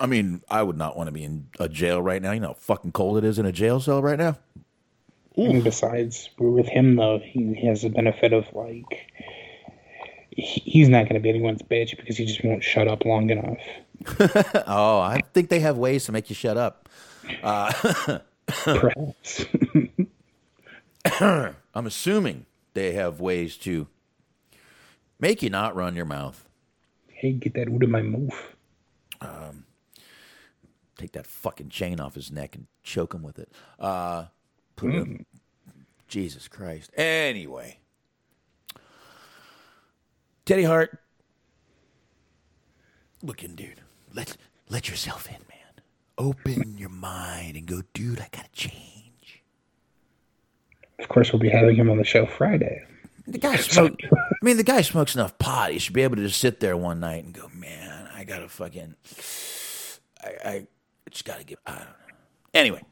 I mean, I would not want to be in a jail right now. You know how fucking cold it is in a jail cell right now. And besides, we're with him though, he has the benefit of like he's not going to be anyone's bitch because he just won't shut up long enough. [LAUGHS] oh, I think they have ways to make you shut up. Uh, [LAUGHS] Perhaps. [LAUGHS] I'm assuming they have ways to make you not run your mouth. hey, get that out of my mouth. Take that fucking chain off his neck and choke him with it. Uh, put it. Jesus Christ. Anyway, Teddy Hart, looking dude, let let yourself in, man. Open your mind and go, dude. I gotta change. Of course, we'll be having him on the show Friday. The guy smoked. I mean, the guy smokes enough pot. He should be able to just sit there one night and go, "Man, I gotta fucking, I, I just gotta give." I don't know. Anyway,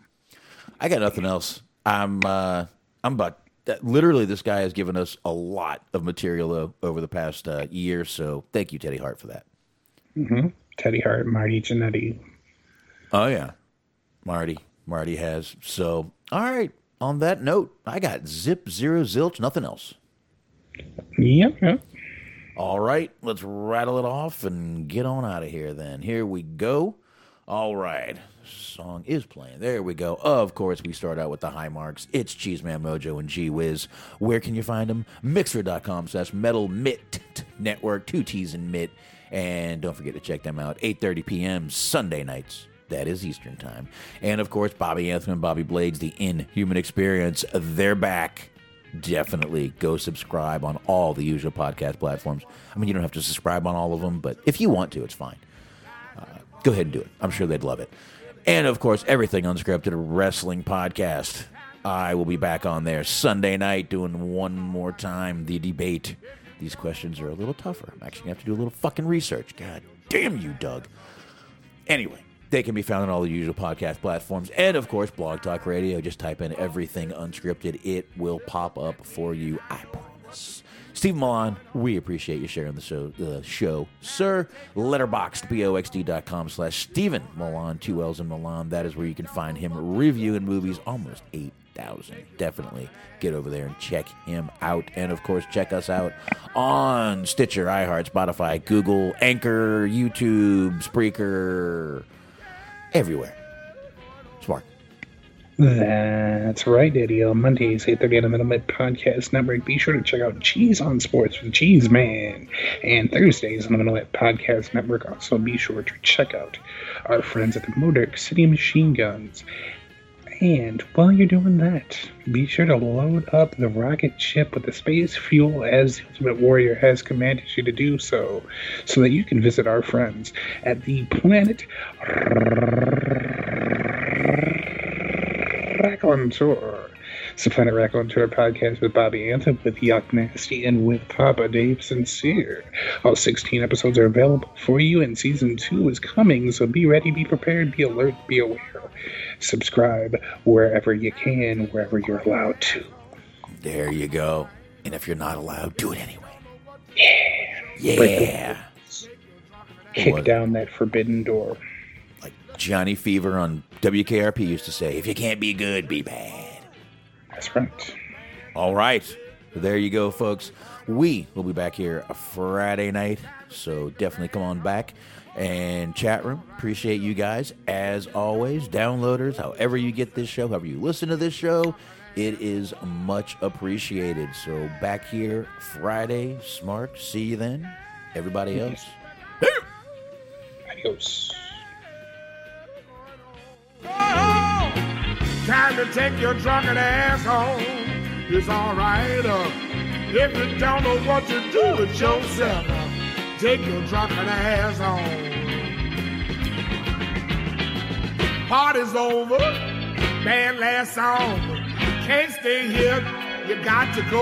I got nothing else. I'm, uh, I'm about. That, literally, this guy has given us a lot of material o- over the past uh, year. So, thank you, Teddy Hart, for that. Mm-hmm. Teddy Hart, Marty Jannetty. Oh yeah, Marty. Marty has. So, all right. On that note, I got zip zero zilch, nothing else. Yep, yep. All right, let's rattle it off and get on out of here then. Here we go. All right, song is playing. There we go. Of course, we start out with the high marks. It's Cheeseman Mojo and G Wiz. Where can you find them? Mixlr.com slash Metal Mitt Network, two T's and Mitt. And don't forget to check them out, 8.30 p.m. Sunday nights. That is Eastern Time. And of course, Bobby Anthony and Bobby Blades, the Inhuman Experience. They're back definitely go subscribe on all the usual podcast platforms. I mean, you don't have to subscribe on all of them, but if you want to, it's fine. Go ahead and do it. I'm sure they'd love it. And of course, everything unscripted wrestling podcast. I will be back on there Sunday night doing one more time the debate. These questions are a little tougher. I'm actually going to have to do a little fucking research. God damn you, Doug. Anyway, they can be found on all the usual podcast platforms. And of course, Blog Talk Radio. Just type in everything unscripted, it will pop up for you. I promise. Steve Millan, we appreciate you sharing the show, the show sir. Letterboxd, B-O-X-D.com slash Stephen Millan, two L's in Millan. That is where you can find him reviewing movies, almost 8,000. Definitely get over there and check him out. And of course, check us out on Stitcher, iHeart, Spotify, Google, Anchor, YouTube, Spreaker, everywhere. That's right, Eddie. On Mondays, 8.30 on the Middle Podcast Network. Be sure to check out Cheese on Sports with Cheese Man. And Thursdays on the Middle Podcast Network. Also, be sure to check out our friends at the Motor City Machine Guns. And while you're doing that, be sure to load up the rocket ship with the space fuel as the Ultimate Warrior has commanded you to do so, so that you can visit our friends at the planet Raccoon Tour. It's the Planet Raccoon Tour podcast with Bobby Anthem, with Yuck Nasty, and with Papa Dave Sincere. All 16 episodes are available for you, and season 2 is coming, so be ready, be prepared, be alert, be aware. Subscribe wherever you can, wherever you're allowed to. There you go. And if you're not allowed, do it anyway. The Yeah. Kick down that forbidden door. Johnny Fever on WKRP used to say, if you can't be good, be bad. That's right. All right. There you go, folks. We will be back here a Friday night. So definitely come on back. And chat room, appreciate you guys. As always, downloaders, however you get this show, however you listen to this show, it is much appreciated. So back here Friday, smart. See you then. Everybody else. Adios. Time to take your drunken ass home. It's alright. Uh, if you don't know what to do with yourself, uh, take your drunken ass home. Party's over. Band last song. Can't stay here. You got to go.